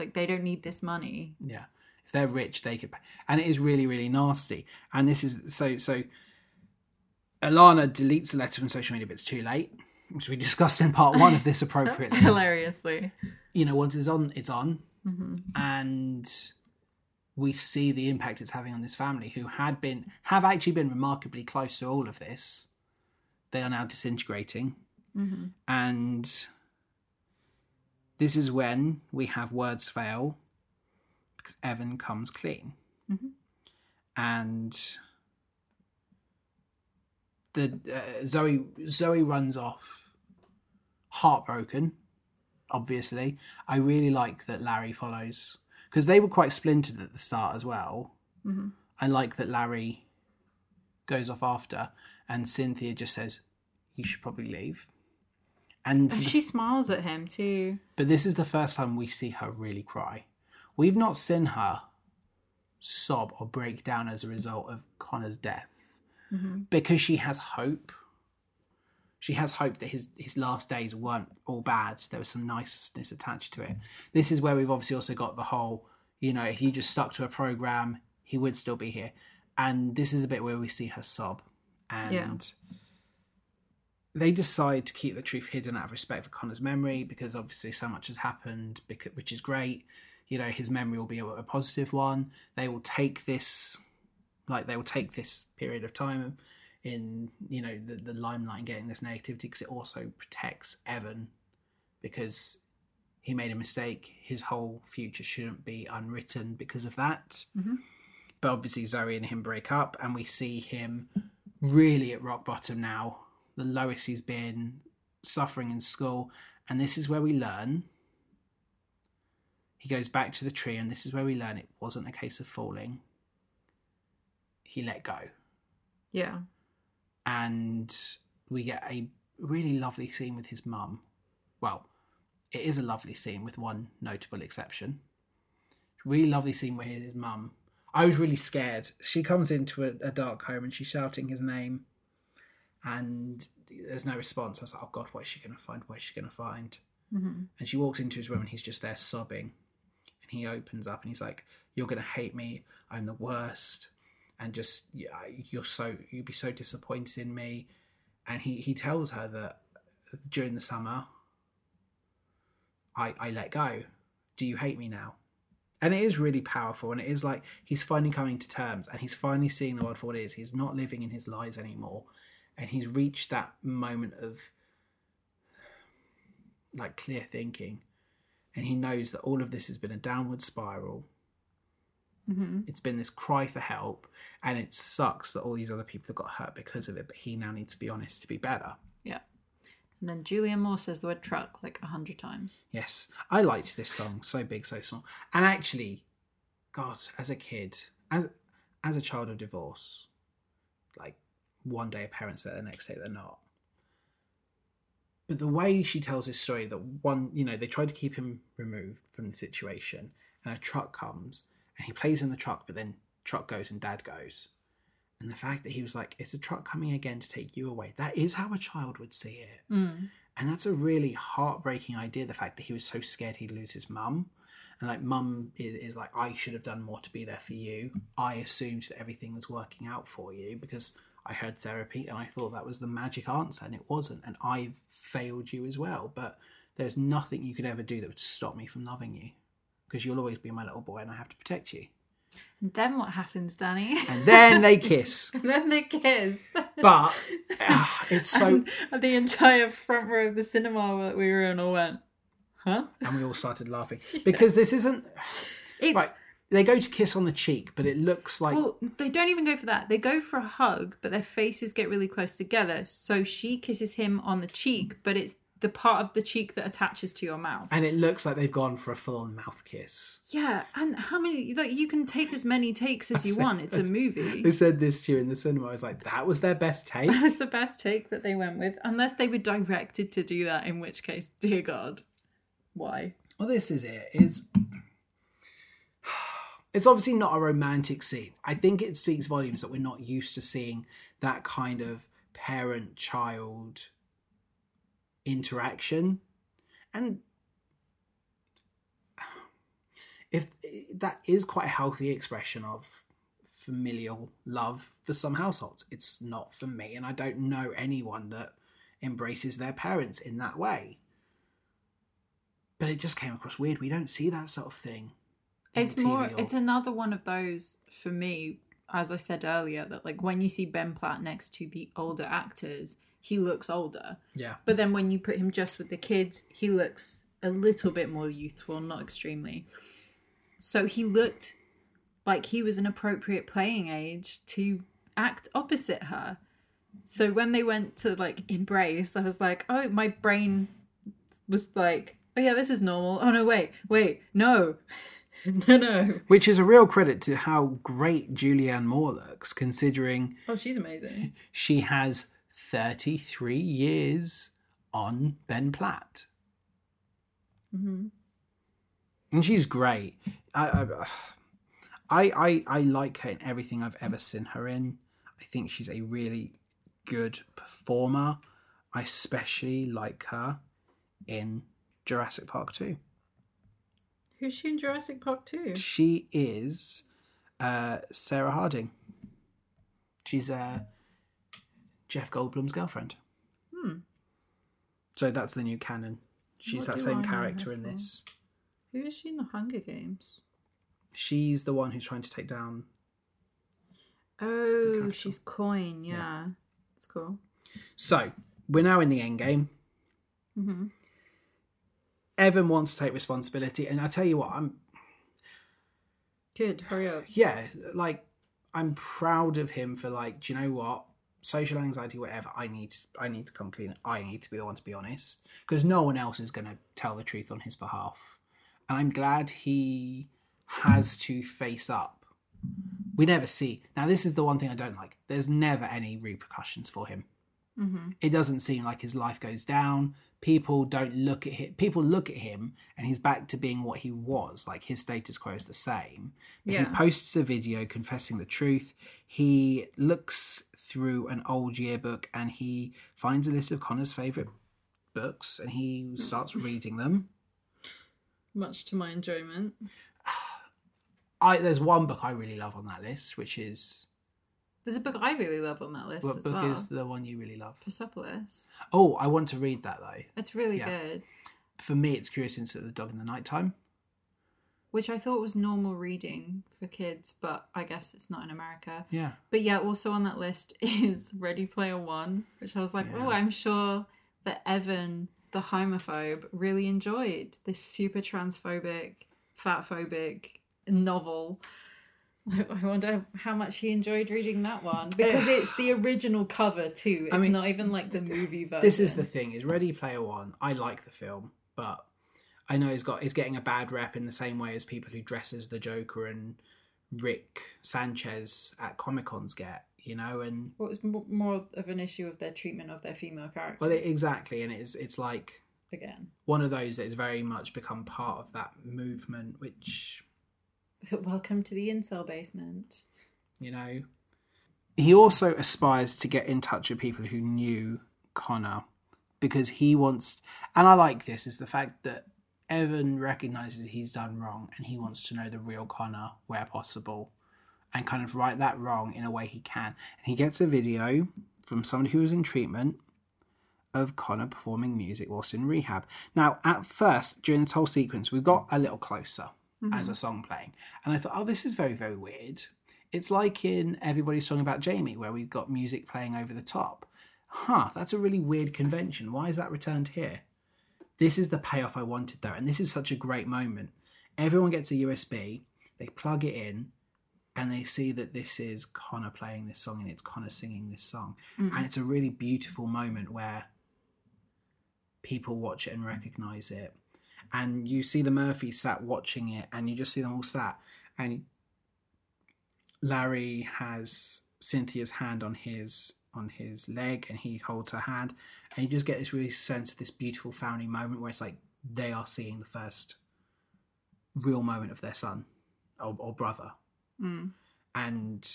like they don't need this money. Yeah. If they're rich, they could pay. And it is really, really nasty. And this is so so Alana deletes the letter from social media, but it's too late. Which we discussed in part one of this appropriately. Hilariously, you know, once it's on, it's on. Mm-hmm. And we see the impact it's having on this family who had been have actually been remarkably close to all of this. They are now disintegrating. Mm-hmm. And this is when we have words fail because Evan comes clean. And the uh, Zoe Zoe runs off heartbroken obviously I really like that Larry follows because they were quite splintered at the start as well. I like that Larry goes off after, and Cynthia just says, "You should probably leave." And for And the- she smiles at him too. but this is the first time we see her really cry. We've not seen her sob or break down as a result of Connor's death mm-hmm. because she has hope. She has hope that his, his last days weren't all bad. There was some niceness attached to it. This is where we've obviously also got the whole, you know, if he just stuck to a program, he would still be here. And this is a bit where we see her sob. And Yeah. They decide to keep the truth hidden out of respect for Connor's memory because obviously so much has happened, which is great. You know, his memory will be a, a positive one. They will take this, like they will take this period of time in you know the, the limelight and getting this negativity because it also protects Evan because he made a mistake. His whole future shouldn't be unwritten because of that. Mm-hmm. But obviously, Zoe and him break up, and we see him really at rock bottom now, the lowest he's been, suffering in school. And this is where we learn. He goes back to the tree, and this is where we learn it wasn't a case of falling. He let go. Yeah. And we get a really lovely scene with his mum. Well, it is a lovely scene with one notable exception. Really lovely scene where his mum. I was really scared. She comes into a, a dark home and she's shouting his name, and there's no response. I was like, "Oh God, what is she going to find? What is she going to find?" Mm-hmm. And she walks into his room and he's just there sobbing. And he opens up and he's like, "You're going to hate me. I'm the worst." And just you're so you'd be so disappointed in me. And he he tells her that during the summer, I I let go. Do you hate me now? And it is really powerful, and it is like he's finally coming to terms, and he's finally seeing the world for what it is. He's not living in his lies anymore, and he's reached that moment of like clear thinking, and he knows that all of this has been a downward spiral. Mm-hmm. It's been this cry for help, and it sucks that all these other people have got hurt because of it. But he now needs to be honest to be better. Yeah. And then Julianne Moore says the word truck like a hundred times. Yes, I liked this song. So big, so small. And actually, God, as a kid, as as a child of divorce, like one day a parent's there, the next day they're not. But the way she tells this story, that one, you know, they tried to keep him removed from the situation, and a truck comes, and he plays in the truck, but then truck goes and dad goes. And the fact that he was like, it's a truck coming again to take you away. That is how a child would see it. Mm. And that's a really heartbreaking idea. The fact that he was so scared he'd lose his mum, and like mum is, is like, I should have done more to be there for you. I assumed that everything was working out for you because I heard therapy and I thought that was the magic answer, and it wasn't. And I failed you as well. But there's nothing you could ever do that would stop me from loving you because you'll always be my little boy, and I have to protect you. And then what happens, Danny? And then they kiss, and then they kiss. but ah, it's so. and the entire front row of the cinema that we were in all went, huh? And we all started laughing because this isn't. It's Right. They go to kiss on the cheek, but it looks like well, they don't even go for that. They go for a hug, but their faces get really close together. So she kisses him on the cheek, but it's the part of the cheek that attaches to your mouth. and it looks like they've gone for a full-on mouth kiss. yeah, and how many like you can take as many takes as you said- want. It's a movie. They said this to you in the cinema. I was like, that was their best take. That was the best take that they went with, unless they were directed to do that. In which case, dear God, why? well, this is. It's it's obviously not a romantic scene. I think it speaks volumes that we're not used to seeing that kind of parent-child interaction, and if that is quite a healthy expression of familial love for some households. It's not for me, and I don't know anyone that embraces their parents in that way. But it just came across weird. We don't see that sort of thing. It's more. Or- It's another one of those for me. As I said earlier, that like when you see Ben Platt next to the older actors, he looks older. yeah, But then when you put him just with the kids, he looks a little bit more youthful, not extremely. So he looked like he was an appropriate playing age to act opposite her. So when they went to like embrace, I was like, oh, my brain was like, oh yeah, this is normal. Oh no, wait, wait, no. no, no. which is a real credit to how great Julianne Moore looks, considering Oh, she's amazing. she has 33 years on Ben Platt. hmm And she's great. I, I, I, I, I like her in everything I've ever seen her in. I think she's a really good performer. I especially like her in Jurassic Park 2. Who's she in Jurassic Park 2? She is uh, Sarah Harding. She's uh, Jeff Goldblum's girlfriend. Hmm. So that's the new canon. She's What that same I character in this. Who is she in the Hunger Games? She's the one who's trying to take down. Oh, she's Coin. Yeah, that's cool. So we're now in the end game. hmm Evan wants to take responsibility, and I tell you what, I'm Good. Hurry up. yeah, like I'm proud of him for like, do you know what? Social anxiety, whatever. I need, I need to come clean. I need to be the one to be honest, because no one else is going to tell the truth on his behalf. And I'm glad he has to face up. We never see. Now, this is the one thing I don't like. There's never any repercussions for him. Hmm It doesn't seem like his life goes down. People don't look at him. People look at him, and he's back to being what he was. Like his status quo is the same. But Yeah. He posts a video confessing the truth. He looks through an old yearbook and he finds a list of Connor's favorite books and he starts reading them. Much to my enjoyment. I there's one book I really love on that list, which is There's a book I really love on that list what as book well. is the one you really love? Persepolis. Oh, I want to read that though. It's really Yeah. good. For me, it's Curious Incident of the Dog in the Nighttime. Which I thought was normal reading for kids, but I guess it's not in America. Yeah. But yeah, also on that list is Ready Player One, which I was like, Yeah. oh, I'm sure that Evan, the homophobe, really enjoyed this super transphobic, fatphobic novel. I wonder how much he enjoyed reading that one eh. because it's the original cover too. It's I mean, not even like the movie version. This is the thing: is Ready Player One. I like the film, but I know he's got he's getting a bad rep in the same way as people who dress as the Joker and Rick Sanchez at Comic Cons get. You know, and What was more of an issue of their treatment of their female characters? well, it, exactly, and it's it's like again. one of those that has very much become part of that movement, which Welcome to the incel basement. you know. He also aspires to get in touch with people who knew Connor because he wants, and I like this, is the fact that Evan recognizes he's done wrong and he wants to know the real Connor where possible and kind of right that wrong in a way he can. And he gets a video from somebody who was in treatment of Connor performing music whilst in rehab. Now, at first, during this whole sequence, we got a little closer as mm-hmm. a song playing. And I thought, oh, this is very, very weird. It's like in Everybody's Song About Jamie, where we've got music playing over the top. Huh, that's a really weird convention. Why is that returned here? This is the payoff I wanted, though. And this is such a great moment. Everyone gets a USB, they plug it in, and they see that this is Connor playing this song and it's Connor singing this song. Mm-hmm. And it's a really beautiful moment where people watch it and recognize it. And you see the Murphys sat watching it, and you just see them all sat. And Larry has Cynthia's hand on his on his leg, and he holds her hand, and you just get this really sense of this beautiful family moment where it's like they are seeing the first real moment of their son or, or brother, Mm. and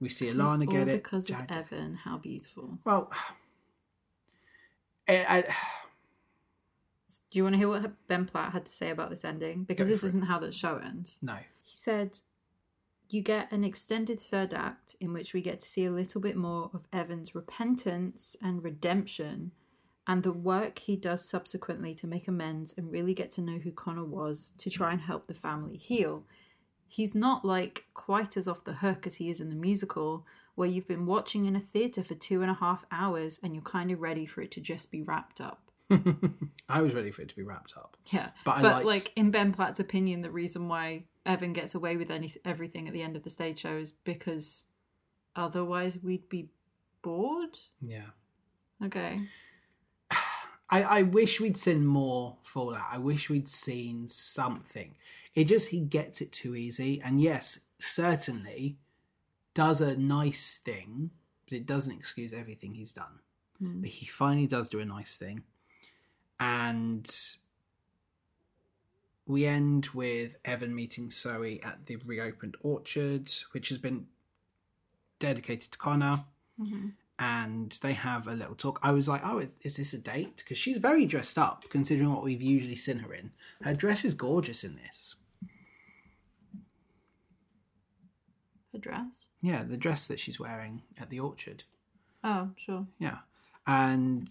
we see It's Alana all get it. because of Evan. How beautiful. Well, I, I, Do you want to hear what Ben Platt had to say about this ending? Because Go this for it. isn't how the show ends. no, He said, You get an extended third act in which we get to see a little bit more of Evan's repentance and redemption and the work he does subsequently to make amends and really get to know who Connor was to try and help the family heal. He's not like quite as off the hook as he is in the musical, where you've been watching in a theatre for two and a half hours and you're kind of ready for it to just be wrapped up. I was ready for it to be wrapped up. Yeah, But but liked- like in Ben Platt's opinion, the reason why Evan gets away with any everything at the end of the stage show is because otherwise we'd be bored. Yeah. Okay, I, I wish we'd seen more Fallout. I wish we'd seen something. It just he gets it too easy, and yes, certainly does a nice thing, but it doesn't excuse everything he's done. But he finally does do a nice thing, and we end with Evan meeting Zoe at the reopened orchard, which has been dedicated to Connor. Mm-hmm. And they have a little talk. I was like, "Oh, is, is this a date?" Because she's very dressed up, considering what we've usually seen her in. Her dress is gorgeous in this. Her dress. Yeah, the dress that she's wearing at the orchard. Oh, sure. Yeah. And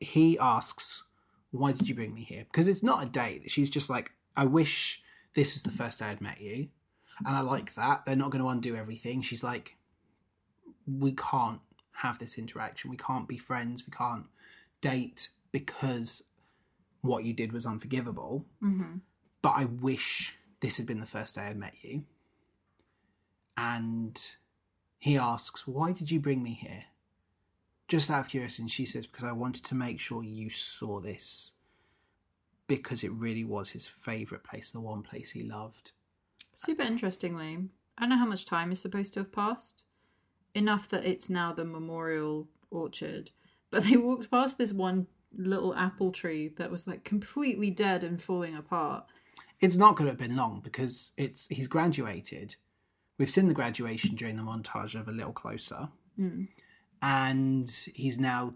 he asks, Why did you bring me here? Because it's not a date. She's just like, I wish this was the first day I'd met you. And I like that. They're not going to undo everything. She's like, We can't have this interaction. We can't be friends. We can't date because what you did was unforgivable. Mm-hmm. But I wish this had been the first day I'd met you. And he asks, Why did you bring me here? Just out of curiosity, and she says, Because I wanted to make sure you saw this. Because it really was his favourite place, the one place he loved. Super interestingly, I don't know how much time is supposed to have passed. Enough that it's now the memorial orchard. But they walked past this one little apple tree that was like completely dead and falling apart. It's not going to have been long because it's he's graduated. We've seen the graduation during the montage of a little closer, hmm. And he's now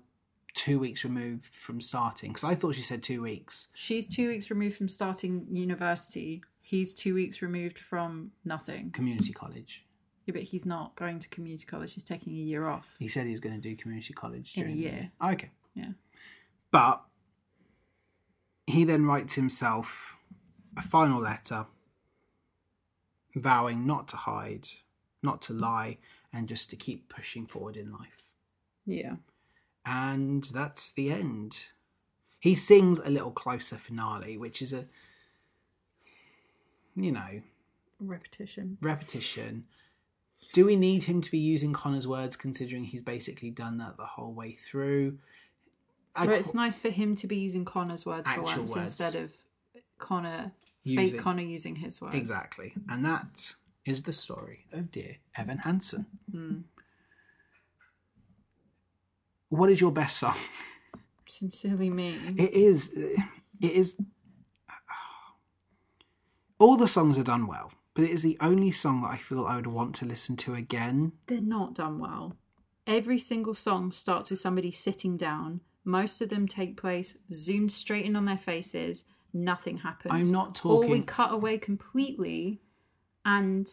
two weeks removed from starting. Because I thought she said two weeks. She's two weeks removed from starting university. He's two weeks removed from nothing. Community college. Yeah, but he's not going to community college. He's taking a year off. He said he was going to do community college In a during the year. Oh, okay. Yeah. But he then writes himself a final letter vowing not to hide, not to lie, and just to keep pushing forward in life. Yeah. And that's the end. He sings a little closer finale, which is a, you know, Repetition. repetition. Do we need him to be using Connor's words considering he's basically done that the whole way through? I But it's nice for him to be using Connor's words for once words. instead of Connor, Using- fake Connor using his words. Exactly. And that is the story of dear Evan Hansen. Hmm. What is your best song? Sincerely me. It is. It is. All the songs are done well, but it is the only song that I feel I would want to listen to again. They're not done well. Every single song starts with somebody sitting down. Most of them take place zoomed straight in on their faces. Nothing happens. I'm not talking. Or we cut away completely and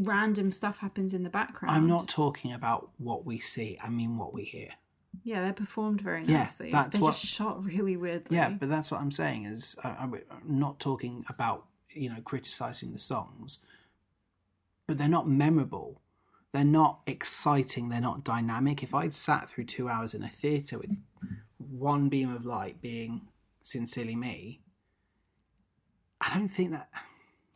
random stuff happens in the background. I'm not talking about what we see. I mean what we hear. Yeah, they're performed very nicely. Yeah, that's they're what- just shot really weirdly. Yeah, but that's what I'm saying. Is uh, I, I'm not talking about you know criticizing the songs, but they're not memorable. They're not exciting. They're not dynamic. If I'd sat through two hours in a theatre with one beam of light being sincerely me, I don't think that.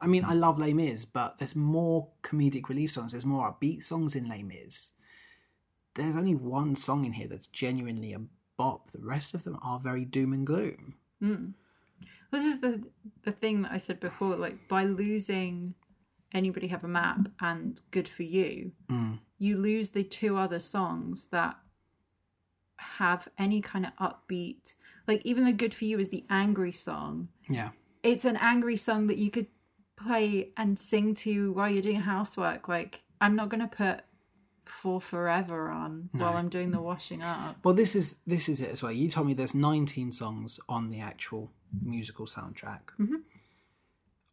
I mean, I love Les Mis, but there's more comedic relief songs. There's more upbeat songs in Les Mis. There's only one song in here that's genuinely a bop. The rest of them are very doom and gloom. Hmm. This is the the thing that I said before. Like by losing anybody have a map and good for you, hmm. you lose the two other songs that have any kind of upbeat. Like even the good for you is the angry song. Yeah. It's an angry song that you could play and sing to you while you're doing housework. Like I'm not gonna put for forever on while I'm doing the washing up. Well, this is this is it as well. You told me there's 19 songs on the actual musical soundtrack. Mm-hmm.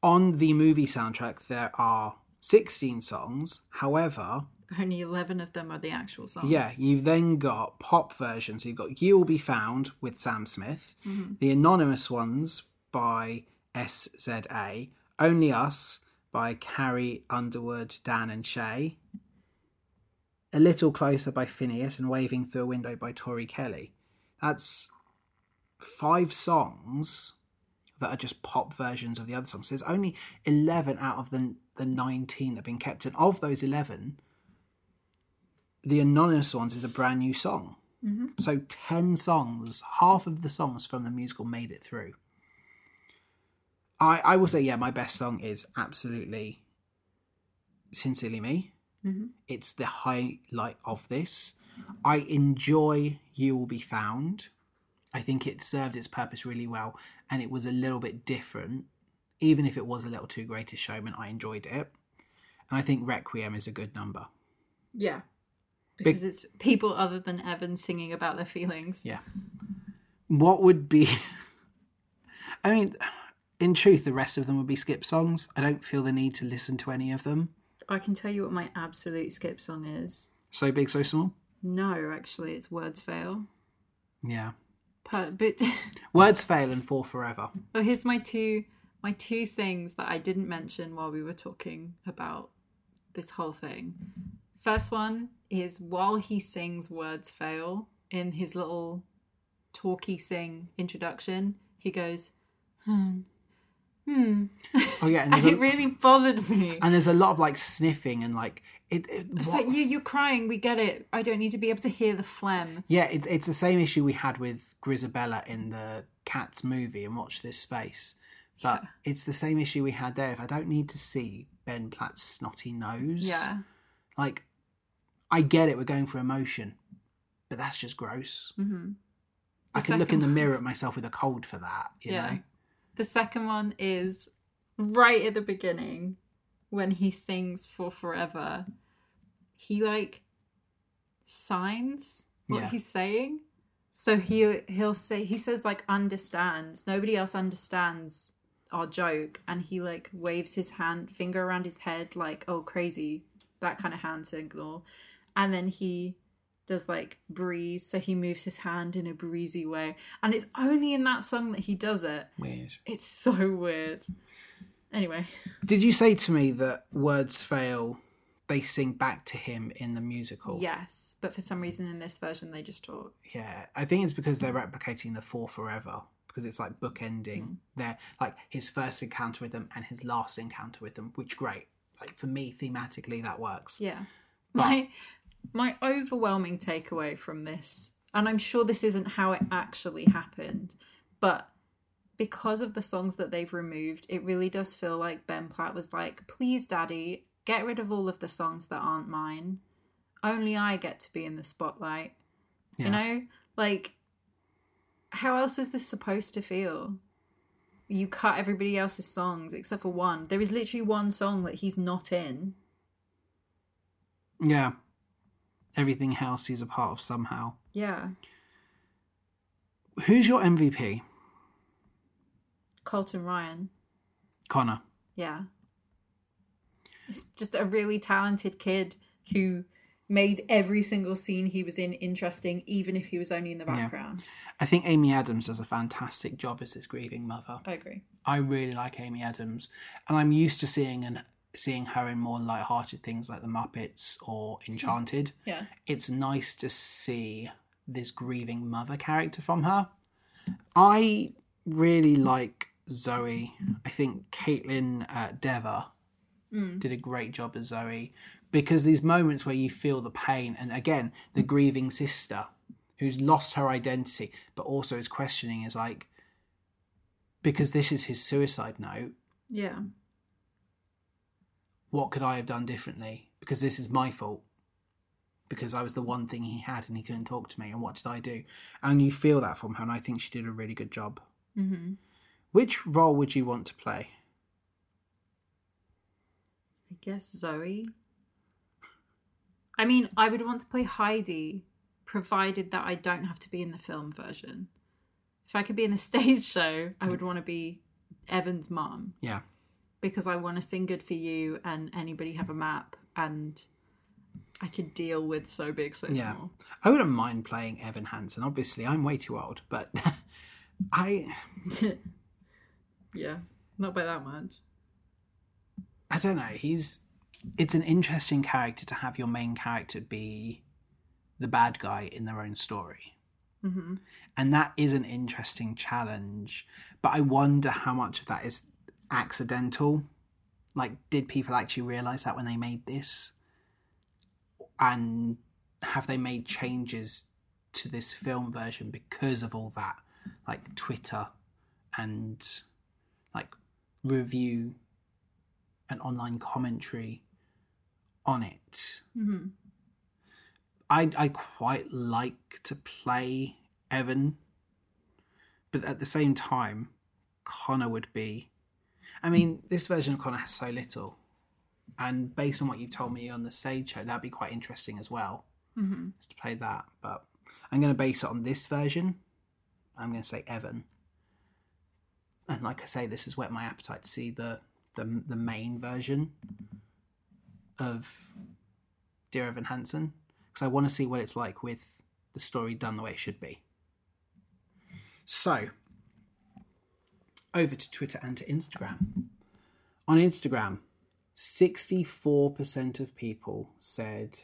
On the movie soundtrack, there are 16 songs. However, Only eleven of them are the actual songs. yeah, you've then got pop versions. You've got "You Will Be Found" with Sam Smith, mm-hmm. the anonymous ones by SZA, "Only Us" by Carrie Underwood, Dan, and Shay. A Little Closer by Finneas and Waving Through a Window by Tori Kelly. That's five songs that are just pop versions of the other songs. There's only 11 out of the, the 19 that have been kept. And of those 11, the Anonymous ones is a brand new song. Mm-hmm. So 10 songs, half of the songs from the musical made it through. I, I will say, yeah, my best song is absolutely Sincerely Me. Mhm. It's the highlight of this. I enjoy You Will Be Found. I think it served its purpose really well and it was a little bit different. Even if it was a little too great a showman, I enjoyed it. And I think Requiem is a good number. Yeah. Because it's people other than Evan singing about their feelings. Yeah. What would be. I mean, in truth, the rest of them would be skip songs. I don't feel the need to listen to any of them. I can tell you what my absolute skip song is. So big, so small? No, actually, it's Words Fail. Yeah. Per- but Words fail and fall forever. oh, here's my two my two things that I didn't mention while we were talking about this whole thing. First one is while he sings Words Fail in his little talky sing introduction, he goes, hmm, hmm. Oh, yeah. And it a, really bothered me. and there's a lot of like sniffing and like. It, it, It's what- like you, you're crying. We get it. I don't need to be able to hear the phlegm. Yeah, it, it's the same issue we had with Grizabella in the Cats movie and Watch This Space. But it's the same issue we had there. If I don't need to see Ben Platt's snotty nose, Yeah. like, I get it, we're going for emotion, but that's just gross. hmm I could look in the mirror at myself with a cold for that, you Yeah. know? The second one is right at the beginning when he sings for forever. He like signs what Yeah. he's saying. So he he'll say he says like understands. Nobody else understands our joke and he like waves his hand finger around his head like oh crazy that kind of hand signal. And then he does like breeze so he moves his hand in a breezy way and it's only in that song that he does it Weird. it's so weird. Anyway, Did you say to me that words fail, they sing back to him in the musical? yes, but for some reason in this version they just talk. Yeah, I think it's because they're replicating the four forever because it's like bookending Mm. their like his first encounter with them and his last encounter with them, which great. Like for me, thematically, that works. Yeah. But- My my overwhelming takeaway from this, and I'm sure this isn't how it actually happened, but because of the songs that they've removed, it really does feel like Ben Platt was like, "Please, Daddy, get rid of all of the songs that aren't mine. Only I get to be in the spotlight." Yeah. You know, like how else is this supposed to feel? You cut everybody else's songs except for one. There is literally one song that he's not in. Yeah. Everything else he's a part of somehow. Yeah. Who's your MVP? Colton Ryan. Connor. Yeah. He's just a really talented kid who made every single scene he was in interesting, even if he was only in the background. I think Amy Adams does a fantastic job as this grieving mother. I agree. I really like Amy Adams, and I'm used to seeing and seeing her in more light-hearted things like The Muppets or Enchanted. Yeah. It's nice to see this grieving mother character from her. I really like Zoe. I think Kaitlyn uh, Dever did a great job as Zoe because these moments where you feel the pain, and again, the grieving sister who's lost her identity but also is questioning is like because this is his suicide note Yeah. What could i have done differently? Because this is my fault. Because i was the one thing he had and he couldn't talk to me and what did i do? And you feel that from her and i think she did a really good job. Mm-hmm. which role would you want to play? I guess Zoe. I mean, I would want to play Heidi, provided that I don't have to be in the film version. If I could be in the stage show, I would want to be Evan's mom. Yeah because I want to sing "Good for You" and anybody have a map, and I could deal with so big, so Yeah. small. i wouldn't mind playing evan hansen obviously i'm way too old but i yeah, not by that much. I don't know. He's it's an interesting character to have your main character be the bad guy in their own story. hmm And that is an interesting challenge. But I wonder how much of that is accidental. Like, did people actually realize that when they made this? And have they made changes to this film version because of all that? Like Twitter and like review an online commentary on it. Mm-hmm. I I quite like to play Evan, but at the same time, Connor would be. I mean, this version of Connor has so little, and based on what you've told me on the stage show, that'd be quite interesting as well. Mm-hmm. Is to play that, but I'm going to base it on this version. I'm going to say Evan, and like I say, this has whet my appetite to see the the the main version of Dear Evan Hansen because I want to see what it's like with the story done the way it should be. So, over to Twitter and to Instagram. On Instagram, 64% of people said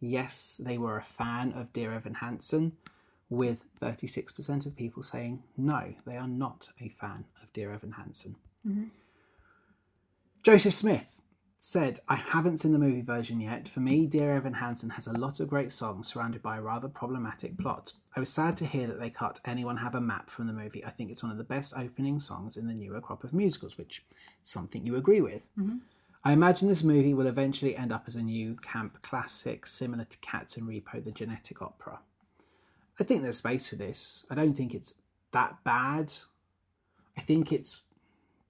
yes, they were a fan of Dear Evan Hansen, with 36% of people saying no, they are not a fan of Dear Evan Hansen. Mm-hmm. Joseph Smith said, I haven't seen the movie version yet. For me, Dear Evan Hansen has a lot of great songs surrounded by a rather problematic plot. I was sad to hear that they cut Anyone Have a Map from the movie. I think it's one of the best opening songs in the newer crop of musicals, which is something you agree with. Mm-hmm. I imagine this movie will eventually end up as a new camp classic, similar to Cats and Repo, the genetic opera. I think there's space for this. I don't think it's that bad. I think it's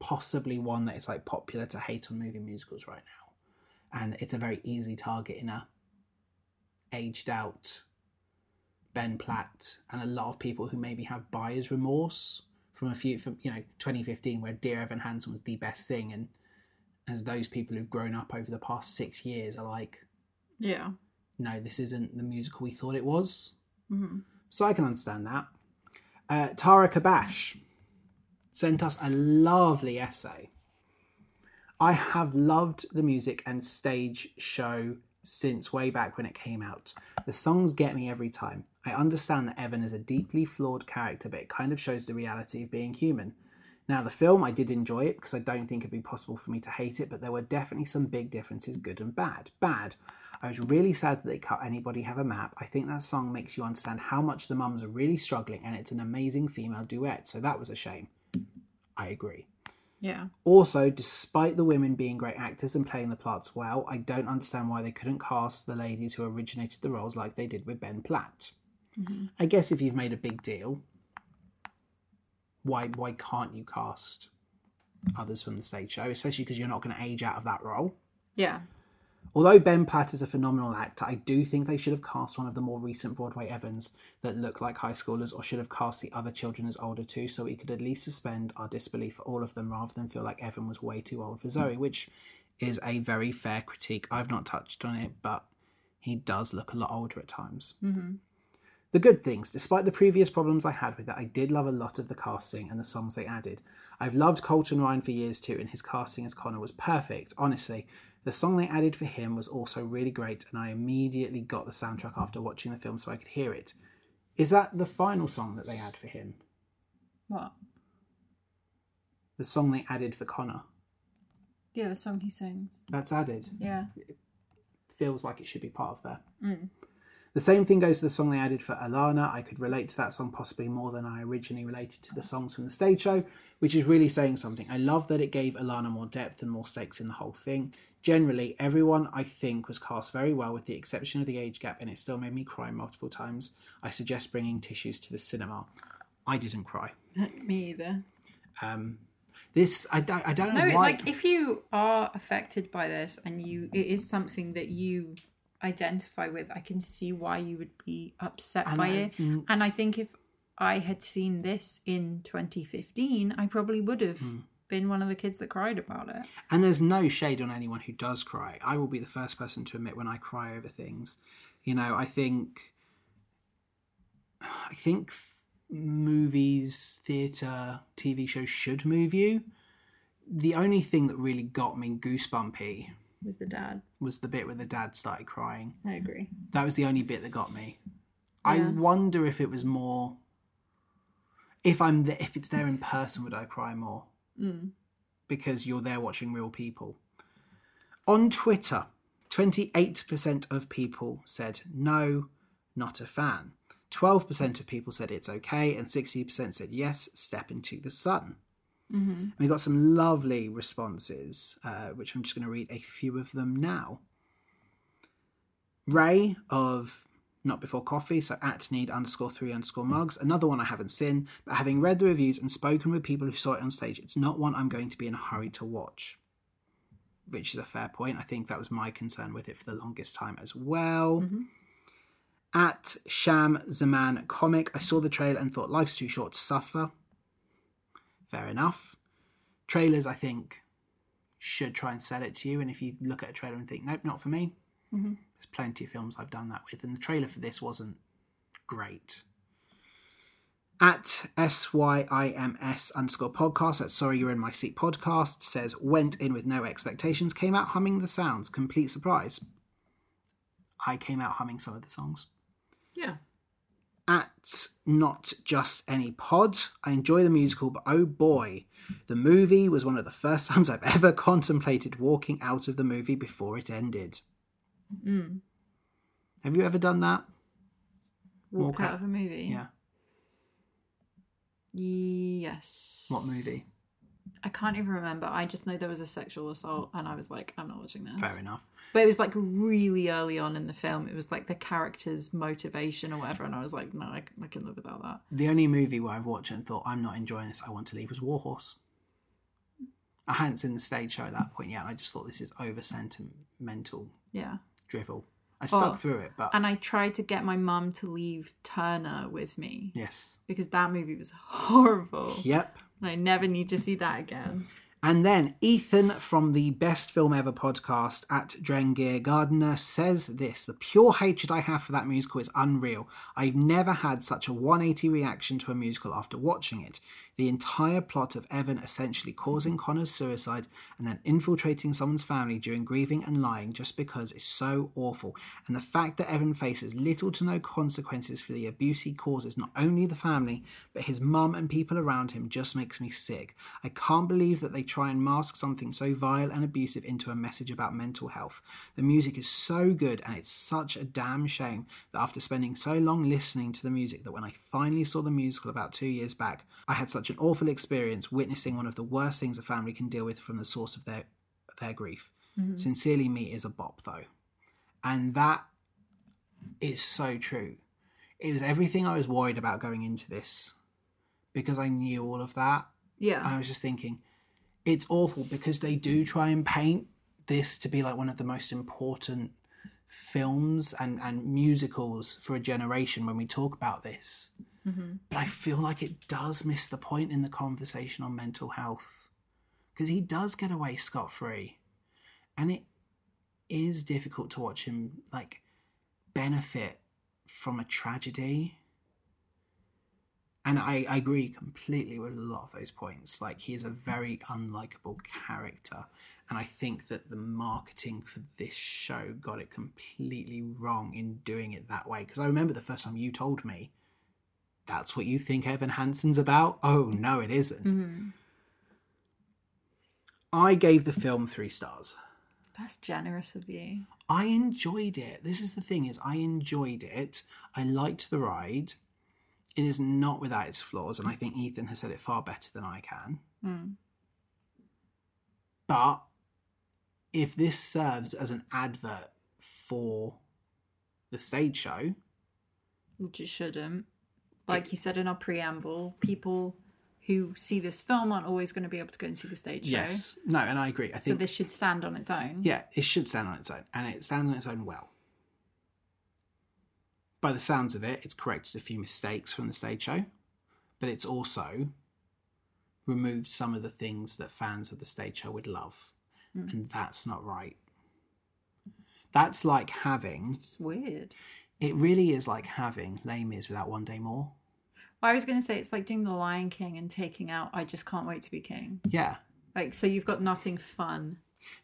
possibly one that is like popular to hate on movie musicals right now, and it's a very easy target in a aged out Ben Platt and a lot of people who maybe have buyer's remorse from a few from you know 2015 where Dear Evan Hansen was the best thing, and as those people who've grown up over the past six years are like, Yeah. no, this isn't the musical we thought it was. Mm-hmm. So I can understand that. Uh, Tara Kabash sent us a lovely essay. I have loved the music and stage show since way back when it came out. The songs get me every time. I understand that Evan is a deeply flawed character, but it kind of shows the reality of being human. Now, the film, I did enjoy it because I don't think it'd be possible for me to hate it, but there were definitely some big differences, good and bad. Bad. I was really sad that they cut Anybody Have a Map. I think that song makes you understand how much the mums are really struggling, and it's an amazing female duet, so that was a shame. I agree. Yeah. Also, despite the women being great actors and playing the parts well, I don't understand why they couldn't cast the ladies who originated the roles like they did with Ben Platt. Mm-hmm. I guess if you've made a big deal, why why can't you cast others from the stage show, especially because you're not going to age out of that role? Yeah. Although Ben Platt is a phenomenal actor, I do think they should have cast one of the more recent Broadway Evans that look like high schoolers, or should have cast the other children as older too, so we could at least suspend our disbelief for all of them rather than feel like Evan was way too old for Zoe, which is a very fair critique. I've not touched on it, but he does look a lot older at times. Mm-hmm. The good things, despite the previous problems I had with it, I did love a lot of the casting and the songs they added. I've loved Colton Ryan for years too, and his casting as Connor was perfect. Honestly, the song they added for him was also really great, and I immediately got the soundtrack after watching the film so I could hear it. Is that the final song that they add for him? What? The song they added for Connor? Yeah, the song he sings. That's added. Yeah. Feels like it should be part of there. Mm. The same thing goes to the song they added for Alana. I could relate to that song possibly more than I originally related to the songs from the stage show, which is really saying something. I love that it gave Alana more depth and more stakes in the whole thing. Generally, everyone I think was cast very well, with the exception of the age gap, and it still made me cry multiple times. I suggest bringing tissues to the cinema. I didn't cry. Me either. Um, this I don't, I don't know No, why. like if you are affected by this and you it is something that you identify with, I can see why you would be upset And by I it. think- And I think if I had seen this in 2015, I probably would have Hmm. Been one of the kids that cried about it. And there's no shade on anyone who does cry. I will be the first person to admit when I cry over things. You know, I think I think f- movies, theatre, TV shows should move you. The only thing that really got me goosebumpy Was the dad? was the bit where the dad started crying. I agree. That was the only bit that got me. I wonder if it was more if I'm the, if it's there in person would I cry more? Mm. because you're there watching real people. On Twitter, 28% of people said no, not a fan. 12% of people said it's okay, and 60% said yes, step into the sun. Mm-hmm. We got some lovely responses, uh, which I'm just going to read a few of them now. Ray of Not Before Coffee, so at need underscore three underscore mugs, another one I haven't seen, but having read the reviews and spoken with people who saw it on stage, it's not one I'm going to be in a hurry to watch. Which is a fair point. I think that was my concern with it for the longest time as well. Mhm. At Sham Zaman Comic, I saw the trailer and thought life's too short to suffer. Fair enough. Trailers, I think, should try and sell it to you. And if you look at a trailer and think, nope, not for me, Mhm. There's plenty of films I've done that with. And the trailer for this wasn't great. At SYIMS underscore podcast, at Sorry You're in My Seat podcast, says, went in with no expectations, came out humming the sounds, complete surprise. I came out humming some of the songs Yeah. at not just any pod. I enjoy the musical, but oh boy, the movie was one of the first times I've ever contemplated walking out of the movie before it ended. Mm. Have you ever done that? Walked Walk out of a movie. Yeah. Yes. What movie? I can't even remember. I just know there was a sexual assault, and I was like, I'm not watching this. Fair enough. But it was like really early on in the film. It was like the character's motivation or whatever, and I was like, no, I, I can live without that. The only movie where I've watched it and thought I'm not enjoying this, I want to leave was Warhorse. I hadn't seen the stage show at that point yet, and I just thought this is over sentimental Yeah. Drivel. I stuck Oh, through it, but And I tried to get my mum to leave Turner with me yes. because that movie was horrible. Yep. And I never need to see that again. And then Ethan from the Best Film Ever podcast at Drengir Gardner says this The pure hatred I have for that musical is unreal. I've never had such a 180 reaction to a musical after watching it. The entire plot of Evan essentially causing Connor's suicide and then infiltrating someone's family during grieving and lying just because is so awful. And the fact that Evan faces little to no consequences for the abuse he causes not only the family, but his mum and people around him just makes me sick. I can't believe that they try and mask something so vile and abusive into a message about mental health. The music is so good, and it's such a damn shame that after spending so long listening to the music, that when I finally saw the musical about two years back, I had such an awful experience witnessing one of the worst things a family can deal with from the source of their their grief. Mm-hmm. Sincerely, me is a bop though, and that is so true. It was everything I was worried about going into this because I knew all of that. Yeah. And I was just thinking, it's awful because they do try and paint this to be like one of the most important films and, and musicals for a generation when we talk about this. Mm-hmm. But I feel like it does miss the point in the conversation on mental health because he does get away scot free. And it is difficult to watch him like benefit from a tragedy and I, I agree completely with a lot of those points. Like he is a very unlikable character, and I think that the marketing for this show got it completely wrong in doing it that way. Because I remember the first time you told me, "That's what you think Evan Hansen's about." Oh no, it isn't. Mm-hmm. I gave the film three stars. That's generous of you. I enjoyed it. This is the thing: is I enjoyed it. I liked the ride. It is not without its flaws, and I think Ethan has said it far better than I can. Mm. But if this serves as an advert for the stage show, Which it shouldn't. Like you said in our preamble, people who see this film aren't always going to be able to go and see the stage show. yes, no, and I agree. I think So this should stand on its own. yeah, it should stand on its own, and it stands on its own well. By the sounds of it, it's corrected a few mistakes from the stage show, but it's also removed some of the things that fans of the stage show would love, hmm. and that's not right. That's like having It's weird. it really is like having Les Mis without one day more. I was going to say it's like doing The Lion King and taking out I Just Can't Wait to Be King. Yeah. Like, so you've got nothing fun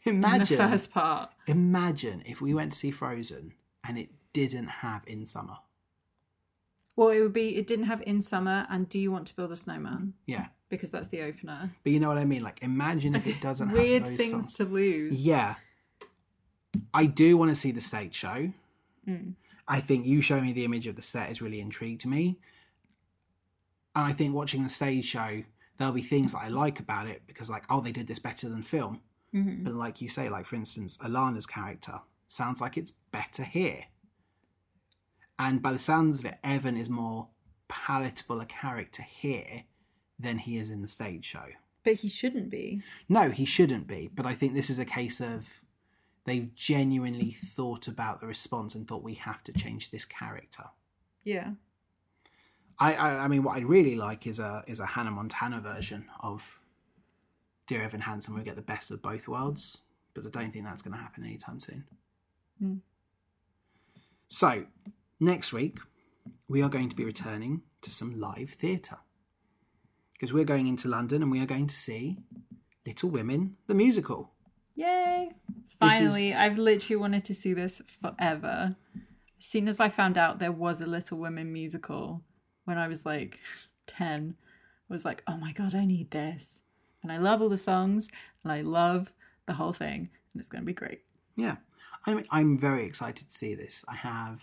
in Imagine the first part. imagine if we went to see Frozen and it didn't have in summer. Well, it would be, it didn't have In Summer and Do You Want to Build a Snowman? Yeah. Because that's the opener. But you know what I mean? Like imagine if it doesn't Weird things songs. to lose. Yeah. I do want to see the stage show. Mm. I think you showing me the image of the set has really intrigued me. And I think watching the stage show, there'll be things that I like about it because, like, oh, they did this better than film. Mhm. But like you say, like for instance, Alana's character sounds like it's better here. And by the sounds of it, Evan is more palatable a character here than he is in the stage show. But he shouldn't be. No, he shouldn't be. But I think this is a case of they've genuinely thought about the response and thought we have to change this character. Yeah. I, I, I mean, what I'd really like is a is a Hannah Montana version of Dear Evan Hansen, where we get the best of both worlds. But I don't think that's going to happen anytime soon. Hmm. So next week we are going to be returning to some live theatre because we're going into London and we are going to see Little Women the musical. Yay! Finally, I've literally wanted to see this forever. As soon as I found out there was a Little Women musical when I was like 10, I was like, oh my god, I need this. And I love all the songs and I love the whole thing, and it's going to be great. Yeah, I'm I'm very excited to see this. I have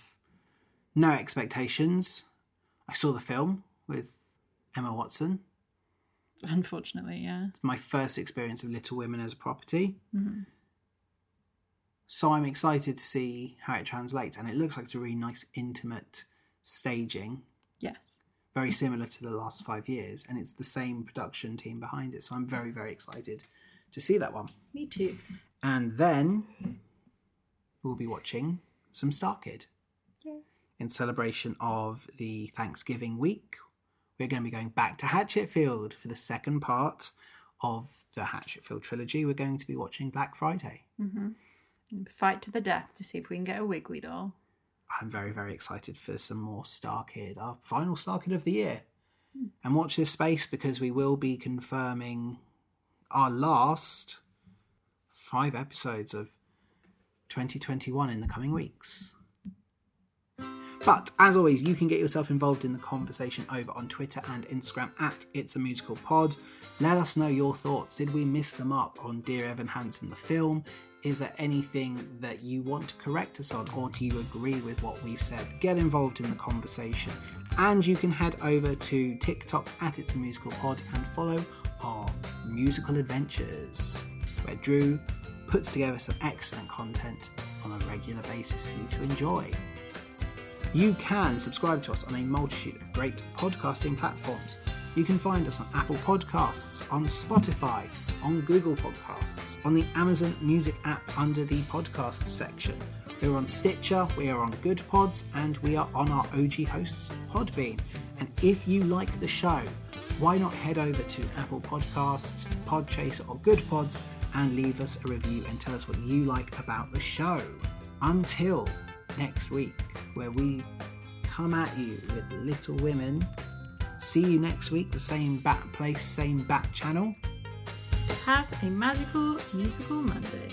no expectations. I saw the film with Emma Watson. Unfortunately, yeah. It's my first experience of Little Women as a property. Mhm. So I'm excited to see how it translates, and it looks like it's a really nice, intimate staging, Yes. Very similar to the last five years, and it's the same production team behind it. So I'm very, very excited to see that one. Me too. And then we'll be watching some Star Kid Yeah. in celebration of the Thanksgiving week. We're going to be going back to Hatchetfield for the second part of the Hatchetfield trilogy. We're going to be watching Black Friday. Mm-hmm. Fight to the death to see if we can get a Wiggly doll. I'm very, very excited for some more Star Kid, our final Star Kid of the year. And watch this space because we will be confirming our last five episodes of 2021 in the coming weeks. But as always, you can get yourself involved in the conversation over on Twitter and Instagram at It's a Musical Pod. Let us know your thoughts. Did we miss them up on Dear Evan Hansen, the film? Is there anything that you want to correct us on, or do you agree with what we've said? Get involved in the conversation. And you can head over to TikTok at It's a Musical Pod and follow our musical adventures, where Drew puts together some excellent content on a regular basis for you to enjoy. You can subscribe to us on a multitude of great podcasting platforms. You can find us on Apple Podcasts, on Spotify, on Google Podcasts, on the Amazon Music app under the podcast section. We're on Stitcher, we are on Good Pods, and we are on our OG hosts, Podbean. And if you like the show, why not head over to Apple Podcasts, Podchaser, or Good Pods and leave us a review and tell us what you like about the show. Until next week, where we come at you with Little Women. See you next week, the same bat place, same bat channel. Have a magical musical Monday.